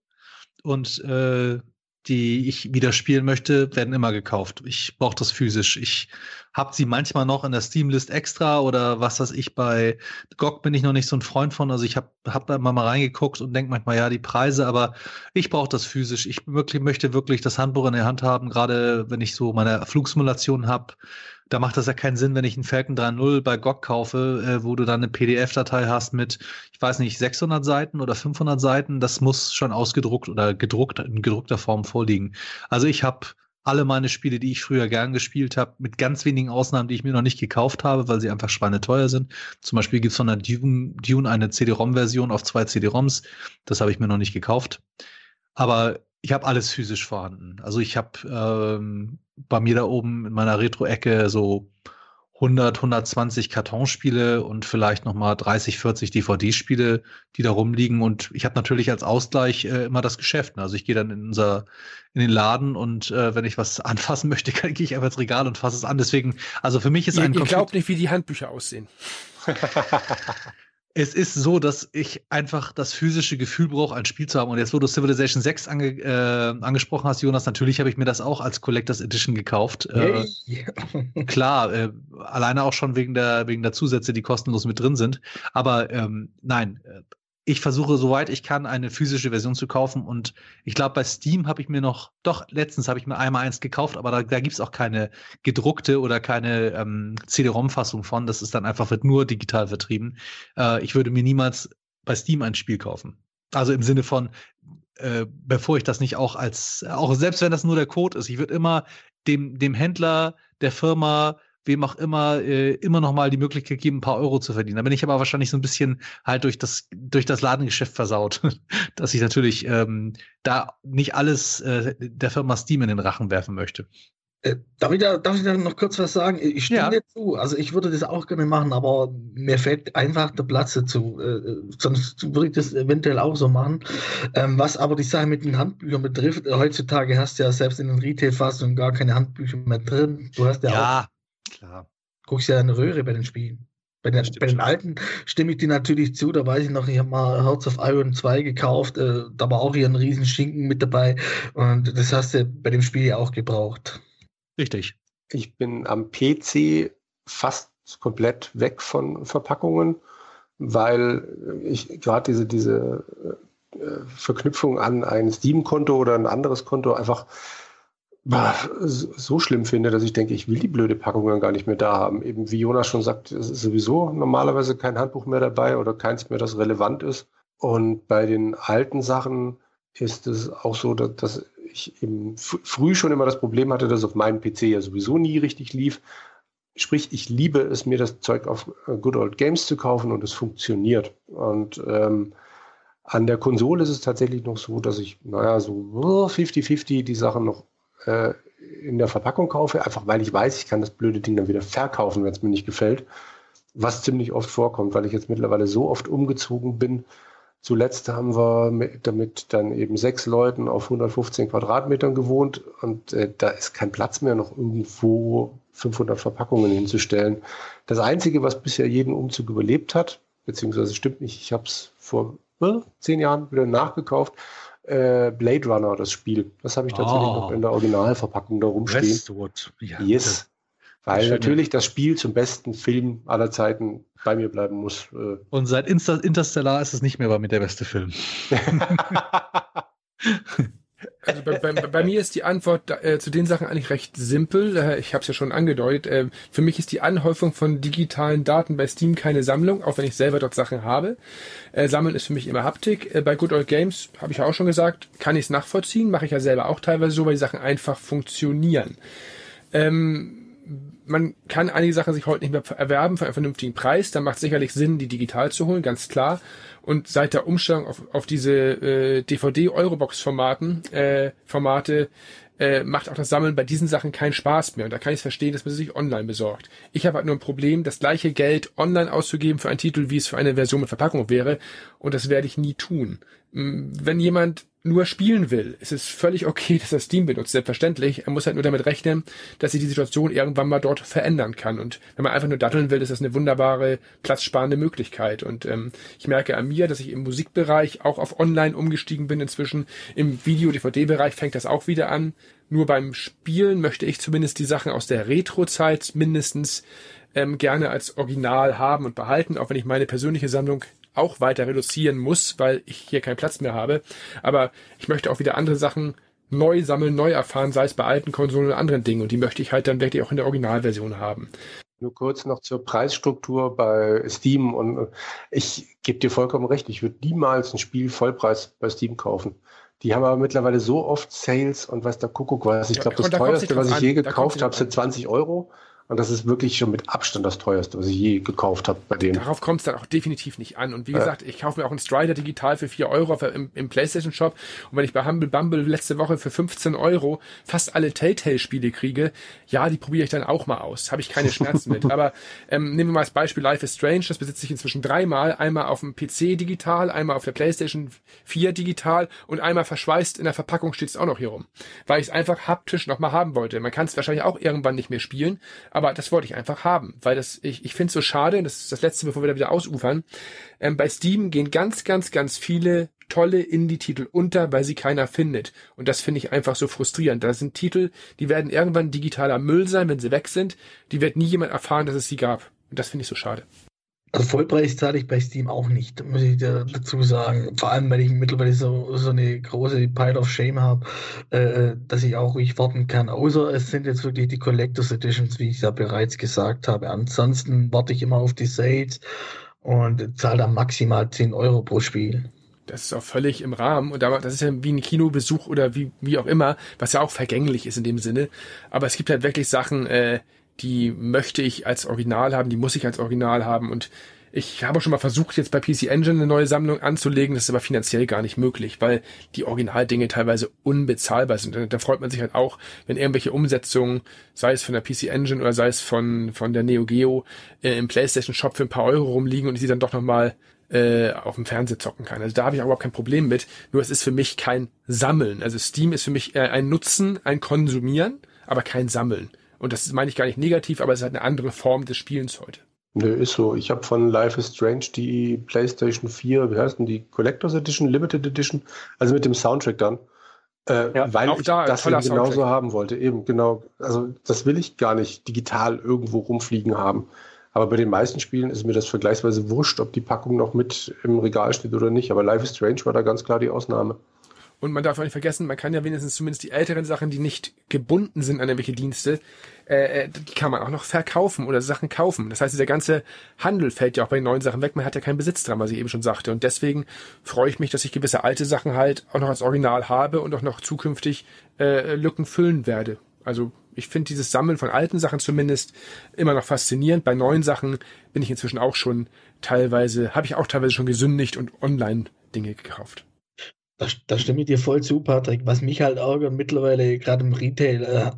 und äh, die ich wieder spielen möchte, werden immer gekauft. Ich brauche das physisch. Ich habe sie manchmal noch in der Steam-List extra oder was weiß ich. Bei GOG bin ich noch nicht so ein Freund von. Also ich habe hab da immer mal reingeguckt und denke manchmal, ja, die Preise, aber ich brauche das physisch. Ich wirklich, möchte wirklich das Handbuch in der Hand haben, gerade wenn ich so meine Flugsimulation habe da macht das ja keinen Sinn, wenn ich einen Falcon 3.0 bei GOG kaufe, äh, wo du dann eine PDF-Datei hast mit, ich weiß nicht, 600 Seiten oder 500 Seiten. Das muss schon ausgedruckt oder gedruckt in gedruckter Form vorliegen. Also ich habe alle meine Spiele, die ich früher gern gespielt habe, mit ganz wenigen Ausnahmen, die ich mir noch nicht gekauft habe, weil sie einfach schweineteuer sind. Zum Beispiel gibt es von der Dune, Dune eine CD-ROM-Version auf zwei CD-ROMs. Das habe ich mir noch nicht gekauft. Aber ich habe alles physisch vorhanden. Also ich habe ähm, bei mir da oben in meiner Retro-Ecke so 100, 120 Kartonspiele und vielleicht noch mal 30, 40 DVD-Spiele, die da rumliegen. Und ich habe natürlich als Ausgleich äh, immer das Geschäft. Also ich gehe dann in unser in den Laden und äh, wenn ich was *laughs* anfassen möchte, *laughs* gehe ich einfach ins Regal und fasse es an. Deswegen, also für mich ist ihr, ein Ihr glaubt nicht, wie die Handbücher aussehen. *laughs* es ist so, dass ich einfach das physische Gefühl brauche, ein Spiel zu haben. Und jetzt, wo du Civilization 6 ange, äh, angesprochen hast, Jonas, natürlich habe ich mir das auch als Collectors Edition gekauft. Äh, *laughs* klar, äh, alleine auch schon wegen der, wegen der Zusätze, die kostenlos mit drin sind. Aber ähm, nein, äh, ich versuche, soweit ich kann, eine physische Version zu kaufen. Und ich glaube, bei Steam habe ich mir noch, doch, letztens habe ich mir einmal eins gekauft, aber da, da gibt es auch keine gedruckte oder keine ähm, CD-ROM-Fassung von. Das ist dann einfach, wird nur digital vertrieben. Äh, ich würde mir niemals bei Steam ein Spiel kaufen. Also im Sinne von, äh, bevor ich das nicht auch als, auch selbst wenn das nur der Code ist, ich würde immer dem, dem Händler, der Firma, wem auch immer äh, immer noch mal die Möglichkeit geben, ein paar Euro zu verdienen. Da bin ich aber wahrscheinlich so ein bisschen halt durch das durch das Ladengeschäft versaut, *laughs* dass ich natürlich ähm, da nicht alles äh, der Firma Steam in den Rachen werfen möchte. Äh, darf, ich da, darf ich da noch kurz was sagen? Ich stimme ja. dir zu. Also ich würde das auch gerne machen, aber mir fällt einfach der Platz dazu. Äh, sonst würde ich das eventuell auch so machen. Ähm, was aber die Sache mit den Handbüchern betrifft, heutzutage hast du ja selbst in den Retail-Fassungen gar keine Handbücher mehr drin. Du hast ja, ja. Klar. Guckst ja eine Röhre bei den Spielen. Bei den, bei den alten stimme ich dir natürlich zu. Da weiß ich noch, ich habe mal Hearts of Iron 2 gekauft. Äh, da war auch hier ein riesen Schinken mit dabei. Und das hast du bei dem Spiel ja auch gebraucht. Richtig. Ich bin am PC fast komplett weg von Verpackungen, weil ich gerade diese, diese äh, Verknüpfung an ein Steam-Konto oder ein anderes Konto einfach so schlimm finde, dass ich denke, ich will die blöde Packung dann gar nicht mehr da haben. Eben wie Jonas schon sagt, es ist sowieso normalerweise kein Handbuch mehr dabei oder keins mehr, das relevant ist. Und bei den alten Sachen ist es auch so, dass, dass ich eben früh schon immer das Problem hatte, dass auf meinem PC ja sowieso nie richtig lief. Sprich, ich liebe es, mir das Zeug auf äh, Good Old Games zu kaufen und es funktioniert. Und ähm, an der Konsole ist es tatsächlich noch so, dass ich, naja, so 50-50 die Sachen noch äh, in der Verpackung kaufe, einfach weil ich weiß, ich kann das blöde Ding dann wieder verkaufen, wenn es mir nicht gefällt. Was ziemlich oft vorkommt, weil ich jetzt mittlerweile so oft umgezogen bin. Zuletzt haben wir mit, damit dann eben sechs Leuten auf 115 Quadratmetern gewohnt und äh, da ist kein Platz mehr, noch irgendwo 500 Verpackungen hinzustellen. Das Einzige, was bisher jeden Umzug überlebt hat, beziehungsweise stimmt nicht, ich habe es vor äh, zehn Jahren wieder nachgekauft, äh, Blade Runner, das Spiel. Das habe ich tatsächlich oh. noch in der Originalverpackung da rumstehen. Westwood. Ja, yes. Weil natürlich das Spiel zum besten Film aller Zeiten bei mir bleiben muss. Äh. Und seit Interstellar ist es nicht mehr bei mir der beste Film. *laughs* *laughs* Also bei, bei, bei, mir ist die Antwort äh, zu den Sachen eigentlich recht simpel. Äh, ich habe es ja schon angedeutet. Äh, für mich ist die Anhäufung von digitalen Daten bei Steam keine Sammlung, auch wenn ich selber dort Sachen habe. Äh, Sammeln ist für mich immer Haptik. Äh, bei Good Old Games habe ich ja auch schon gesagt, kann ich es nachvollziehen, mache ich ja selber auch teilweise so, weil die Sachen einfach funktionieren. Ähm, man kann einige Sachen sich heute nicht mehr erwerben für einen vernünftigen Preis. Da macht es sicherlich Sinn, die digital zu holen, ganz klar. Und seit der Umstellung auf, auf diese äh, DVD-Eurobox-Formaten, äh, Formate, äh, macht auch das Sammeln bei diesen Sachen keinen Spaß mehr. Und da kann ich es verstehen, dass man sich online besorgt. Ich habe halt nur ein Problem, das gleiche Geld online auszugeben für einen Titel, wie es für eine Version mit Verpackung wäre. Und das werde ich nie tun. Wenn jemand nur spielen will, ist es völlig okay, *laughs* dass er Steam benutzt, selbstverständlich. Er muss halt nur damit rechnen, dass sich die Situation irgendwann mal dort verändern kann. Und wenn man einfach nur datteln will, ist das eine wunderbare, platzsparende Möglichkeit. Und ähm, ich merke an mir, dass ich im Musikbereich auch auf Online umgestiegen bin inzwischen. Im Video-DVD-Bereich fängt das auch wieder an. Nur beim Spielen möchte ich zumindest die Sachen aus der Retro-Zeit mindestens ähm, gerne als Original haben und behalten, auch wenn ich meine persönliche Sammlung auch weiter reduzieren muss, weil ich hier keinen Platz mehr habe. Aber ich möchte auch wieder andere Sachen neu sammeln, neu erfahren, sei es bei alten Konsolen oder anderen Dingen. Und die möchte ich halt dann wirklich auch in der Originalversion haben. Nur kurz noch zur Preisstruktur bei Steam. Und ich gebe dir vollkommen recht, ich würde niemals ein Spiel Vollpreis bei Steam kaufen. Die haben aber mittlerweile so oft Sales und was der Kuckuck weiß. Ich glaube, das da teuerste, was ich je gekauft habe, sind 20 Euro. Und das ist wirklich schon mit Abstand das teuerste, was ich je gekauft habe bei denen. Darauf kommt es dann auch definitiv nicht an. Und wie ja. gesagt, ich kaufe mir auch einen Strider digital für 4 Euro im, im, PlayStation Shop. Und wenn ich bei Humble Bumble letzte Woche für 15 Euro fast alle Telltale-Spiele kriege, ja, die probiere ich dann auch mal aus. Habe ich keine Schmerzen mit. *laughs* Aber ähm, nehmen wir mal als Beispiel Life is Strange. Das besitze ich inzwischen dreimal. Einmal auf dem PC digital, einmal auf der PlayStation 4 digital und einmal verschweißt in der Verpackung steht es auch noch hier rum. Weil ich es einfach haptisch nochmal haben wollte. Man kann es wahrscheinlich auch irgendwann nicht mehr spielen aber das wollte ich einfach haben, weil das, ich, ich finde es so schade, das ist das letzte, bevor wir da wieder ausufern. Ähm, bei Steam gehen ganz, ganz, ganz viele tolle Indie-Titel unter, weil sie keiner findet. Und das finde ich einfach so frustrierend. Das sind Titel, die werden irgendwann digitaler Müll sein, wenn sie weg sind. Die wird nie jemand erfahren, dass es sie gab. Und das finde ich so schade. Also Vollpreis zahle ich bei Steam auch nicht, muss ich dazu sagen. Vor allem, weil ich mittlerweile so, so eine große Pile of Shame habe, äh, dass ich auch ruhig warten kann. Außer es sind jetzt wirklich die Collectors Editions, wie ich ja bereits gesagt habe. Ansonsten warte ich immer auf die Sales und zahle dann maximal 10 Euro pro Spiel. Das ist auch völlig im Rahmen. Und das ist ja wie ein Kinobesuch oder wie, wie auch immer, was ja auch vergänglich ist in dem Sinne. Aber es gibt halt wirklich Sachen, äh, die möchte ich als Original haben, die muss ich als Original haben und ich habe schon mal versucht, jetzt bei PC Engine eine neue Sammlung anzulegen, das ist aber finanziell gar nicht möglich, weil die Originaldinge teilweise unbezahlbar sind. Da freut man sich halt auch, wenn irgendwelche Umsetzungen, sei es von der PC Engine oder sei es von, von der Neo Geo, äh, im PlayStation Shop für ein paar Euro rumliegen und ich sie dann doch nochmal äh, auf dem Fernseher zocken kann. Also da habe ich auch kein Problem mit. Nur es ist für mich kein Sammeln. Also Steam ist für mich eher ein Nutzen, ein Konsumieren, aber kein Sammeln. Und das meine ich gar nicht negativ, aber es ist halt eine andere Form des Spielens heute. Nö, ist so. Ich habe von Life is Strange die PlayStation 4, wie heißt denn die Collectors Edition, Limited Edition, also mit dem Soundtrack dann. Äh, ja, weil ich da, das eben genauso Soundtrack. haben wollte. Eben, genau. Also das will ich gar nicht digital irgendwo rumfliegen haben. Aber bei den meisten Spielen ist mir das vergleichsweise wurscht, ob die Packung noch mit im Regal steht oder nicht. Aber Life is Strange war da ganz klar die Ausnahme. Und man darf auch nicht vergessen, man kann ja wenigstens zumindest die älteren Sachen, die nicht gebunden sind an irgendwelche Dienste, äh, äh, die kann man auch noch verkaufen oder Sachen kaufen. Das heißt, dieser ganze Handel fällt ja auch bei neuen Sachen weg. Man hat ja keinen Besitz dran, was ich eben schon sagte. Und deswegen freue ich mich, dass ich gewisse alte Sachen halt auch noch als Original habe und auch noch zukünftig äh, Lücken füllen werde. Also ich finde dieses Sammeln von alten Sachen zumindest immer noch faszinierend. Bei neuen Sachen bin ich inzwischen auch schon teilweise, habe ich auch teilweise schon gesündigt und online Dinge gekauft. Da, da stimme ich dir voll zu, Patrick. Was mich halt ärgert mittlerweile, gerade im Retail, äh,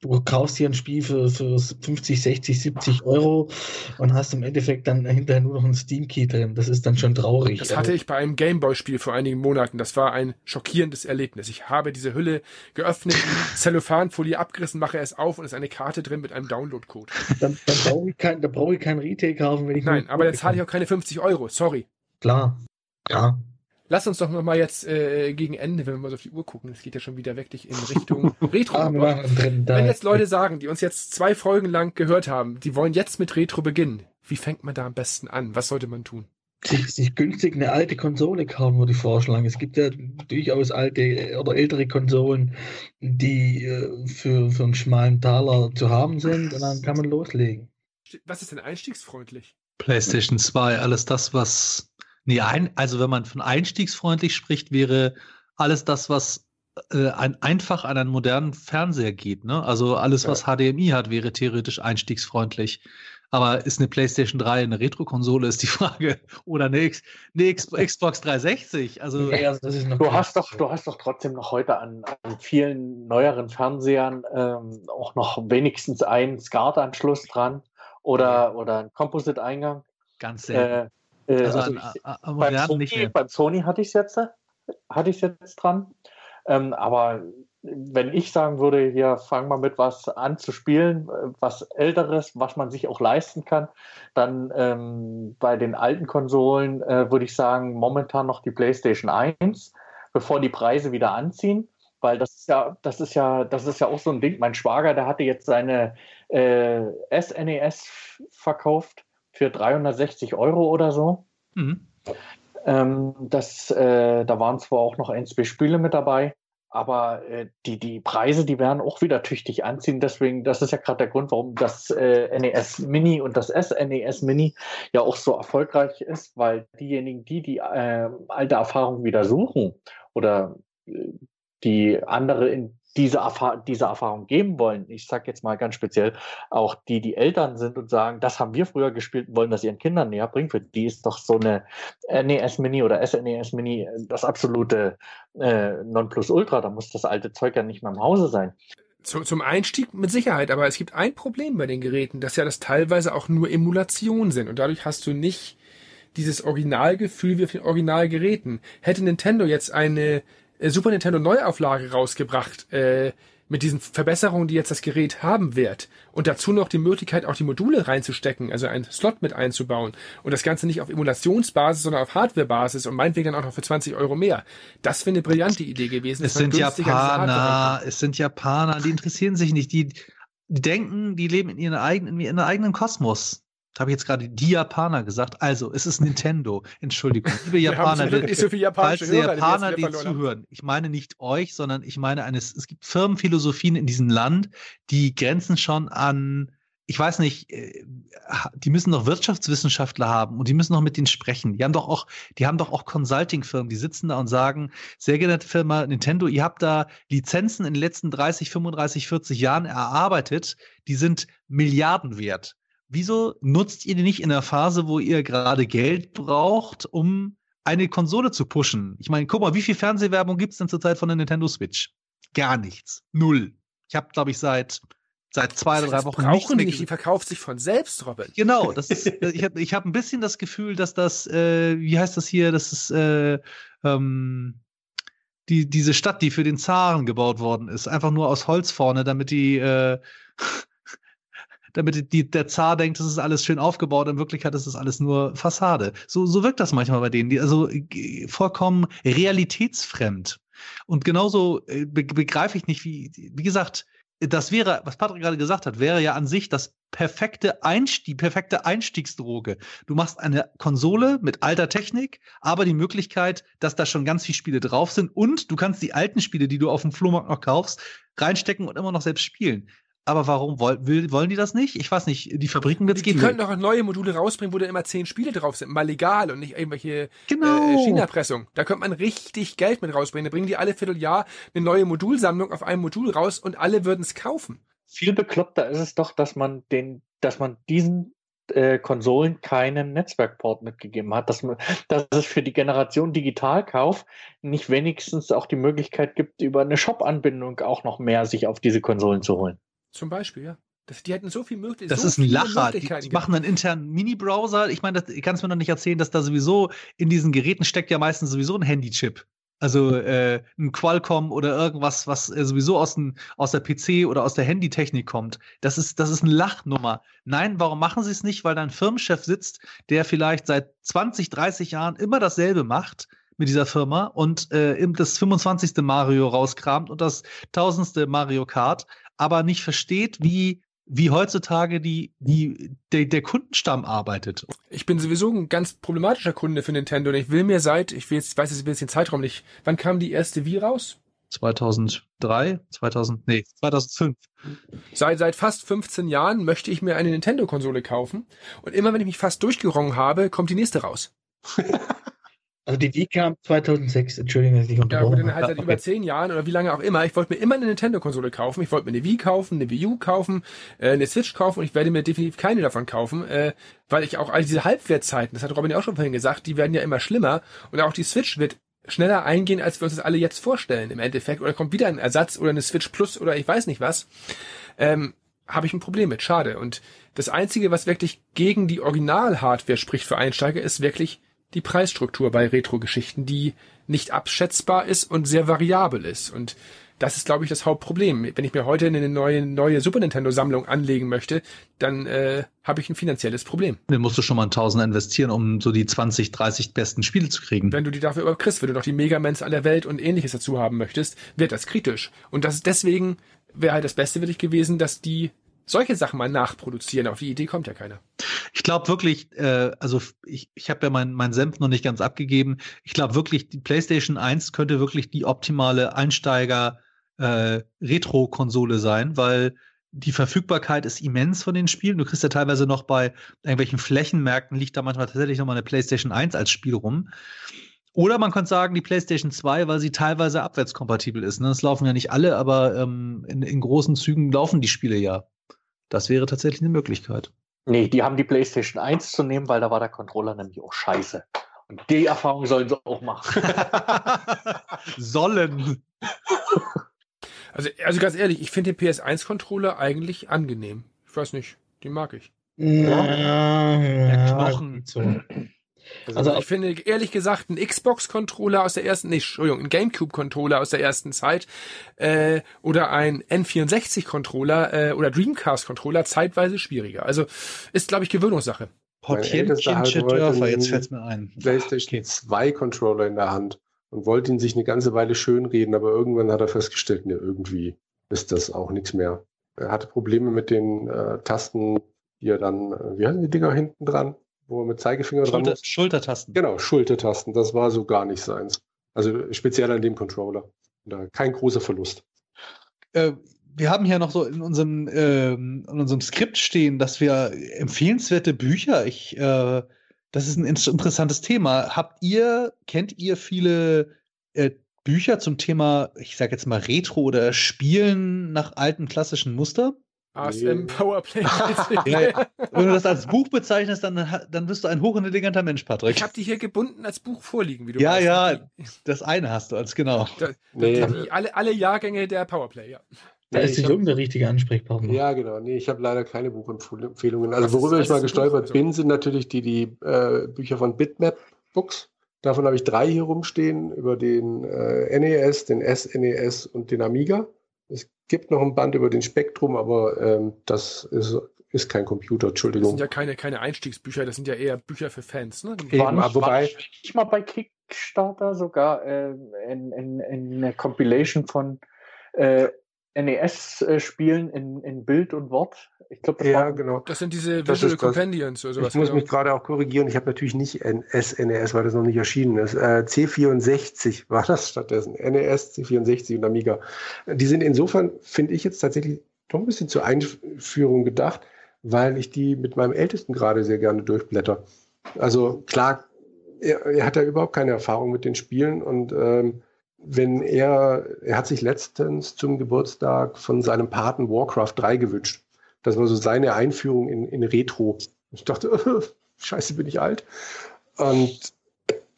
du kaufst hier ein Spiel für, für 50, 60, 70 Euro und hast im Endeffekt dann hinterher nur noch ein Steam-Key drin. Das ist dann schon traurig. Das hatte ich bei einem Gameboy-Spiel vor einigen Monaten. Das war ein schockierendes Erlebnis. Ich habe diese Hülle geöffnet, Zellophanfolie abgerissen, mache es auf und es ist eine Karte drin mit einem Download-Code. Dann, dann brauche ich, kein, ich kein Retail kaufen, wenn ich Nein, aber dann zahle ich auch keine 50 Euro. Sorry. Klar. Ja. Lass uns doch noch mal jetzt äh, gegen Ende, wenn wir mal so auf die Uhr gucken, es geht ja schon wieder wirklich in Richtung *laughs* Retro. Ah, wenn jetzt Leute sagen, die uns jetzt zwei Folgen lang gehört haben, die wollen jetzt mit Retro beginnen, wie fängt man da am besten an? Was sollte man tun? sich, sich günstig eine alte Konsole kaufen, würde ich vorschlagen. Es gibt ja durchaus alte oder ältere Konsolen, die äh, für, für einen schmalen Taler zu haben sind und dann kann man loslegen. Was ist denn einstiegsfreundlich? PlayStation 2, alles das, was. Nee, ein, also wenn man von einstiegsfreundlich spricht, wäre alles das, was äh, ein, einfach an einen modernen Fernseher geht. Ne? Also alles, was HDMI hat, wäre theoretisch einstiegsfreundlich. Aber ist eine PlayStation 3 eine Retro-Konsole, ist die *laughs* Frage. Oder eine, X, eine X, Xbox 360. Also, Ja, das ist noch du, hast doch, du hast doch trotzdem noch heute an, an vielen neueren Fernsehern ähm, auch noch wenigstens einen SCART-Anschluss dran oder, oder einen Composite-Eingang. ganz selten. Äh, äh, also also an, ich, an, beim, Sony, beim Sony hatte ich es jetzt, hatte ich jetzt dran. Ähm, aber wenn ich sagen würde, hier fang mal mit was an zu spielen, was älteres, was man sich auch leisten kann, dann ähm, bei den alten Konsolen äh, würde ich sagen, momentan noch die PlayStation 1, bevor die Preise wieder anziehen. Weil das ist ja, das ist ja, das ist ja auch so ein Ding. Mein Schwager, der hatte jetzt seine äh, SNES verkauft für 360 Euro oder so. Mhm. Ähm, das, äh, da waren zwar auch noch ein, zwei Spiele mit dabei, aber äh, die, die Preise, die werden auch wieder tüchtig anziehen. Deswegen, das ist ja gerade der Grund, warum das äh, NES Mini und das SNES Mini ja auch so erfolgreich ist, weil diejenigen, die die äh, alte Erfahrung wieder suchen oder äh, die andere in diese, Erfahr diese Erfahrung geben wollen, ich sage jetzt mal ganz speziell, auch die, die Eltern sind und sagen, das haben wir früher gespielt, wollen das ihren Kindern näher bringen, für die ist doch so eine NES Mini oder SNES Mini äh, das absolute äh, Nonplusultra, da muss das alte Zeug ja nicht mehr im Hause sein. Zu, zum Einstieg mit Sicherheit, aber es gibt ein Problem bei den Geräten, dass ja das teilweise auch nur Emulationen sind. Und dadurch hast du nicht dieses Originalgefühl wie auf den Originalgeräten. Hätte Nintendo jetzt eine Super Nintendo Neuauflage rausgebracht, äh, mit diesen Verbesserungen, die jetzt das Gerät haben wird. Und dazu noch die Möglichkeit, auch die Module reinzustecken, also einen Slot mit einzubauen. Und das Ganze nicht auf Emulationsbasis, sondern auf Hardwarebasis und meinetwegen dann auch noch für 20 Euro mehr. Das wäre eine brillante Idee gewesen. Es sind Japaner, es sind Japaner, die interessieren sich nicht. Die, die denken, die leben in ihrem eigenen, in ihrem eigenen Kosmos. Da habe ich jetzt gerade die Japaner gesagt. Also, es ist Nintendo. Entschuldigung. *laughs* Liebe Wir haben Japaner, nicht so viele falls die Hörer, die Japaner, die haben. zuhören, ich meine nicht euch, sondern ich meine eines, es gibt Firmenphilosophien in diesem Land, die grenzen schon an, ich weiß nicht, äh, die müssen doch Wirtschaftswissenschaftler haben und die müssen doch mit denen sprechen. Die haben doch auch, die haben doch auch Consulting-Firmen, die sitzen da und sagen, sehr geehrte Firma Nintendo, ihr habt da Lizenzen in den letzten 30, 35, 40 Jahren erarbeitet, die sind Milliarden wert. Wieso nutzt ihr die nicht in der Phase, wo ihr gerade Geld braucht, um eine Konsole zu pushen? Ich meine, guck mal, wie viel Fernsehwerbung gibt's denn zurzeit von der Nintendo Switch? Gar nichts. Null. Ich habe, glaube ich, seit seit zwei oder drei Wochen brauchen die mehr nicht, die verkauft sich von selbst, Robin. Genau, das *laughs* ist, ich habe ich hab ein bisschen das Gefühl, dass das, äh, wie heißt das hier, das ist äh, ähm, die, diese Stadt, die für den Zaren gebaut worden ist, einfach nur aus Holz vorne, damit die, äh, damit die, der Zar denkt, das ist alles schön aufgebaut, in Wirklichkeit ist das alles nur Fassade. So, so wirkt das manchmal bei denen, die also äh, vollkommen realitätsfremd. Und genauso äh, be begreife ich nicht, wie, wie gesagt, das wäre, was Patrick gerade gesagt hat, wäre ja an sich das perfekte Einstieg, die perfekte Einstiegsdroge. Du machst eine Konsole mit alter Technik, aber die Möglichkeit, dass da schon ganz viele Spiele drauf sind und du kannst die alten Spiele, die du auf dem Flohmarkt noch kaufst, reinstecken und immer noch selbst spielen. Aber warum will, wollen die das nicht? Ich weiß nicht, die Fabriken wird es geben. Die könnten doch neue Module rausbringen, wo da immer zehn Spiele drauf sind. Mal legal und nicht irgendwelche genau. äh, China-Pressung. Da könnte man richtig Geld mit rausbringen. Da bringen die alle Vierteljahr eine neue Modulsammlung auf einem Modul raus und alle würden es kaufen. Viel bekloppter ist es doch, dass man den, dass man diesen äh, Konsolen keinen Netzwerkport mitgegeben hat, dass, man, dass es für die Generation Digitalkauf nicht wenigstens auch die Möglichkeit gibt, über eine Shop-Anbindung auch noch mehr sich auf diese Konsolen zu holen. Zum Beispiel, ja. Das, die hätten so viel Möglichkeiten. Das so ist ein Lacher. Die, die machen einen internen Mini-Browser. Ich meine, das kannst du mir noch nicht erzählen, dass da sowieso in diesen Geräten steckt ja meistens sowieso ein Handy-Chip. Also äh, ein Qualcomm oder irgendwas, was äh, sowieso aus, ein, aus der PC oder aus der Handytechnik kommt. Das ist, das ist eine Lachnummer. Nein, warum machen sie es nicht? Weil da ein Firmenchef sitzt, der vielleicht seit 20, 30 Jahren immer dasselbe macht mit dieser Firma und äh, das 25. Mario rauskramt und das 1000. Mario Kart, aber nicht versteht, wie wie heutzutage die, die, der, der Kundenstamm arbeitet. Ich bin sowieso ein ganz problematischer Kunde für Nintendo und ich will mir seit, ich will jetzt, weiß jetzt den Zeitraum nicht, wann kam die erste Wii raus? 2003, 2000, nee, 2005. Seit, seit fast 15 Jahren möchte ich mir eine Nintendo-Konsole kaufen und immer wenn ich mich fast durchgerungen habe, kommt die nächste raus. *laughs* Also die Wii kam 2006, Entschuldigung, dass ich unterbrochen Ja, gut, dann halt seit über zehn Jahren oder wie lange auch immer. Ich wollte mir immer eine Nintendo-Konsole kaufen. Ich wollte mir eine Wii kaufen, eine Wii U kaufen, äh, eine Switch kaufen und ich werde mir definitiv keine davon kaufen, äh, weil ich auch all diese Halbwertzeiten, das hat Robin ja auch schon vorhin gesagt, die werden ja immer schlimmer und auch die Switch wird schneller eingehen, als wir uns das alle jetzt vorstellen im Endeffekt. Oder kommt wieder ein Ersatz oder eine Switch Plus oder ich weiß nicht was. Ähm, habe ich ein Problem mit. Schade. Und das Einzige, was wirklich gegen die Original-Hardware spricht für Einsteiger, ist wirklich die Preisstruktur bei Retro-Geschichten, die nicht abschätzbar ist und sehr variabel ist. Und das ist, glaube ich, das Hauptproblem. Wenn ich mir heute eine neue, neue Super Nintendo-Sammlung anlegen möchte, dann äh, habe ich ein finanzielles Problem. Dann musst du schon mal ein Tausender investieren, um so die 20, 30 besten Spiele zu kriegen. Wenn du die dafür überkriegst, wenn du noch die Megamans aller Welt und ähnliches dazu haben möchtest, wird das kritisch. Und das ist deswegen wäre halt das Beste wirklich gewesen, dass die solche Sachen mal nachproduzieren. Auf die Idee kommt ja keiner. Ich glaube wirklich, äh, also ich, ich habe ja meinen mein Senf noch nicht ganz abgegeben. Ich glaube wirklich, die PlayStation 1 könnte wirklich die optimale Einsteiger äh, sein, weil die Verfügbarkeit ist immens von den Spielen. Du kriegst ja teilweise noch bei irgendwelchen Flächenmärkten liegt da manchmal tatsächlich noch mal eine PlayStation 1 als Spiel rum. Oder man könnte sagen, die PlayStation 2, weil sie teilweise abwärtskompatibel ist. Ne? Das laufen ja nicht alle, aber ähm, in, in großen Zügen laufen die Spiele ja. Das wäre tatsächlich eine Möglichkeit. Nee, die haben die PlayStation 1 zu nehmen, weil da war der Controller nämlich auch scheiße. Und die Erfahrung sollen sie auch machen. *laughs* *laughs* sollen. Also, also ganz ehrlich, ich finde den PS1-Controller eigentlich angenehm. Ich weiß nicht, den mag ich. Ja, ja, Knochen. So. Also, also ich finde ehrlich gesagt ein Xbox-Controller aus der ersten, nee, Entschuldigung, ein GameCube-Controller aus der ersten Zeit äh, oder ein N64-Controller äh, oder Dreamcast-Controller zeitweise schwieriger. Also ist, glaube ich, Gewöhnungssache. Portiertchensche Dörfer, jetzt fällt's mir ein. PlayStation 2 Controller in der Hand und wollte ihn sich eine ganze Weile schönreden, aber irgendwann hat er festgestellt, ne, irgendwie ist das auch nichts mehr. Er hatte Probleme mit den äh, Tasten, die er dann, äh, wie heißen die Dinger hinten dran? Wo man mit Zeigefinger Schulter, dran muss. Schultertasten. Genau, Schultertasten. Das war so gar nicht seins. Also speziell an dem Controller. Da kein großer Verlust. Äh, wir haben hier noch so in unserem, äh, in unserem Skript stehen, dass wir empfehlenswerte Bücher, ich, äh, das ist ein interessantes Thema. Habt ihr, kennt ihr viele äh, Bücher zum Thema, ich sage jetzt mal Retro oder Spielen nach alten klassischen Muster? ASM Powerplay. *laughs* ja, ja. Wenn du das als Buch bezeichnest, dann, dann bist du ein hochintelligenter Mensch, Patrick. Ich habe die hier gebunden als Buch vorliegen, wie du Ja, weißt. ja, das eine hast du als genau. Da, nee. die, alle, alle Jahrgänge der Powerplay, ja. Da nee, ist nicht irgendein richtiger Ansprechpartner. Ja, genau. Nee, ich habe leider keine Buchempfehlungen. Also, worüber ich mal gestolpert Buch, bin, sind natürlich die, die äh, Bücher von Bitmap Books. Davon habe ich drei hier rumstehen, über den äh, NES, den SNES und den Amiga. Es gibt noch ein Band über den Spektrum, aber ähm, das ist, ist kein Computer, Entschuldigung. Das sind ja keine, keine Einstiegsbücher, das sind ja eher Bücher für Fans. Ne? Eben, war wobei ich mal bei Kickstarter sogar äh, in, in, in eine Compilation von äh, NES-Spielen in, in Bild und Wort. Ich glaube, ja, war, genau. Das sind diese das Visual Compendiums oder sowas. Ich muss genau. mich gerade auch korrigieren. Ich habe natürlich nicht SNES, weil das noch nicht erschienen ist. Äh, C64 war das stattdessen. NES, C64 und Amiga. Die sind insofern, finde ich jetzt tatsächlich doch ein bisschen zur Einführung gedacht, weil ich die mit meinem Ältesten gerade sehr gerne durchblätter. Also klar, er, er hat ja überhaupt keine Erfahrung mit den Spielen und ähm, wenn er, er hat sich letztens zum Geburtstag von seinem Paten Warcraft 3 gewünscht. Das war so seine Einführung in, in Retro. Ich dachte, äh, *laughs* scheiße, bin ich alt. Und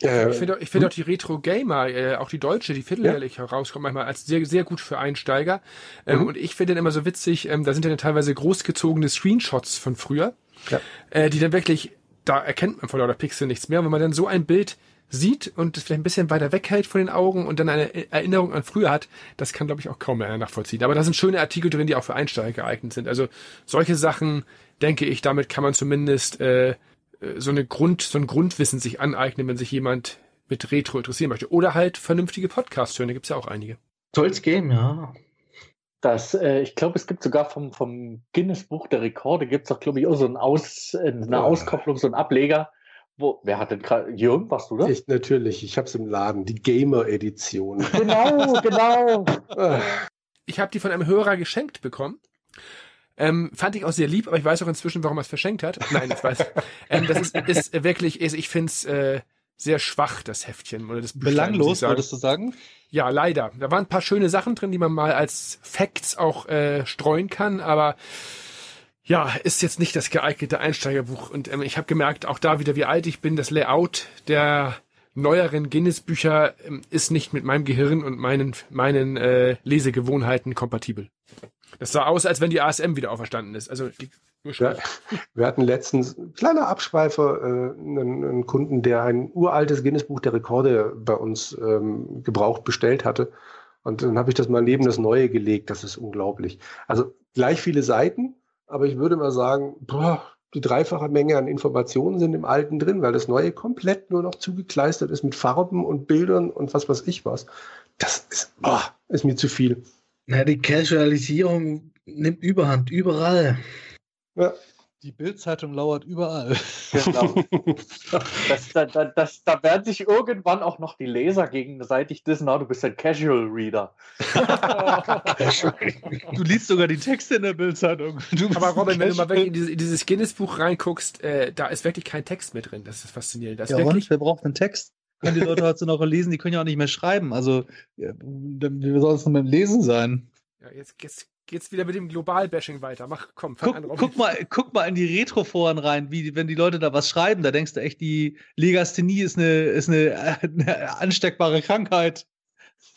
äh, ich finde ich find hm? auch die Retro Gamer, äh, auch die deutsche, die vierteljährlich ja. herauskommt, manchmal als sehr, sehr gut für Einsteiger. Ähm, mhm. Und ich finde dann immer so witzig, ähm, da sind ja teilweise großgezogene Screenshots von früher, ja. äh, die dann wirklich, da erkennt man vor lauter Pixel nichts mehr. Und wenn man dann so ein Bild sieht und es vielleicht ein bisschen weiter weghält von den Augen und dann eine Erinnerung an früher hat, das kann, glaube ich, auch kaum mehr nachvollziehen. Aber da sind schöne Artikel drin, die auch für Einsteiger geeignet sind. Also solche Sachen, denke ich, damit kann man zumindest äh, so eine Grund, so ein Grundwissen sich aneignen, wenn sich jemand mit Retro interessieren möchte. Oder halt vernünftige Podcasts hören, da gibt's ja auch einige. Soll's geben, ja. Das, äh, ich glaube, es gibt sogar vom, vom Guinness Buch der Rekorde, gibt es doch, glaube ich, auch so ein Aus, eine Auskopplung, so ein Ableger, wo, wer hat denn gerade, Jürgen, warst du da? Ich, natürlich, ich habe es im Laden, die Gamer-Edition. *laughs* Genau, genau. ich habe die von einem Hörer geschenkt bekommen. Ähm, fand ich auch sehr lieb, aber ich weiß auch inzwischen, warum er es verschenkt hat. Nein, ich weiß. *laughs* ähm, das ist, ist wirklich, ist, ich finde es äh, sehr schwach, das Heftchen. Oder das Belanglos, würdest du sagen? Ja, leider. Da waren ein paar schöne Sachen drin, die man mal als Facts auch äh, streuen kann, aber ja, ist jetzt nicht das geeignete Einsteigerbuch. Und ähm, ich habe gemerkt, auch da wieder, wie alt ich bin, das Layout der neueren Guinness-Bücher ähm, ist nicht mit meinem Gehirn und meinen, meinen äh, Lesegewohnheiten kompatibel. Das sah aus, als wenn die ASM wieder auferstanden ist. Also die, ja, *laughs* wir hatten letztens, kleiner Abschweifer, äh, einen, einen, Kunden, der ein uraltes Guinness-Buch der Rekorde bei uns ähm, gebraucht bestellt hatte. Und dann habe ich das mal neben das Neue gelegt. Das ist unglaublich. Also gleich viele Seiten, aber ich würde mal sagen, boah, die dreifache Menge an Informationen sind im Alten drin, weil das Neue komplett nur noch zugekleistert ist mit Farben und Bildern und was weiß ich was. Das ist, boah, ist mir zu viel. Na, die Casualisierung nimmt Überhand überall. Ja. Die Bildzeitung lauert überall. Genau. *laughs* das, da, da, das, da werden sich irgendwann auch noch die Leser gegenseitig dissen, na, du bist ein Casual Reader. *laughs* du liest sogar die Texte in der Bildzeitung. Aber Robin, wenn du mal wirklich in dieses, dieses Guinness-Buch reinguckst, äh, da ist wirklich kein Text mehr drin. Das ist faszinierend. Das ja, wirklich... und? Wer braucht einen Text? Können die Leute heute noch lesen, die können ja auch nicht mehr schreiben. Also, wie soll es denn beim Lesen sein? Ja, jetzt, jetzt geht's wieder mit dem Global-Bashing weiter. Mach, komm, fang guck, an, Robin. Guck mal, guck mal in die Retro-Foren rein, wie, wenn die Leute da was schreiben, da denkst du echt, die Legasthenie ist eine, ist eine, *laughs* eine ansteckbare Krankheit.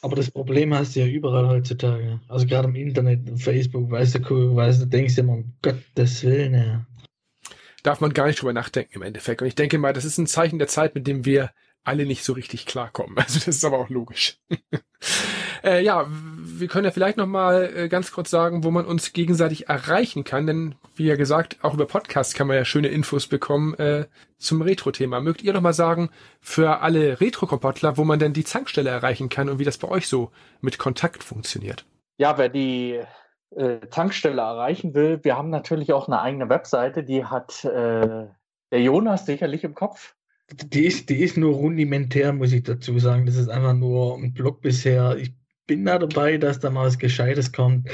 Aber das Problem hast du ja überall heutzutage. Also gerade im Internet, Facebook, weißt du, weißt du, denkst du immer, um Gottes Willen, ja. Darf man gar nicht drüber nachdenken im Endeffekt. Und ich denke mal, das ist ein Zeichen der Zeit, mit dem wir alle nicht so richtig klarkommen. *laughs* Also das ist aber auch logisch. *laughs* äh, ja, wir können ja vielleicht noch mal äh, ganz kurz sagen, wo man uns gegenseitig erreichen kann, denn wie ja gesagt, auch über Podcast kann man ja schöne Infos bekommen äh, zum Retro-Thema. Mögt ihr noch mal sagen für alle Retro-Kompatler, wo man denn die Zankstelle erreichen kann und wie das bei euch so mit Kontakt funktioniert? Ja, wer die äh, Tankstelle erreichen will, wir haben natürlich auch eine eigene Webseite, die hat äh, der Jonas sicherlich im Kopf. Die ist, die ist nur rudimentär, muss ich dazu sagen. Das ist einfach nur ein Blog bisher. Ich bin da dabei, dass da mal was Gescheites kommt.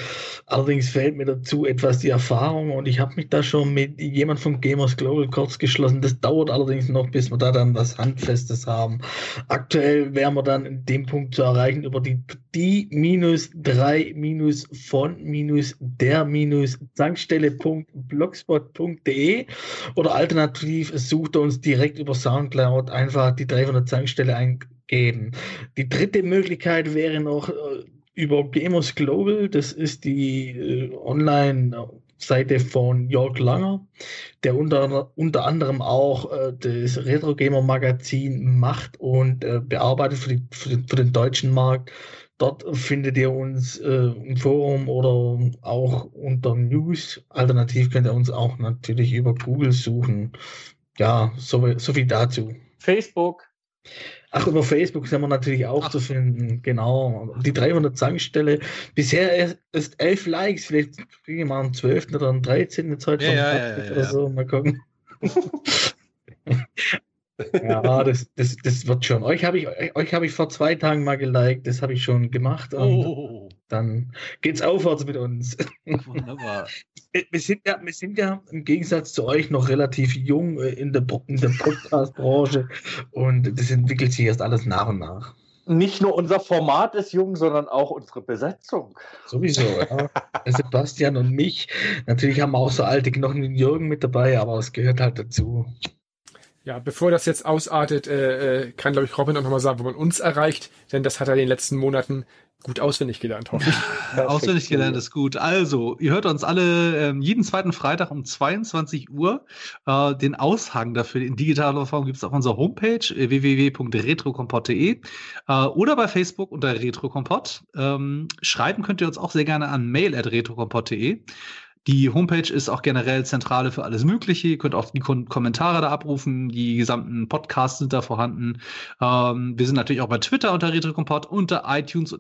Allerdings fehlt mir dazu etwas die Erfahrung und ich habe mich da schon mit jemand von Gamers Global kurz geschlossen. Das dauert allerdings noch, bis wir da dann was Handfestes haben. Aktuell wären wir dann in dem Punkt zu erreichen über die die minus drei minus von minus der minus Zankstelle.blogspot.de oder alternativ sucht er uns direkt über Soundcloud einfach die 300 Zankstelle ein geben. Die dritte Möglichkeit wäre noch äh, über Gamers Global, das ist die äh, Online-Seite von Jörg Langer, der unter, unter anderem auch äh, das Retro Gamer Magazin macht und äh, bearbeitet für, die, für, den, für, den, deutschen Markt. Dort findet ihr uns äh, im Forum oder auch unter News. Alternativ könnt ihr uns auch natürlich über Google suchen. Ja, so, so viel dazu. Facebook, Ach, über Facebook sind wir natürlich auch Ach. zu finden. Genau. Die 300 Zankstelle. Bisher ist elf Likes. Vielleicht kriege ich mal am 12. oder am 13. Zeit ja, ja, ja, ja, oder so. Mal gucken. *laughs* ja, das, das, das wird schon. Euch habe ich, euch hab ich vor zwei Tagen mal geliked. Das habe ich schon gemacht. Und oh. dann geht's aufwärts mit uns. Wunderbar. *laughs* Wir sind, ja, wir sind ja im Gegensatz zu euch noch relativ jung äh, in der, in der Podcast-Branche und das entwickelt sich erst alles nach und nach. Nicht nur unser Format ist jung, sondern auch unsere Besetzung. Sowieso, ja. Sebastian und mich. Natürlich haben wir auch so alte Knochen wie Jürgen mit dabei, aber es gehört halt dazu. Ja, bevor das jetzt ausartet, äh, äh kann, glaube ich, Robin auch nochmal sagen, wo man uns erreicht, denn das hat er in den letzten Monaten gut auswendig gelernt, hoffe ich. Ja, auswendig gelernt ist gut. Also, ihr hört uns alle äh, jeden zweiten Freitag um 22 Uhr. Äh, den Aushang dafür in digitaler Form gibt es auf unserer Homepage äh, www.retrokompott.de äh, oder bei Facebook unter Retrokompott. Ähm, schreiben könnt ihr uns auch sehr gerne an mail.retrokompott.de. Die Homepage ist auch generell Zentrale für alles Mögliche. Ihr könnt auch die Kom Kommentare da abrufen. Die gesamten Podcasts sind da vorhanden. Ähm, wir sind natürlich auch bei Twitter unter RetroCompot, unter iTunes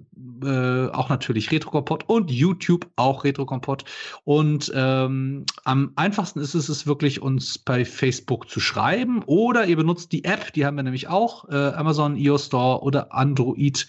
äh, auch natürlich RetroCompot und YouTube auch RetroCompot. Und ähm, am einfachsten ist es, es wirklich uns bei Facebook zu schreiben oder ihr benutzt die App, die haben wir nämlich auch, äh, Amazon iOS Store oder Android.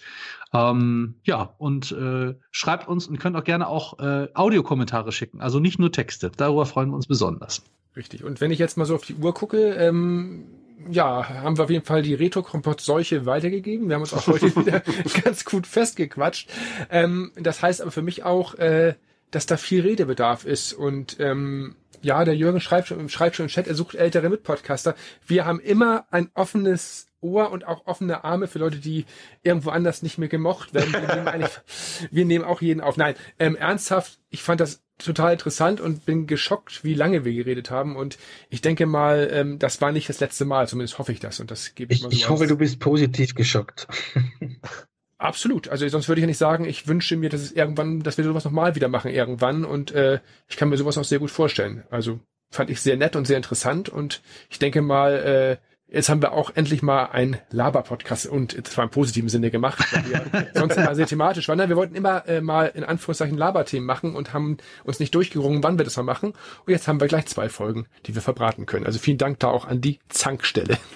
Ähm, ja, und äh, schreibt uns und könnt auch gerne auch äh, Audiokommentare schicken, also nicht nur Texte. Darüber freuen wir uns besonders. Richtig. Und wenn ich jetzt mal so auf die Uhr gucke, ähm, ja, haben wir auf jeden Fall die Retro-Kompott-Seuche weitergegeben. Wir haben uns auch heute *laughs* wieder ganz gut festgequatscht. Ähm, das heißt aber für mich auch, äh, dass da viel Redebedarf ist und ähm, ja, der Jürgen schreibt schon, schreibt schon im Chat, er sucht ältere Mitpodcaster. Wir haben immer ein offenes Ohr und auch offene Arme für Leute, die irgendwo anders nicht mehr gemocht werden. Wir nehmen, eigentlich, *laughs* wir nehmen auch jeden auf. Nein, ähm, ernsthaft, ich fand das total interessant und bin geschockt, wie lange wir geredet haben. Und ich denke mal, ähm, das war nicht das letzte Mal, zumindest hoffe ich das. Und das gebe ich, ich mal so Ich hoffe, du bist positiv geschockt. *laughs* Absolut. Also sonst würde ich ja nicht sagen, ich wünsche mir, dass es irgendwann, dass wir sowas nochmal wieder machen irgendwann. Und äh, ich kann mir sowas auch sehr gut vorstellen. Also fand ich sehr nett und sehr interessant. Und ich denke mal, äh, Jetzt haben wir auch endlich mal einen Laber-Podcast und zwar im positiven Sinne gemacht, weil wir *laughs* sonst immer sehr thematisch waren. Wir wollten immer äh, mal in Anführungszeichen Laberthemen machen und haben uns nicht durchgerungen, wann wir das mal machen. Und jetzt haben wir gleich zwei Folgen, die wir verbraten können. Also vielen Dank da auch an die Zankstelle. *laughs*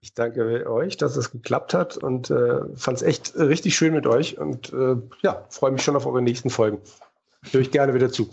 Ich danke euch, dass es geklappt hat und äh, fand es echt richtig schön mit euch und äh, ja, freue mich schon auf eure nächsten Folgen. Höre ich gerne wieder zu.